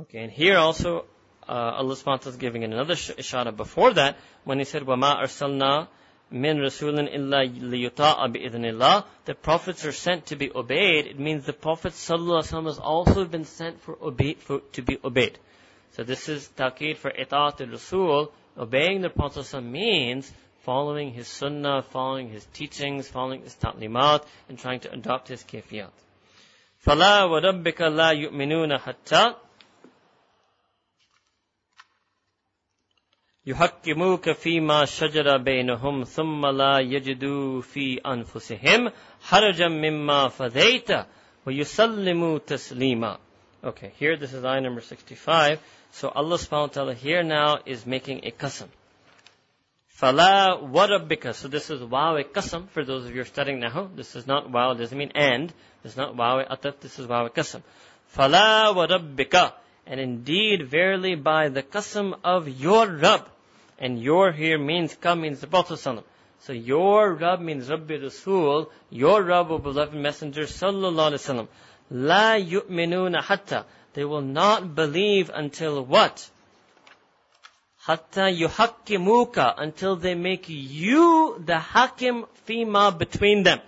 Okay, and here also uh, Allah subhanahu is giving another ishara before that when he said, وَمَا أَرْسَلْنَا min rasulin illa liyuta'a bi'idhnillah. The prophets are sent to be obeyed. It means the Prophet sallallahu has also been sent for, obey, for to be obeyed. So this is taqid for ita'at rasul. Obeying the Prophet means following his sunnah, following his teachings, following his ta'limat, and trying to adopt his kayfiyat. فَلَا وَرَبِّكَ لَا يُؤْمِنُونَ حَتَّى يحكموك فيما شجر بينهم ثم لا يجدوا في أنفسهم حرجا مما فديت ويسلموا تسليما Okay, here this is ayah number 65. So Allah subhanahu wa ta'ala here now is making a qasam. Fala warabbika. So this is waw qasam for those of you who are studying now. This is not waw, doesn't mean and. This is not waw ataf, this is waw qasam. Fala warabbika. And indeed, verily by the qasam of your Rabb. And your here means come means the Prophet So your Rabb means Rabbi Rasul, your Rabb, O beloved Messenger Sallallahu Alaihi Wasallam. La yu'minuna hatta. They will not believe until what? Hatta yuhakkimuka. Until they make you the hakim fima between them.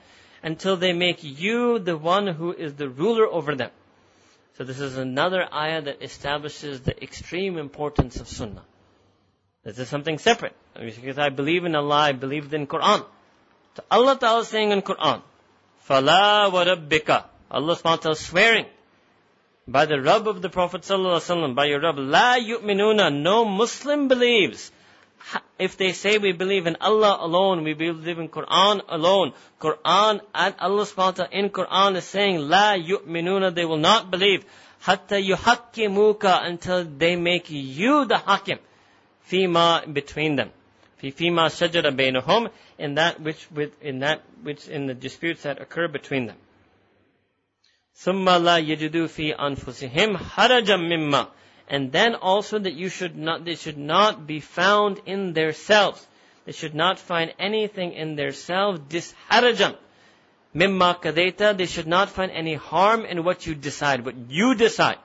Until they make you the one who is the ruler over them. So this is another ayah that establishes the extreme importance of sunnah. This is something separate. Because I believe in Allah, I believe in Quran. So Allah Ta'ala is saying in Quran, فَلَا وَرَبِّكَ Allah subhanahu wa ta'ala swearing by the Rabb of the Prophet sallallahu alaihi wasallam, by your Rabb, la yu'minuna, no Muslim believes. if they say we believe in Allah alone, we believe in Quran alone, Quran and Allah subhanahu wa ta'ala in Quran is saying, la yu'minuna, they will not believe. Hatta yuhakkimuka, until they make you the hakim fima between them. Fima shajara bainahum in that which with in that which in the disputes that occur between them. Summa la yajidu fi anfusihim harajam mimma. And then also that you should not they should not be found in their selves. They should not find anything in their selves disharajam. Mimma kadeta, they should not find any harm in what you decide, what you decide.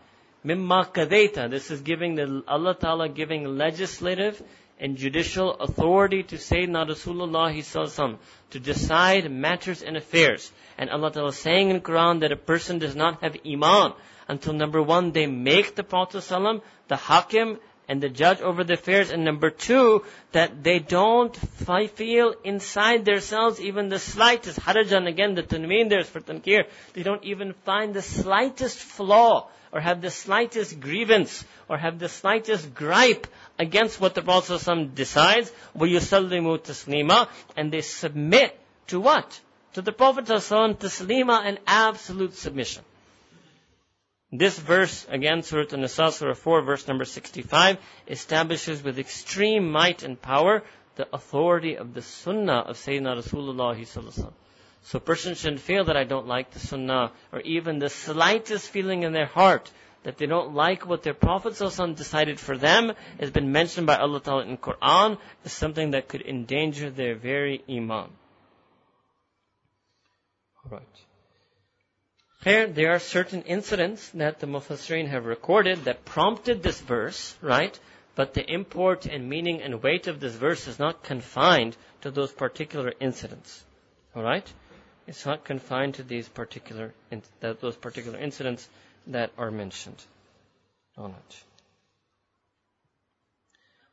Mimma kadaita. This is giving the Allah Ta'ala giving legislative and judicial authority to Sayyidina Rasulullah to decide matters and affairs. And Allah Ta'ala is saying in Quran that a person does not have iman until number one, they make the Prophet the hakim and the judge over the affairs. And number two, that they don't feel inside themselves even the slightest, harajan again, the tanween there is for tankir, they don't even find the slightest flaw or have the slightest grievance or have the slightest gripe against what the Prophet ﷺ decides, وَيُسَلِّمُوا تَسْلِيمًا And they submit to what? To the Prophet ﷺ, taslima and absolute submission. This verse, again, Surah An-Nisa, Surah 4, verse number 65, establishes with extreme might and power the authority of the Sunnah of Sayyidina Rasulullah so a person shouldn't feel that I don't like the Sunnah, or even the slightest feeling in their heart that they don't like what their Prophet decided for them has been mentioned by Allah Ta'ala in Quran as something that could endanger their very iman. Alright. Here, there are certain incidents that the Mufassirin have recorded that prompted this verse, right? But the import and meaning and weight of this verse is not confined to those particular incidents. Alright? It's not confined to these particular, those particular incidents that are mentioned on it.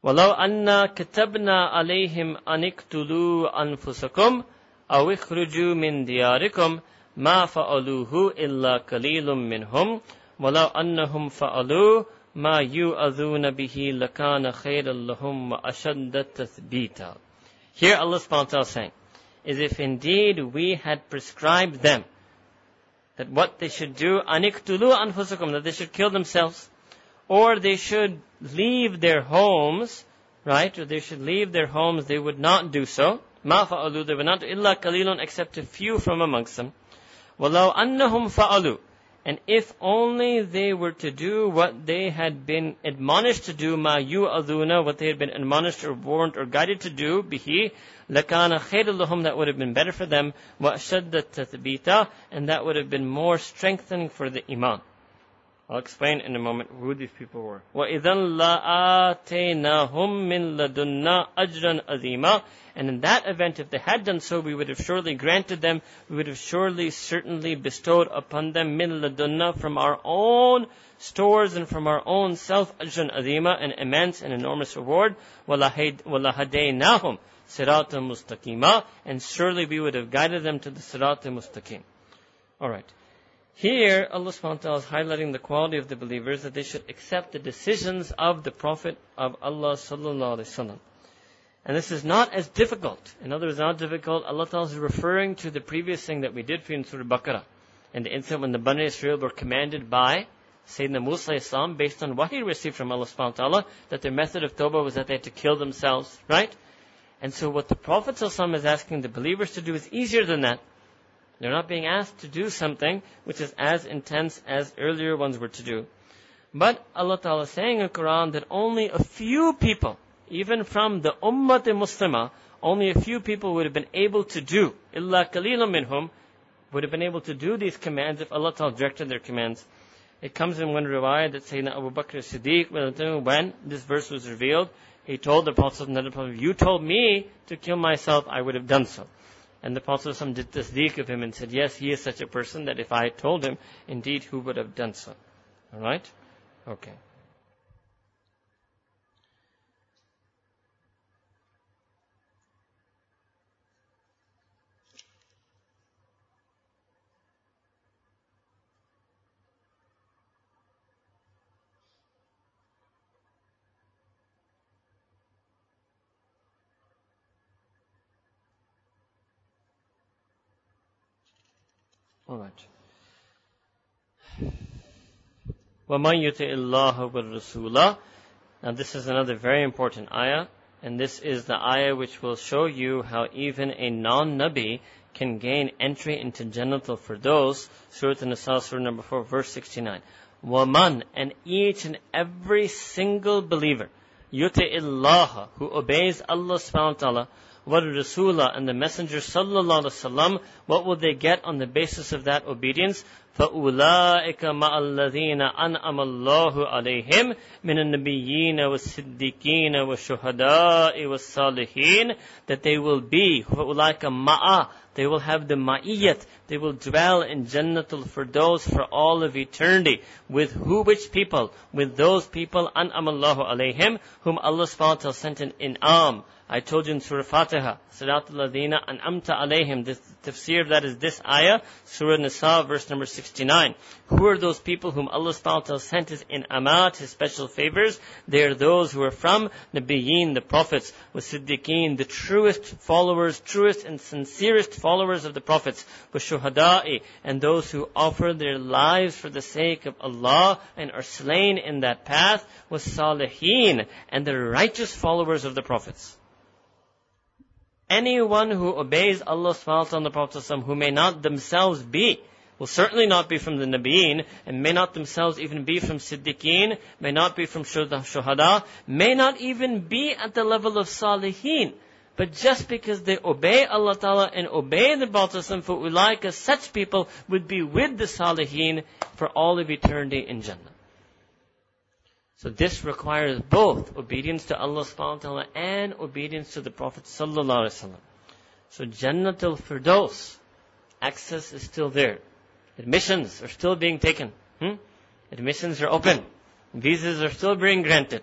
ولو أنا كتبنا عليهم أن اقتلوا أنفسكم أو اخرجوا من دياركم ما فعلوه إلا قليل منهم ولو أنهم فعلوا ما يؤذون به لكان خيرا لهم وأشد تثبيتا Here Allah subhanahu wa ta'ala is saying, is if indeed we had prescribed them that what they should do, aniktulu anfusakum, that they should kill themselves, or they should leave their homes, right? Or they should leave their homes, they would not do so. Ma fa'alu, they would not do illa kalilun, except a few from amongst them. Walau annahum fa'alu. And if only they were to do what they had been admonished to do, ma yu'aduna, what they had been admonished or warned or guided to do, bihi, lakana khairul that would have been better for them, ashadda tathbita, and that would have been more strengthening for the iman. I'll explain in a moment who these people were. وَإِذًا لَآتَيْنَاهُمْ مِنْ لَدُنَّا أَجْرًا أَذِيمًا And in that event, if they had done so, we would have surely granted them, we would have surely, certainly bestowed upon them min ladunna from our own stores and from our own self ajran azima, an immense and enormous reward. وَلَهَدَيْنَاهُمْ صِرَاطًا مُسْتَقِيمًا And surely we would have guided them to the sirat mustaqim. Alright. Here, Allah subhanahu wa ta'ala is highlighting the quality of the believers that they should accept the decisions of the Prophet of Allah sallallahu alaihi wasallam. And this is not as difficult. In other words, not difficult. Allah Ta'ala is referring to the previous thing that we did for you in Surah Baqarah. And the incident when the Bani Israel were commanded by Sayyidina Musa Islam based on what he received from Allah subhanahu wa ta'ala, that their method of tawbah was that they had to kill themselves, right? And so what the Prophet is asking the believers to do is easier than that. They're not being asked to do something which is as intense as earlier ones were to do. But Allah Ta'ala is saying in the Quran that only a few people, even from the Ummah Muslimah, only a few people would have been able to do, illa qalilun minhum, would have been able to do these commands if Allah Ta'ala directed their commands. It comes in one riwayah that Sayyidina Abu Bakr Siddiq, when this verse was revealed, he told the Prophet, you told me to kill myself, I would have done so. And the Prophet did this tasdeeq of him and said, yes, he is such a person that if I had told him, indeed, who would have done so? Alright? Okay. All right. وَمَنْ يُطِعِ اللَّهَ وَالرَّسُولَ Now this is another very important ayah, and this is the ayah which will show you how even a non-Nabi can gain entry into Jannatul Firdaus, Surah An-Nisa, Surah number 4, verse 69. وَمَنْ And each and every single believer, يُطِعِ اللَّهَ Who obeys Allah subhanahu wa ta'ala, وَالرَّسُولَ and the Messenger sallallahu alaihi wasallam, what will they get on the basis of that obedience? فَأُولَٰئِكَ مَعَ الَّذِينَ أَنْعَمَ اللَّهُ عَلَيْهِمْ مِنَ النَّبِيِّينَ وَالصِّدِّقِينَ وَالشُّهَدَاءِ وَالصَّالِحِينَ That they will be, فَأُولَٰئِكَ مَعَ They will have the ma'iyat. They will dwell in Jannatul Firdaus for all of eternity. With who, which people? With those people, أَنْعَمَ اللَّهُ عَلَيْهِمْ, whom Allah subhanahu wa ta'ala sent an in'am, I told you in Surah Fatiha, Siratul Ladina An'amta alayhim. This tafsir that is this ayah, Surah Nisa, verse number 69. Who are those people whom Allah SWT sent his amat, his special favors? They are those who are from Nabiyeen, the prophets, with Siddiqeen, the truest followers, truest and sincerest followers of the prophets, with Shuhada'i, and those who offer their lives for the sake of Allah and are slain in that path, with Salihin, and the righteous followers of the prophets. Anyone who obeys Allah subhanahu and the Prophet who may not themselves be, will certainly not be from the Nabiyeen, and may not themselves even be from Siddiqeen, may not be from Shuhada, may not even be at the level of Salihin. But just because they obey Allah Ta'ala and obey the Prophet for ulaika, such people would be with the Salihin for all of eternity in Jannah. So this requires both obedience to Allah subhanahu wa ta'ala and obedience to the Prophet sallallahu alaihi wasallam. So Jannatul Firdaus, access is still there. Admissions are still being taken. Hmm? Admissions are open. Visas are still being granted.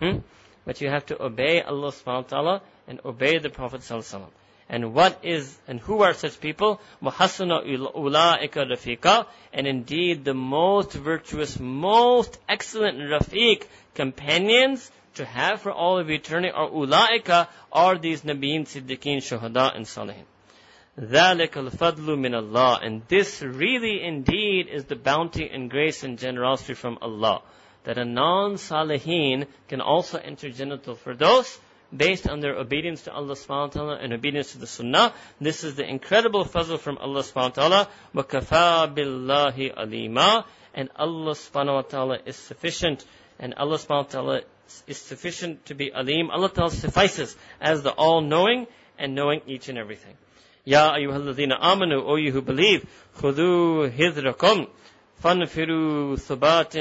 Hmm? But you have to obey Allah subhanahu wa ta'ala and obey the Prophet sallallahu alaihi wasallam. And what is, and who are such people? وَحَسُنَ أُولَٰئِكَ رَفِيقًا And indeed, the most virtuous, most excellent rafiq, companions to have for all of eternity are ulaika, are these Nabiyyin, Siddiqeen, Shuhada, and Salihin. ذَلِكَ الْفَضْلُ مِنَ اللَّهِ And this really indeed is the bounty and grace and generosity from Allah. That a non-Salihin can also enter Jannatul Firdaus, based on their obedience to Allah subhanahu wa ta'ala and obedience to the sunnah. This is the incredible fazl from Allah subhanahu wa ta'ala. وَكَفَى بِاللَّهِ alima, And Allah subhanahu wa ta'ala is sufficient. And Allah subhanahu wa ta'ala is sufficient to be alim. Allah ta'ala suffices as the all-knowing and knowing each and everything. Ya ayyuhalladhina amanu, O you who believe, خُذُوا هِذْرَكُمْ فَانْفِرُوا ثُبَاتٍ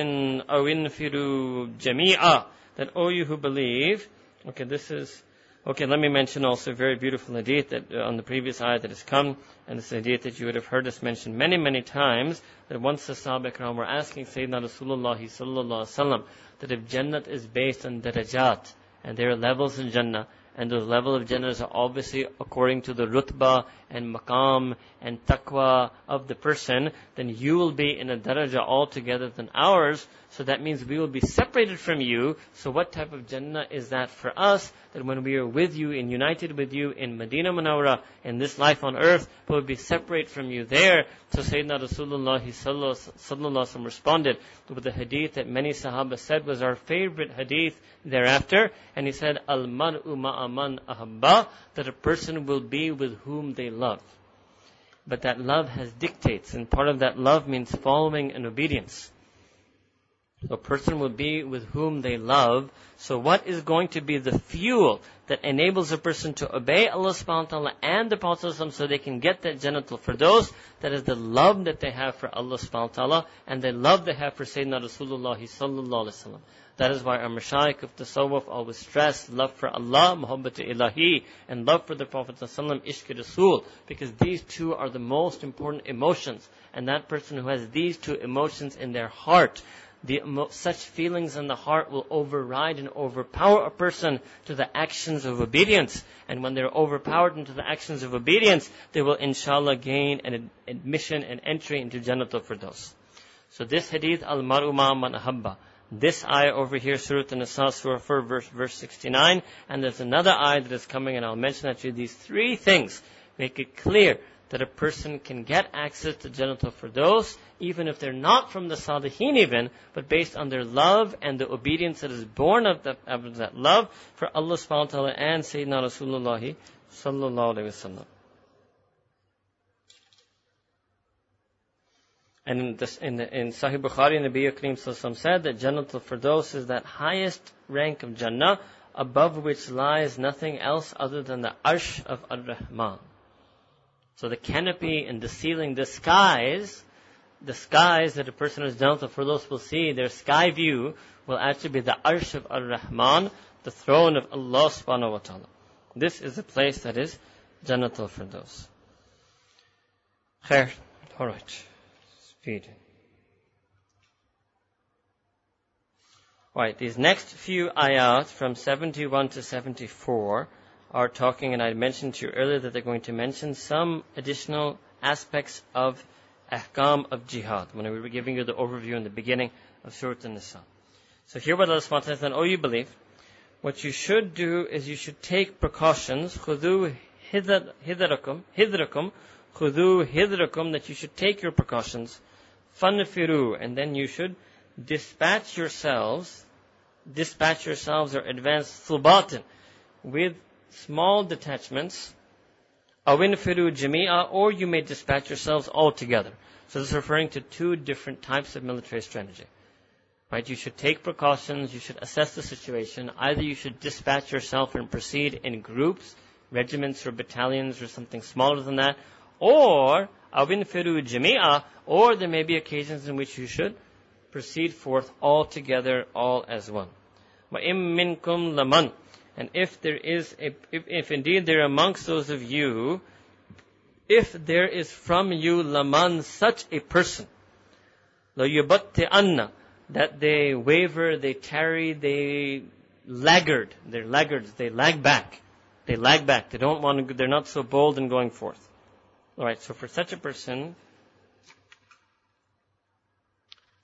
أَوْ انْفِرُوا جَمِيعًا That O you who believe, Okay, this is, okay, let me mention also a very beautiful hadith that uh, on the previous ayah that has come, and this hadith that you would have heard us mention many, many times, that once the Sahaba were asking Sayyidina Rasulullah sallallahu wasallam that if Jannat is based on darajat, and there are levels in Jannah, and those level of jannahs are obviously according to the rutbah and maqam and taqwa of the person, then you will be in a daraja altogether than ours. So that means we will be separated from you. So what type of Jannah is that for us? That when we are with you and united with you in Medina Munawwara in this life on earth, but we'll be separate from you there. So Sayyidina Rasulullah sallallahu responded with the hadith that many Sahaba said was our favorite hadith thereafter. And he said, Al-mar'u ma'aman ahabba, that a person will be with whom they love. But that love has dictates, and part of that love means following and obedience. A person will be with whom they love. So what is going to be the fuel that enables a person to obey Allah subhanahu wa ta'ala and the Prophet so they can get that Jannatul Firdaus? That is the love that they have for Allah subhanahu wa ta'ala and the love they have for Sayyidina Rasulullah sallallahu alaihi wasallam. That is why our Mashaykh of Tasawwuf always stress love for Allah, Muhabbat Ilahi, and love for the Prophet ﷺ, Ishq Rasul, because these two are the most important emotions. And that person who has these two emotions in their heart, the, such feelings in the heart will override and overpower a person to the actions of obedience. And when they're overpowered into the actions of obedience, they will inshallah gain an admission and entry into Jannatul Firdaus. So this hadith, al-mar'u man ahabba. This ayah over here, Surah An-Nisa, Surah 4, verse, verse 69, and there's another ayah that is coming, and I'll mention that to you. These three things make it clear that a person can get access to Jannatul Firdaus, even if they're not from the Salihin even, but based on their love and the obedience that is born of that, of that love for Allah subhanahu wa ta'ala and Sayyidina Rasulullah sallallahu alayhi wa sallam. And in, this, in, the, in Sahih Bukhari, Nabi Kareem Sallallahu said that Jannatul Firdaus is that highest rank of Jannah, above which lies nothing else other than the Arsh of Ar-Rahman. So the canopy and the ceiling, the skies, the skies that a person who's Jannatul Firdaus will see, their sky view will actually be the Arsh of Ar-Rahman, the throne of Allah subhanahu wa ta'ala. This is the place that is Jannatul Firdaus. Khair. Alright feed. Right, these next few ayat from 71 to 74 are talking, and I mentioned to you earlier that they're going to mention some additional aspects of ahkam of jihad, when we were giving you the overview in the beginning of Surah An-Nisa. So here what Allah subhanahu wa ta'ala says, O you believe, what you should do is you should take precautions, khudu hidrakum, hidrakum, khudu hidrakum, that you should take your precautions, Fanfiru, and then you should dispatch yourselves, dispatch yourselves or advance thubatin with small detachments. Awinfiru jami'a, or you may dispatch yourselves altogether. So this is referring to two different types of military strategy. Right? You should take precautions, you should assess the situation. Either you should dispatch yourself and proceed in groups, regiments or battalions or something smaller than that, or awinfiru jami'a, or there may be occasions in which you should proceed forth all together, all as one. وَإِن مِّنكُمْ لَمَنْ and if there is a, if, if indeed there are amongst those of you, if there is from you laman such a person, la anna, that they waver, they tarry, they laggard, they're laggards, they lag back, they lag back, they don't want to, they're not so bold in going forth. Alright, so for such a person,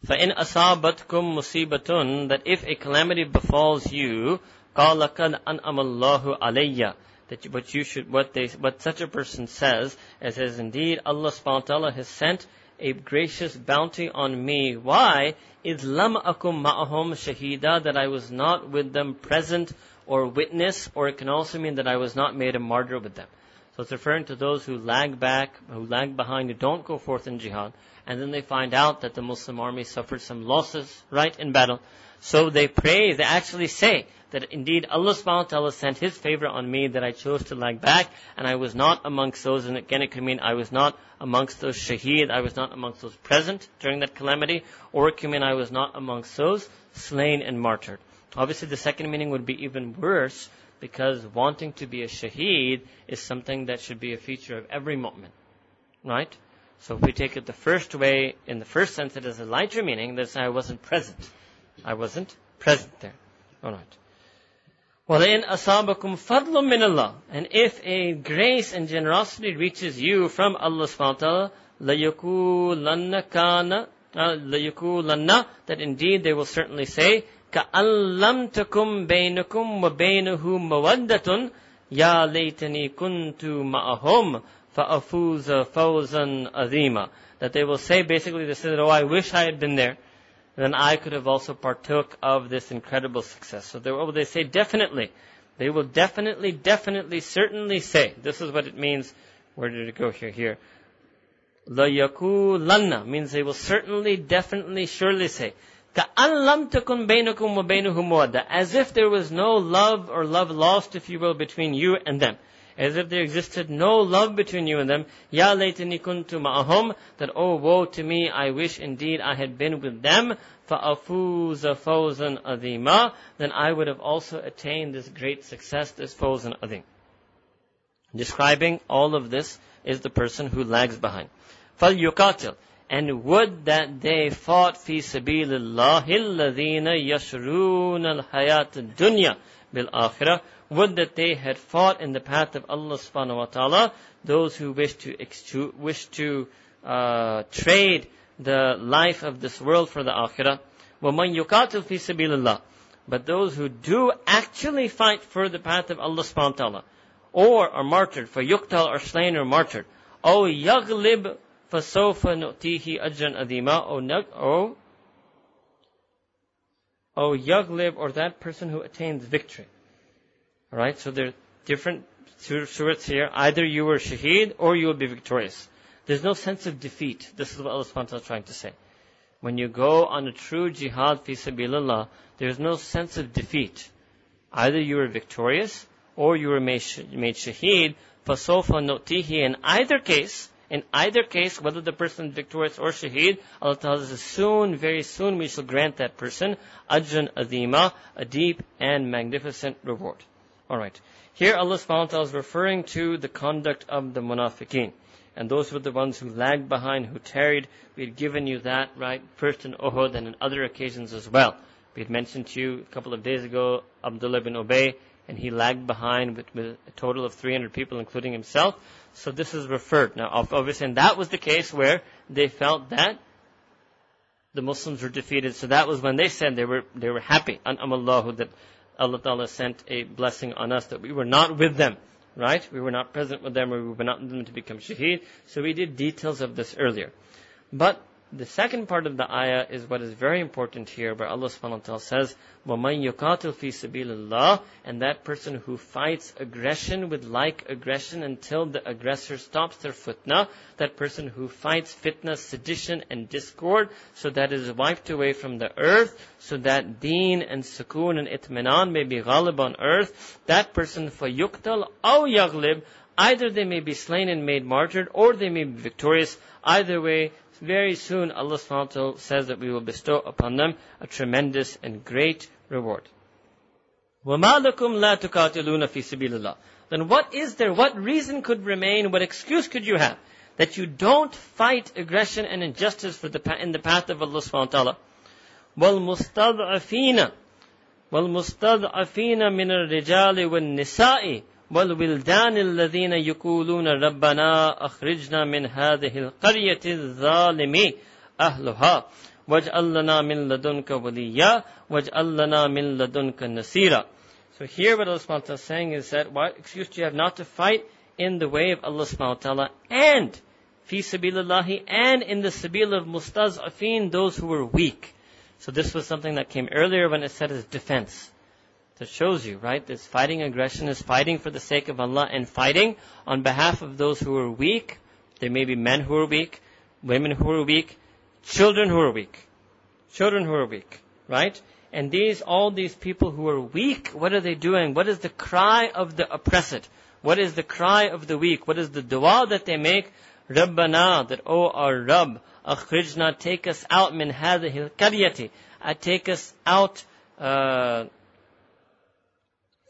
فَإِنْ أَصَابَتْكُمْ مُصِيبَةٌ That if a calamity befalls you, قال لقد أنعم الله علي that what you should what they what such a person says it says indeed Allah subhanahu wa ta'ala has sent a gracious bounty on me why is lam akum ma'ahum shahida that I was not with them present or witness or it can also mean that I was not made a martyr with them so it's referring to those who lag back who lag behind who don't go forth in jihad and then they find out that the Muslim army suffered some losses right in battle so they pray they actually say that indeed Allah subhanahu wa ta'ala sent His favor on me that I chose to lag back and I was not amongst those, and again it could mean I was not amongst those shaheed, I was not amongst those present during that calamity, or it could mean I was not amongst those slain and martyred. Obviously the second meaning would be even worse because wanting to be a shaheed is something that should be a feature of every mu'min. Right? So if we take it the first way, in the first sense it has a lighter meaning, that I wasn't present. I wasn't present there. Alright. وَلَئِنْ أَصَابَكُمْ فَضْلٌ مِّنَ اللَّهِ And if a grace and generosity reaches you from Allah subhanahu wa ta'ala, لَيَكُولَنَّ كَانَ لَيَكُولَنَّ That indeed they will certainly say, كَأَن لَمْ تَكُمْ بَيْنَكُمْ وَبَيْنَهُ مَوَدَّةٌ يَا لَيْتَنِي كُنْتُ مَعَهُمْ فَأَفُوزَ فَوْزًا عَظِيمًا That they will say basically, they say, oh, I wish I had been there then I could have also partook of this incredible success. So they, will they say definitely. They will definitely, definitely, certainly say. This is what it means. Where did it go here? Here. La yakulanna means they will certainly, definitely, surely say. As if there was no love or love lost, if you will, between you and them as if there existed no love between you and them. Ya laytani kuntu ma'ahum, that oh woe to me, I wish indeed I had been with them. فَأَفُوزَ فَوْزًا أَذِيمًا Then I would have also attained this great success, this fawzan adhim. Describing all of this is the person who lags behind. فَلْيُقَاتِلْ And would that they fought fi سَبِيلِ اللَّهِ الَّذِينَ يَشْرُونَ الْحَيَاةَ الدُّنْيَا بِالْآخِرَةِ would that they had fought in the path of Allah subhanahu wa ta'ala, those who wish to, wish to uh, trade the life of this world for the akhirah. وَمَنْ يُقَاتِلْ فِي سَبِيلِ اللَّهِ But those who do actually fight for the path of Allah subhanahu wa ta'ala, or are martyred, for yuktal or slain or martyred, أو يغلب فسوف نؤتيه أجرا أذيما or or yaglib, or that person who attains victory. Alright, so there are different surahs here. Either you were shaheed or you will be victorious. There's no sense of defeat. This is what Allah subhanahu wa ta'ala is trying to say. When you go on a true jihad fi sabilillah, there's no sense of defeat. Either you were victorious or you were made, made shaheed. فَسَوْفَ نُؤْتِيهِ In either case, in either case, whether the person victorious or shaheed, Allah tells us soon, very soon, we shall grant that person ajran azima, a deep and magnificent reward. Alright. Here Allah subhanahu wa ta'ala is referring to the conduct of the munafiqeen. And those were the ones who lagged behind, who tarried. We had given you that, right? First in Uhud and in other occasions as well. We had mentioned to you a couple of days ago, Abdullah bin Ubay and he lagged behind with, with a total of 300 people, including himself. So this is referred. Now, obviously, and that was the case where they felt that the Muslims were defeated. So that was when they said they were, they were happy. An amallahu that Allah Ta'ala sent a blessing on us that we were not with them. Right? We were not present with them or we were not with them to become shaheed. So we did details of this earlier. But the second part of the ayah is what is very important here, where Allah subhanahu wa ta'ala says, وَمَنْ يُقَاتِلْ فِي سَبِيلِ اللَّهِ And that person who fights aggression with like aggression until the aggressor stops their fitna, that person who fights fitna, sedition and discord, so that is wiped away from the earth, so that deen and sukoon and itminan may be ghalib on earth, that person فَيُقْتَلْ أَوْ يَغْلِبْ Either they may be slain and made martyred, or they may be victorious. Either way, very soon Allah SWT says that we will bestow upon them a tremendous and great reward. وَمَا لَكُمْ لَا تُقَاتِلُونَ فِي سَبِيلِ اللَّهِ Then what is there, what reason could remain, what excuse could you have that you don't fight aggression and injustice for the, in the path of Allah SWT? وَالْمُسْتَضْعَفِينَ وَالْمُسْتَضْعَفِينَ مِنَ الرِّجَالِ وَالنِّسَاءِ والولدان الذين يقولون ربنا أخرجنا من هذه القرية الظالم أهلها واجعل لنا من لدنك وليا واجعل لنا من لدنك نصيرا So here what Allah subhanahu wa ta'ala is saying is that what excuse do you have not to fight in the way of Allah subhanahu wa ta'ala and fi sabilillahi and in the sabil of mustaz'afin, those who were weak. So this was something that came earlier when it said as defense. That shows you, right? This fighting aggression is fighting for the sake of Allah and fighting on behalf of those who are weak. There may be men who are weak, women who are weak, children who are weak. Children who are weak, right? And these, all these people who are weak, what are they doing? What is the cry of the oppressed? What is the cry of the weak? What is the dua that they make? Rabbana, that, oh our Rabb, akhrijna, take us out min hadhihi al uh, take us out, uh,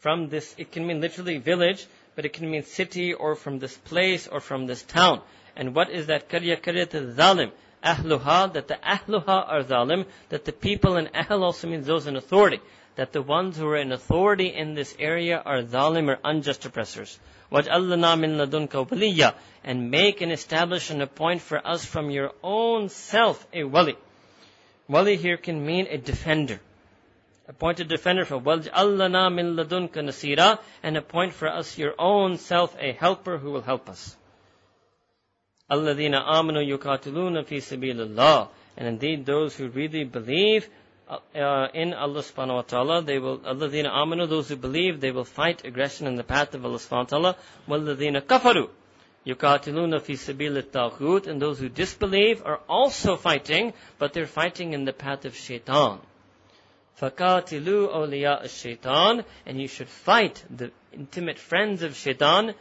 from this, it can mean literally village, but it can mean city or from this place or from this town. And what is that karya karyat zalim? Ahluha, that the ahluha are zalim, that the people in ahl also means those in authority. That the ones who are in authority in this area are zalim or unjust oppressors. وَجْعَلْنَا مِن لَدُنْكَ وَلِيًّا And make and establish and appoint for us from your own self a wali. Wali here can mean a defender Appoint a defender for Walj Allana min ladunka nasira, and appoint for us your own self a helper who will help us. Alladina amanu yukatiluna fi sabilillah. And indeed, those who really believe uh, uh in Allah subhanahu wa ta'ala, they will, alladina amanu, those who believe, they will fight aggression in the path of Allah subhanahu wa ta'ala, kafaru. Yukatiluna fi sabilit and those who disbelieve are also fighting, but they're fighting in the path of shaitan. فَقَاتِلُوا أَوْلِيَاءَ الشَّيْطَانِ And you should fight the intimate friends of shaitan.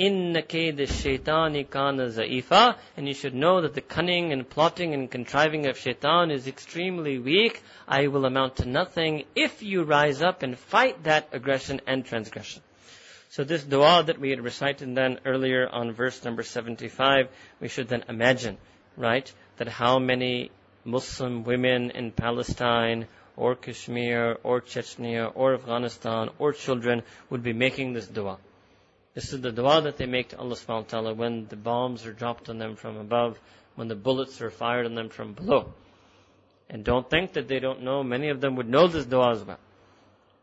إِنَّ كَيْدَ الشَّيْطَانِ كَانَ زَئِيفًا And you should know that the cunning and plotting and contriving of shaitan is extremely weak. I will amount to nothing if you rise up and fight that aggression and transgression. So this dua that we had recited then earlier on verse number 75, we should then imagine, right, that how many Muslim women in Palestine or Kashmir or Chechnya or Afghanistan or children would be making this dua. This is the dua that they make to Allah subhanahu wa ta'ala when the bombs are dropped on them from above, when the bullets are fired on them from below. And don't think that they don't know, many of them would know this dua as well.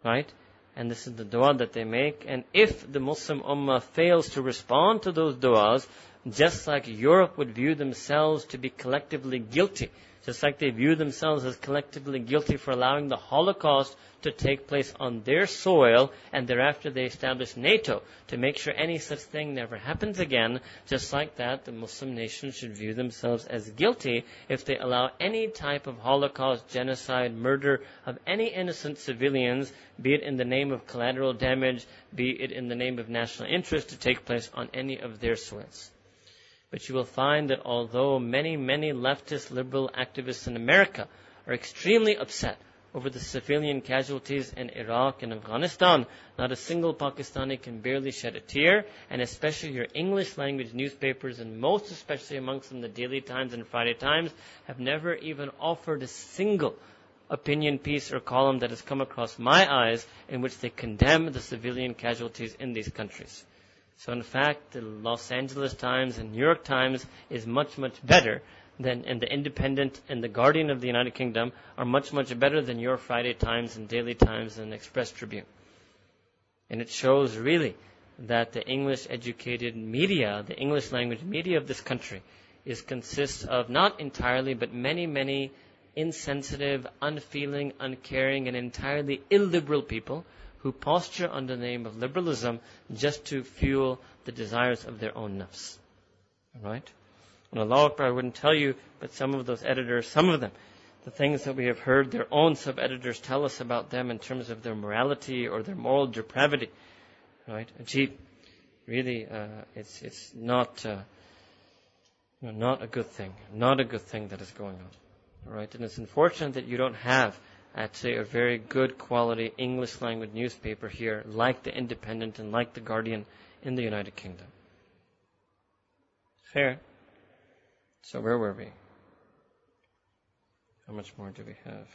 Right? And this is the dua that they make. And if the Muslim Ummah fails to respond to those duas, just like Europe would view themselves to be collectively guilty just like they view themselves as collectively guilty for allowing the Holocaust to take place on their soil, and thereafter they establish NATO to make sure any such thing never happens again. Just like that, the Muslim nations should view themselves as guilty if they allow any type of Holocaust, genocide, murder of any innocent civilians, be it in the name of collateral damage, be it in the name of national interest, to take place on any of their soils. But you will find that although many, many leftist liberal activists in America are extremely upset over the civilian casualties in Iraq and Afghanistan, not a single Pakistani can barely shed a tear, and especially your English language newspapers, and most especially amongst them the Daily Times and Friday Times, have never even offered a single opinion piece or column that has come across my eyes in which they condemn the civilian casualties in these countries. So in fact, the Los Angeles Times and New York Times is much, much better than, and the Independent and the Guardian of the United Kingdom are much, much better than your Friday Times and Daily Times and Express Tribune. And it shows really that the English educated media, the English language media of this country, is consists of not entirely, but many, many insensitive, unfeeling, uncaring, and entirely illiberal people who posture under the name of liberalism just to fuel the desires of their own nafs. Right? And Allah I wouldn't tell you, but some of those editors, some of them, the things that we have heard their own sub-editors tell us about them in terms of their morality or their moral depravity. Right? Ajib. Really, uh, it's, it's not, uh, not a good thing. Not a good thing that is going on. Right? And it's unfortunate that you don't have, I'd say, a very good quality English language newspaper here, like the Independent and like the Guardian in the United Kingdom. Fair. So where were we? How much more do we have?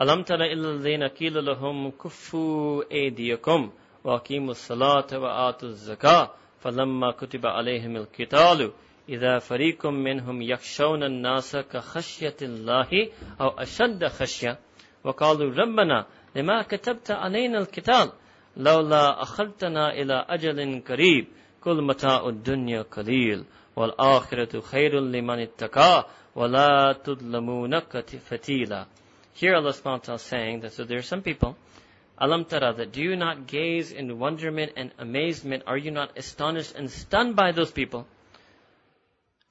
ألم تر إلى الذين قيل لهم كفوا أيديكم وأقيموا الصلاة وآتوا الزكاة فلما كتب عليهم القتال إذا فريق منهم يخشون الناس كخشية الله أو أشد خشية وقالوا ربنا لما كتبت علينا القتال لولا أخرتنا إلى أجل قريب كل متاع الدنيا قليل والآخرة خير لمن اتقى ولا تظلمون فتيلا Here Allah subhanahu wa ta'ala is saying that so there are some people Alam tara, that do you not gaze in wonderment and amazement? Are you not astonished and stunned by those people?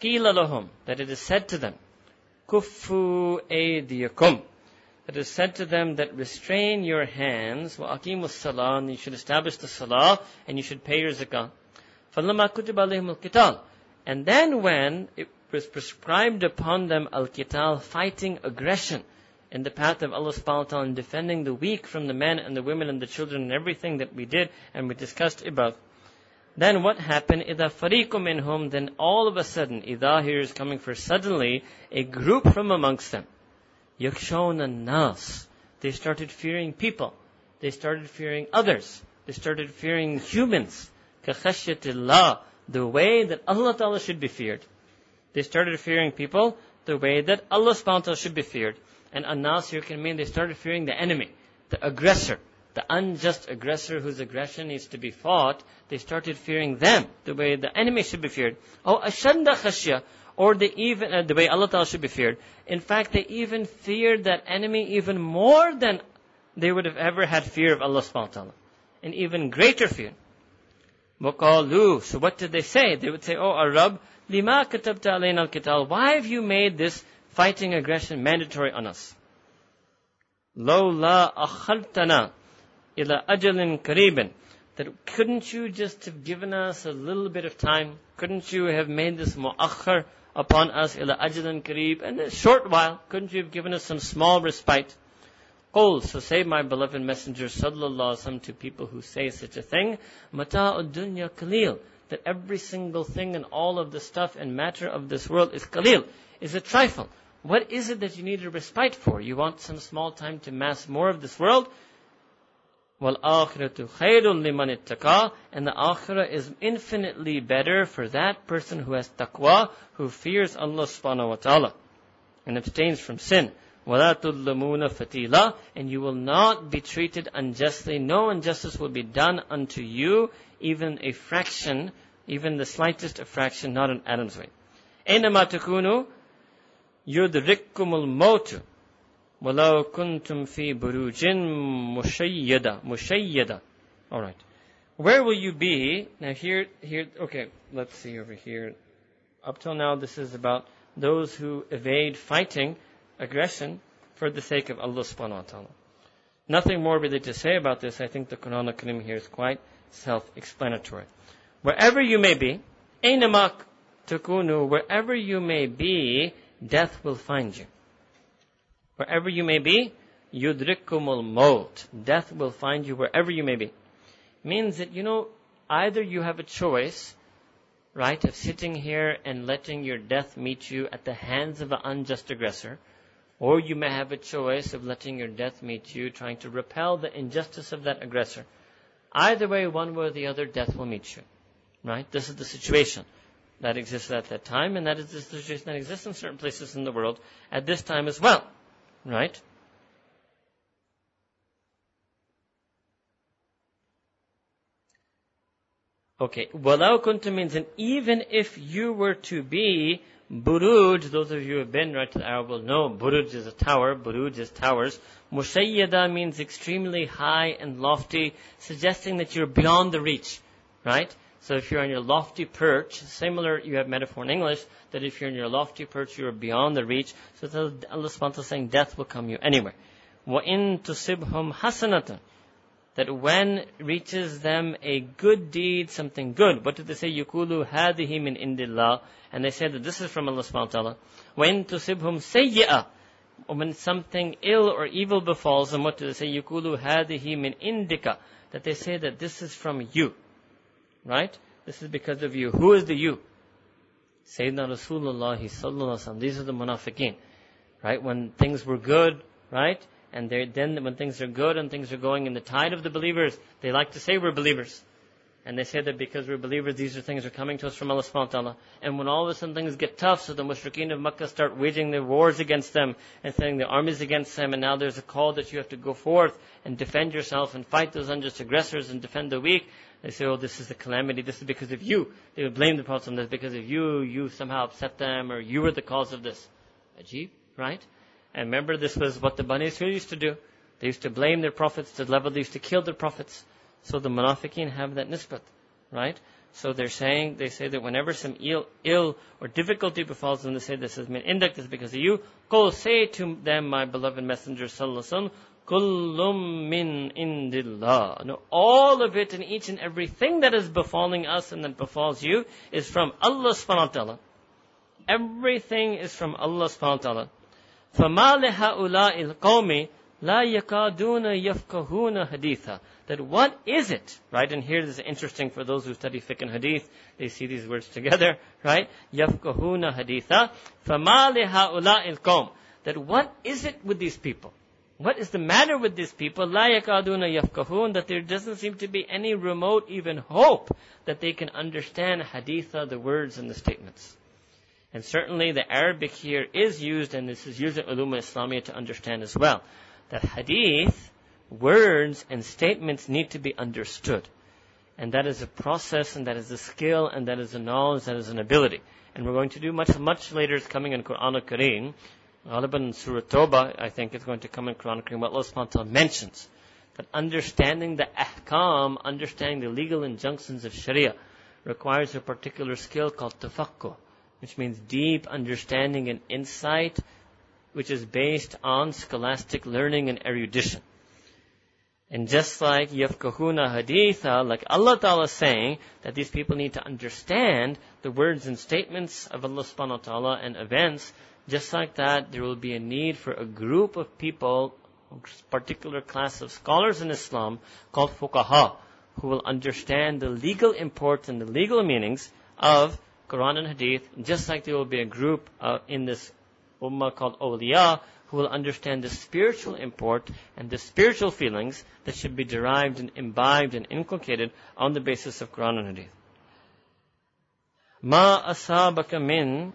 Qila lahum, that it is said to them, Kuffu aydiyakum. That it is said to them that restrain your hands, wa aqimus salah, and you should establish the salah, and you should pay your zakah. فَلَمَّا كُتِبَ عَلَيْهِمُ الْقِتَالِ And then when it was prescribed upon them al-qital, fighting aggression, in the path of Allah subhanahu wa ta'ala and defending the weak from the men and the women and the children and everything that we did and we discussed above. Then what happened? إِذَا فَرِيقٌ مِّنْهُمْ Then all of a sudden, إِذَا here is coming for suddenly, a group from amongst them. يَخْشَوْنَ النَّاسِ They started fearing people. They started fearing others. They started fearing humans. كَخَشْيَةِ اللَّهِ The way that Allah Ta'ala should be feared. They started fearing people the way that Allah subhanahu wa ta'ala should be feared. And annas here can mean they started fearing the enemy, the aggressor, the unjust aggressor whose aggression needs to be fought. They started fearing them the way the enemy should be feared. Oh, ashanda khashya, or they even uh, the way Allah Ta'ala should be feared. In fact, they even feared that enemy even more than they would have ever had fear of Allah subhanahu wa ta'ala. An even greater fear. وَقَالُوا So what did they say? They would say, Oh, Arab, لِمَا كَتَبْتَ عَلَيْنَا الْقِتَالِ Why have you made this fighting aggression mandatory on us. لو لا أخرتنا ila ajalin kareeban. That couldn't you just have given us a little bit of time? Couldn't you have made this mu'akhir upon us ila ajalin kareeb? And a short while, couldn't you have given us some small respite? Qul, so say my beloved messenger sallallahu alaihi to people who say such a thing, mata'ud dunya kalil. That every single thing and all of the stuff and matter of this world is khalil, is a trifle. What is it that you need a respite for? You want some small time to mass more of this world? وَالْآخِرَةُ خَيْرٌ لِمَنِ اتَّقَى And the akhirah is infinitely better for that person who has taqwa, who fears Allah subhanahu wa ta'ala, and abstains from sin. وَلَا تُظْلَمُونَ فَتِيلًا And you will not be treated unjustly. No injustice will be done unto you, even a fraction, even the slightest of fraction, not an atom's weight. أَيْنَمَا تَكُونُوا يدرككم الموت ولو كنتم في بروج مشيدة مشيدة alright where will you be now here here okay let's see over here up till now this is about those who evade fighting aggression for the sake of Allah subhanahu wa ta'ala nothing more really to say about this I think the Quran al-Karim here is quite self-explanatory wherever you may be أينما تكونوا wherever you may be death will find you. Wherever you may be, yudrikumul maut. Death will find you wherever you may be. Means that, you know, either you have a choice right, of sitting here and letting your death meet you at the hands of an unjust aggressor, or you may have a choice of letting your death meet you, trying to repel the injustice of that aggressor. Either way, one way or the other, death will meet you. Right? This is the situation that existed at that time, and that is the situation that exists in certain places in the world at this time as well. Right? Okay, walau kuntum means, and even if you were to be buruj, those of you who have been right to the Arab will know, buruj is a tower, buruj is towers. Mushayyada means extremely high and lofty, suggesting that you're beyond the reach, right? So if you're on your lofty perch, similar, you have metaphor in English, that if you're in your lofty perch, you're beyond the reach. So Allah subhanahu wa saying death will come you anywhere. وَإِن تُصِبْهُمْ حَسَنَةً that when reaches them a good deed, something good. What did they say? Yukulu hadihi min indillah. And they said that this is from Allah subhanahu wa ta'ala. When tusibhum sayyi'ah. When something ill or evil befalls them, what do they say? Yukulu hadihi min indika. That they say that this is from you. Right? This is because of you. Who is the you? Sayyidina Rasulullah sallallahu These are the munafiqeen. Right? When things were good, right? And then when things are good and things are going in the tide of the believers, they like to say we're believers. And they say that because we're believers, these are things are coming to us from Allah subhanahu wa ta'ala. And when all of a sudden things get tough, so the mushrikeen of Makkah start waging their wars against them and sending their armies against them, and now there's a call that you have to go forth and defend yourself and fight those unjust aggressors and defend the weak. They say, oh, this is a calamity, this is because of you. They would blame the Prophet on this because of you, you somehow upset them, or you were the cause of this. Ajib, right? And remember, this was what the Bani Israel used to do. They used to blame their prophets to the level they used to kill their prophets. So the munafiqeen have that nisbat, right? So they're saying, they say that whenever some ill, ill or difficulty befalls them, they say this has been indicted because of you. Go say to them, my beloved messenger, sallallahu kullum min indillah. No, all of it and each and everything that is befalling us and that befalls you is from Allah subhanahu wa ta'ala. Everything is from Allah subhanahu wa ta'ala. فَمَا لِهَؤُلَاءِ الْقَوْمِ لَا يَكَادُونَ يَفْقَهُونَ حَدِيثًا That what is it, right? And here this is interesting for those who study fiqh and hadith. They see these words together, [LAUGHS] right? يَفْقَهُونَ حَدِيثًا فَمَا لِهَؤُلَاءِ الْقَوْمِ That what is it with these people? What is the matter with these people? La yakaduna yafkahun, that there doesn't seem to be any remote even hope that they can understand haditha, the words and the statements. And certainly the Arabic here is used, and this is used in Ulum Islamiyah to understand as well, that hadith, words and statements need to be understood. And that is a process, and that is a skill, and that is a knowledge, that is an ability. And we're going to do much, much later, it's coming in Quran al-Kareem. Ghaliban Surah Toba, I think, is going to come in Quran al-Kareem, what Allah subhanahu mentions. That understanding the ahkam, understanding the legal injunctions of Sharia, requires a particular skill called tafakkuh which means deep understanding and insight, which is based on scholastic learning and erudition. And just like yafkahuna haditha, like Allah Ta'ala is saying that these people need to understand the words and statements of Allah subhanahu wa ta'ala and events, just like that, there will be a need for a group of people, a particular class of scholars in Islam called fuqaha, who will understand the legal import and the legal meanings of Quran and Hadith, just like there will be a group uh, in this ummah called awliya who will understand the spiritual import and the spiritual feelings that should be derived and imbibed and inculcated on the basis of Quran and Hadith. Ma asabaka min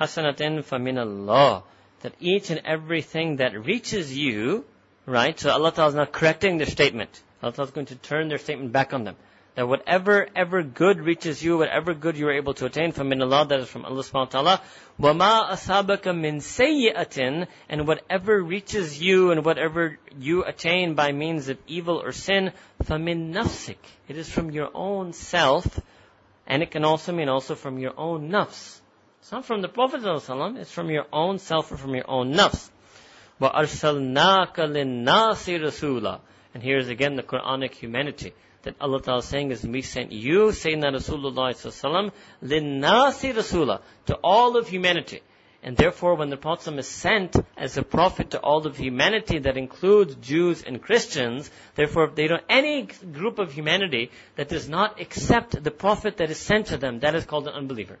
hasanatin famin Allah. That each and everything that reaches you, right? So Allah Ta'ala is not correcting their statement. Allah Ta'ala is going to turn their statement back on them that whatever ever good reaches you, whatever good you are able to attain from min Allah, that is from Allah subhanahu wa ta'ala, وَمَا أَصَابَكَ مِن سَيِّئَةٍ And whatever reaches you and whatever you attain by means of evil or sin, فَمِن نَفْسِكَ It is from your own self, and it can also mean also from your own nafs. It's not from the Prophet ﷺ, it's from your own self or from your own nafs. وَأَرْسَلْنَاكَ لِلنَّاسِ رَسُولًا And here's again the Quranic humanity that Allah Ta'ala is saying is we sent you, Sayyidina Rasulullah Sallallahu Linnasi Rasula, to all of humanity. And therefore, when the Prophet is sent as a prophet to all of humanity, that includes Jews and Christians, therefore, they don't, any group of humanity that does not accept the prophet that is sent to them, that is called an unbeliever.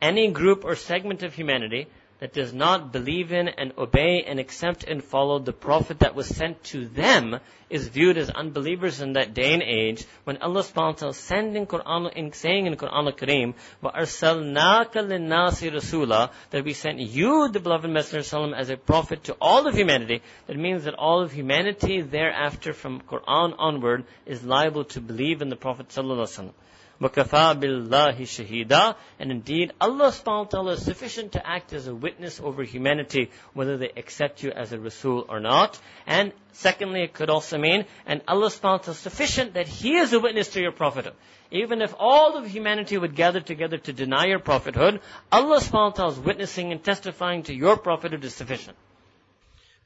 Any group or segment of humanity that does not believe in and obey and accept and follow the prophet that was sent to them is viewed as unbelievers in that day and age when Allah subhanahu wa ta'ala sending Quran in saying in Quran al-Kareem وَأَرْسَلْنَاكَ لِلنَّاسِ رَسُولًا that we sent you the beloved Messenger as a prophet to all of humanity that means that all of humanity thereafter from Quran onward is liable to believe in the prophet sallallahu alaihi wasallam وَكَفَى بِاللَّهِ شَهِيدًا And indeed, Allah subhanahu wa ta'ala is sufficient to act as a witness over humanity, whether they accept you as a Rasul or not. And secondly, it could also mean, and Allah subhanahu wa ta'ala is sufficient that He is a witness to your prophethood. Even if all of humanity would gather together to deny your prophethood, Allah subhanahu wa ta'ala is witnessing and testifying to your prophethood is sufficient.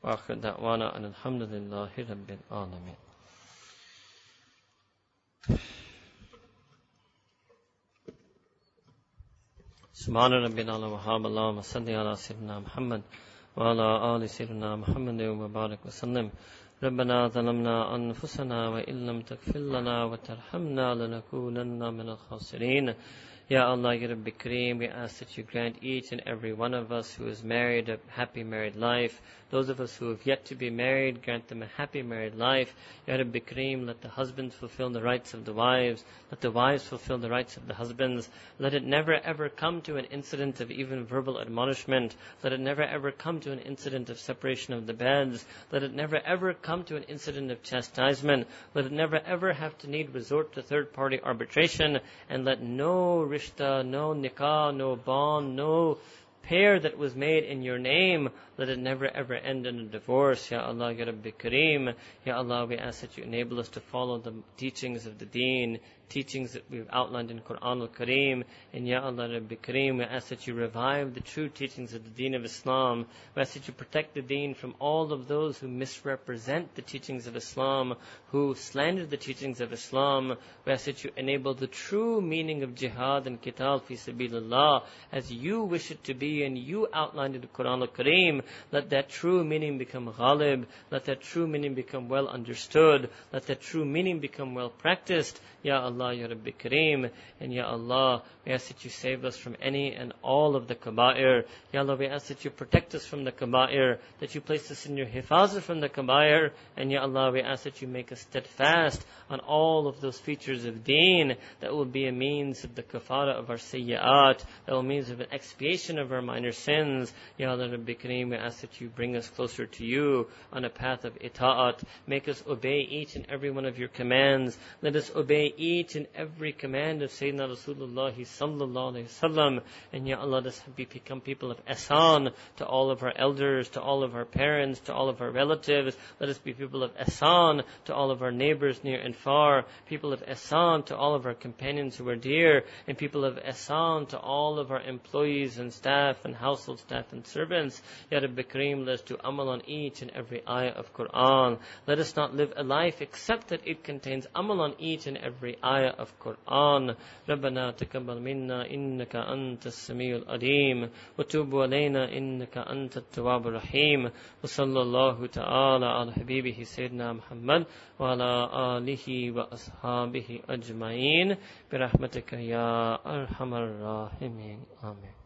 وآخر دعوانا أن الحمد لله رب العالمين سبحان ربنا الأعلى وهاب اللهم صل على سيدنا محمد وعلى آل سيدنا محمد وبارك وسلم ربنا ظلمنا أنفسنا وإن لم تغفر لنا وترحمنا لنكونن من الخاسرين Ya Allah, Ya Rabbi Kareem, we ask that you grant each and every one of us who is married a happy married life. those of us who have yet to be married, grant them a happy married life. Ya Rabbi Kareem, let the husbands fulfill the rights of the wives. Let the wives fulfill the rights of the husbands. Let it never ever come to an incident of even verbal admonishment. Let it never ever come to an incident of separation of the beds. Let it never ever come to an incident of chastisement. Let it never ever have to need resort to third party arbitration. And let no rishta, no nikah, no bond, no pair that was made in your name, let it never ever end in a divorce. Ya Allah, Ya Rabbi Kareem. Ya Allah, we ask that you enable us to follow the teachings of the deen, teachings that we've outlined in Quran al-Kareem. And Ya Allah, Rabbi Kareem, we ask that you revive the true teachings of the deen of Islam. We ask that you protect the deen from all of those who misrepresent the teachings of Islam, who slander the teachings of Islam. We ask that you enable the true meaning of jihad and qital fi sabilillah as you wish it to be and you outlined in the Quran al-Kareem. Let that true meaning become ghalib. Let that true meaning become well understood. Let that true meaning become well practiced. Ya Allah, Ya Rabbi Kareem, and Ya Allah, we ask that you save us from any and all of the kaba'ir. Ya Allah, we ask that you protect us from the kaba'ir, that you place us in your hifazah from the kaba'ir, and Ya Allah, we ask that you make us steadfast on all of those features of deen that will be a means of the kafara of our sayyat, that will means of an expiation of our minor sins. Ya Allah, Rabbi Kareem, we ask that you bring us closer to you on a path of ita'at. Make us obey each and every one of your commands. Let us obey each and every command of Sayyidina Rasulullah sallallahu alayhi wasallam. And Ya Allah, let us become people of ihsan to all of our elders, to all of our parents, to all of our relatives. Let us be people of ihsan to all of our neighbors near and far. People of ihsan to all of our companions who are dear. And people of ihsan to all of our employees and staff and household staff and servants. Ya Rabbi Kareem, let us do amal on each and every ayah of Quran. Let us not live a life except that it contains amal on each and every every ayah of Quran. ربنا تقبل منا إنك أنت السميع العليم. وتوب علينا إنك أنت التواب الرحيم. وصلى الله تعالى على حبيبه سيدنا محمد وعلى آله وأصحابه أجمعين. برحمتك يا أرحم الراحمين. آمين.